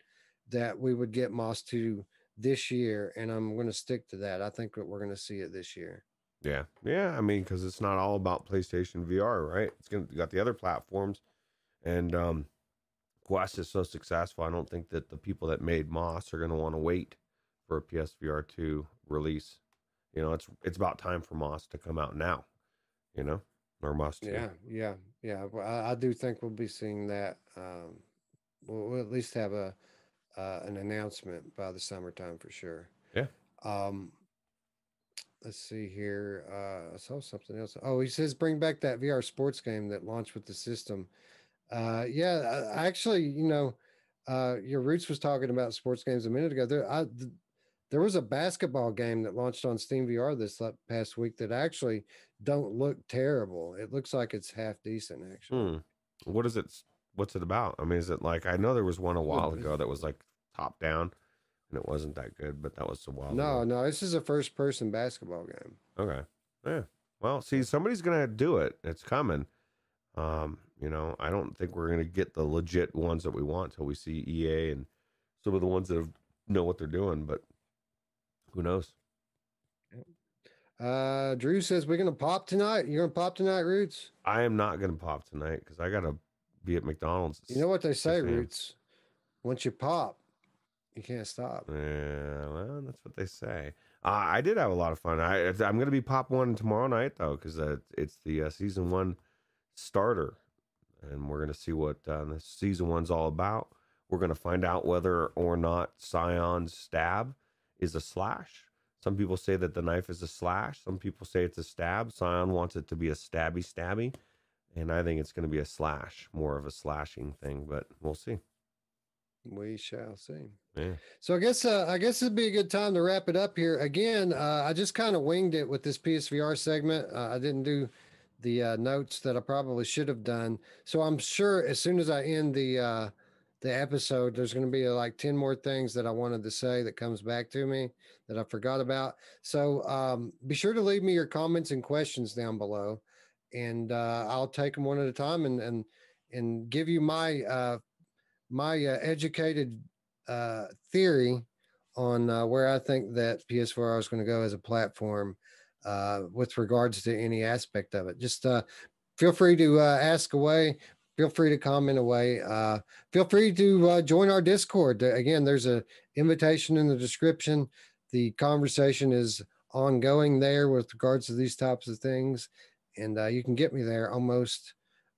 that we would get Moss 2 this year, and I'm going to stick to that. I think that we're going to see it this year. Yeah, yeah. I mean, because it's not all about PlayStation VR, right? It's gonna got the other platforms, and um, Quest is so successful. I don't think that the people that made Moss are gonna want to wait for a PSVR two release. You know, it's it's about time for Moss to come out now. You know, or Moss two. Yeah, yeah, yeah. Well, I, I do think we'll be seeing that. Um, we'll, we'll at least have a uh, an announcement by the summertime for sure. Yeah. Um, let's see here. Uh, I saw something else. Oh, he says bring back that VR sports game that launched with the system. Uh, yeah, actually, you know, uh, your roots was talking about sports games a minute ago. There, I, th- there was a basketball game that launched on Steam VR this past week that actually don't look terrible. It looks like it's half decent, actually. Hmm. What is it? What's it about? I mean, is it like I know there was one a while ago that was like top down and it wasn't that good, but that was a while. No, ago. no, this is a first person basketball game. Okay. Yeah. Well, see, somebody's gonna do it. It's coming. Um, you know, I don't think we're gonna get the legit ones that we want until we see EA and some of the ones that have, know what they're doing, but who knows? Uh, Drew says we're gonna pop tonight. You're gonna pop tonight, Roots? I am not gonna pop tonight because I gotta be at McDonald's. You know what they say, Roots? Once you pop, you can't stop. Yeah, well, that's what they say. Uh, I did have a lot of fun. I I'm gonna be pop one tomorrow night though, because uh, it's the uh, season one starter, and we're gonna see what uh, the season one's all about. We're gonna find out whether or not Scion's stab is a slash. Some people say that the knife is a slash. Some people say it's a stab. Scion wants it to be a stabby stabby. And I think it's going to be a slash, more of a slashing thing, but we'll see. We shall see. Yeah. So I guess uh, I guess it'd be a good time to wrap it up here. Again, uh, I just kind of winged it with this PSVR segment. Uh, I didn't do the uh, notes that I probably should have done. So I'm sure as soon as I end the uh, the episode, there's going to be uh, like ten more things that I wanted to say that comes back to me that I forgot about. So um, be sure to leave me your comments and questions down below, and uh, I'll take them one at a time and and and give you my uh, my uh, educated uh, theory on uh, where I think that PS4 is going to go as a platform uh, with regards to any aspect of it. Just uh, feel free to uh, ask away. Feel free to comment away. Feel free to join our Discord. Again, there's a invitation in the description. The conversation is ongoing there with regards to these types of things, and you can get me there almost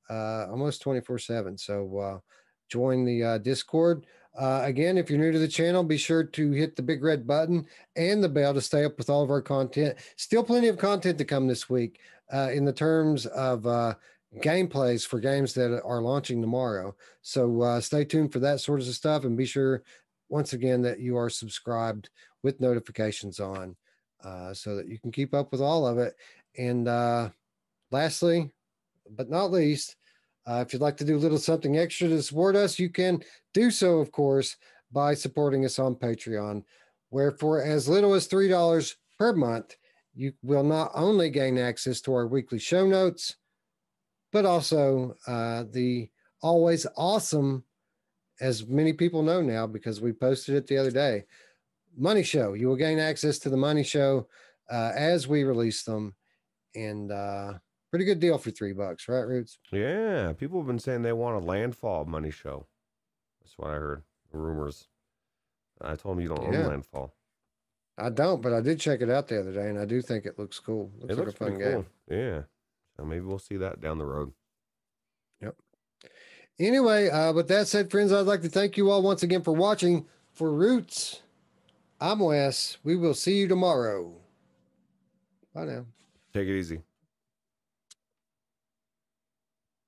almost 24 seven. So join the uh, Discord. Uh, again, if you're new to the channel, be sure to hit the big red button and the bell to stay up with all of our content. Still plenty of content to come this week uh, in the terms of uh, gameplays for games that are launching tomorrow. So uh, stay tuned for that sort of stuff and be sure, once again, that you are subscribed with notifications on uh, so that you can keep up with all of it. And lastly, but not least, uh, if you'd like to do a little something extra to support us, you can do so, of course, by supporting us on Patreon, where for as little as $3 per month, you will not only gain access to our weekly show notes, but also uh, the always awesome, as many people know now because we posted it the other day, Money Show. You will gain access to the Money Show uh, as we release them. And uh, pretty good deal for three bucks, right, Roots? Yeah. People have been saying they want a landfall money show. That's what I heard. Rumors. I told them you don't Yeah. own landfall. I don't, but I did check it out the other day, and I do think it looks cool. Looks it like looks a fun game. cool. Yeah. So maybe we'll see that down the road. Yep. Anyway, uh, with that said, friends, I'd like to thank you all once again for watching. For Roots, I'm Wes. We will see you tomorrow. Bye now. Take it easy.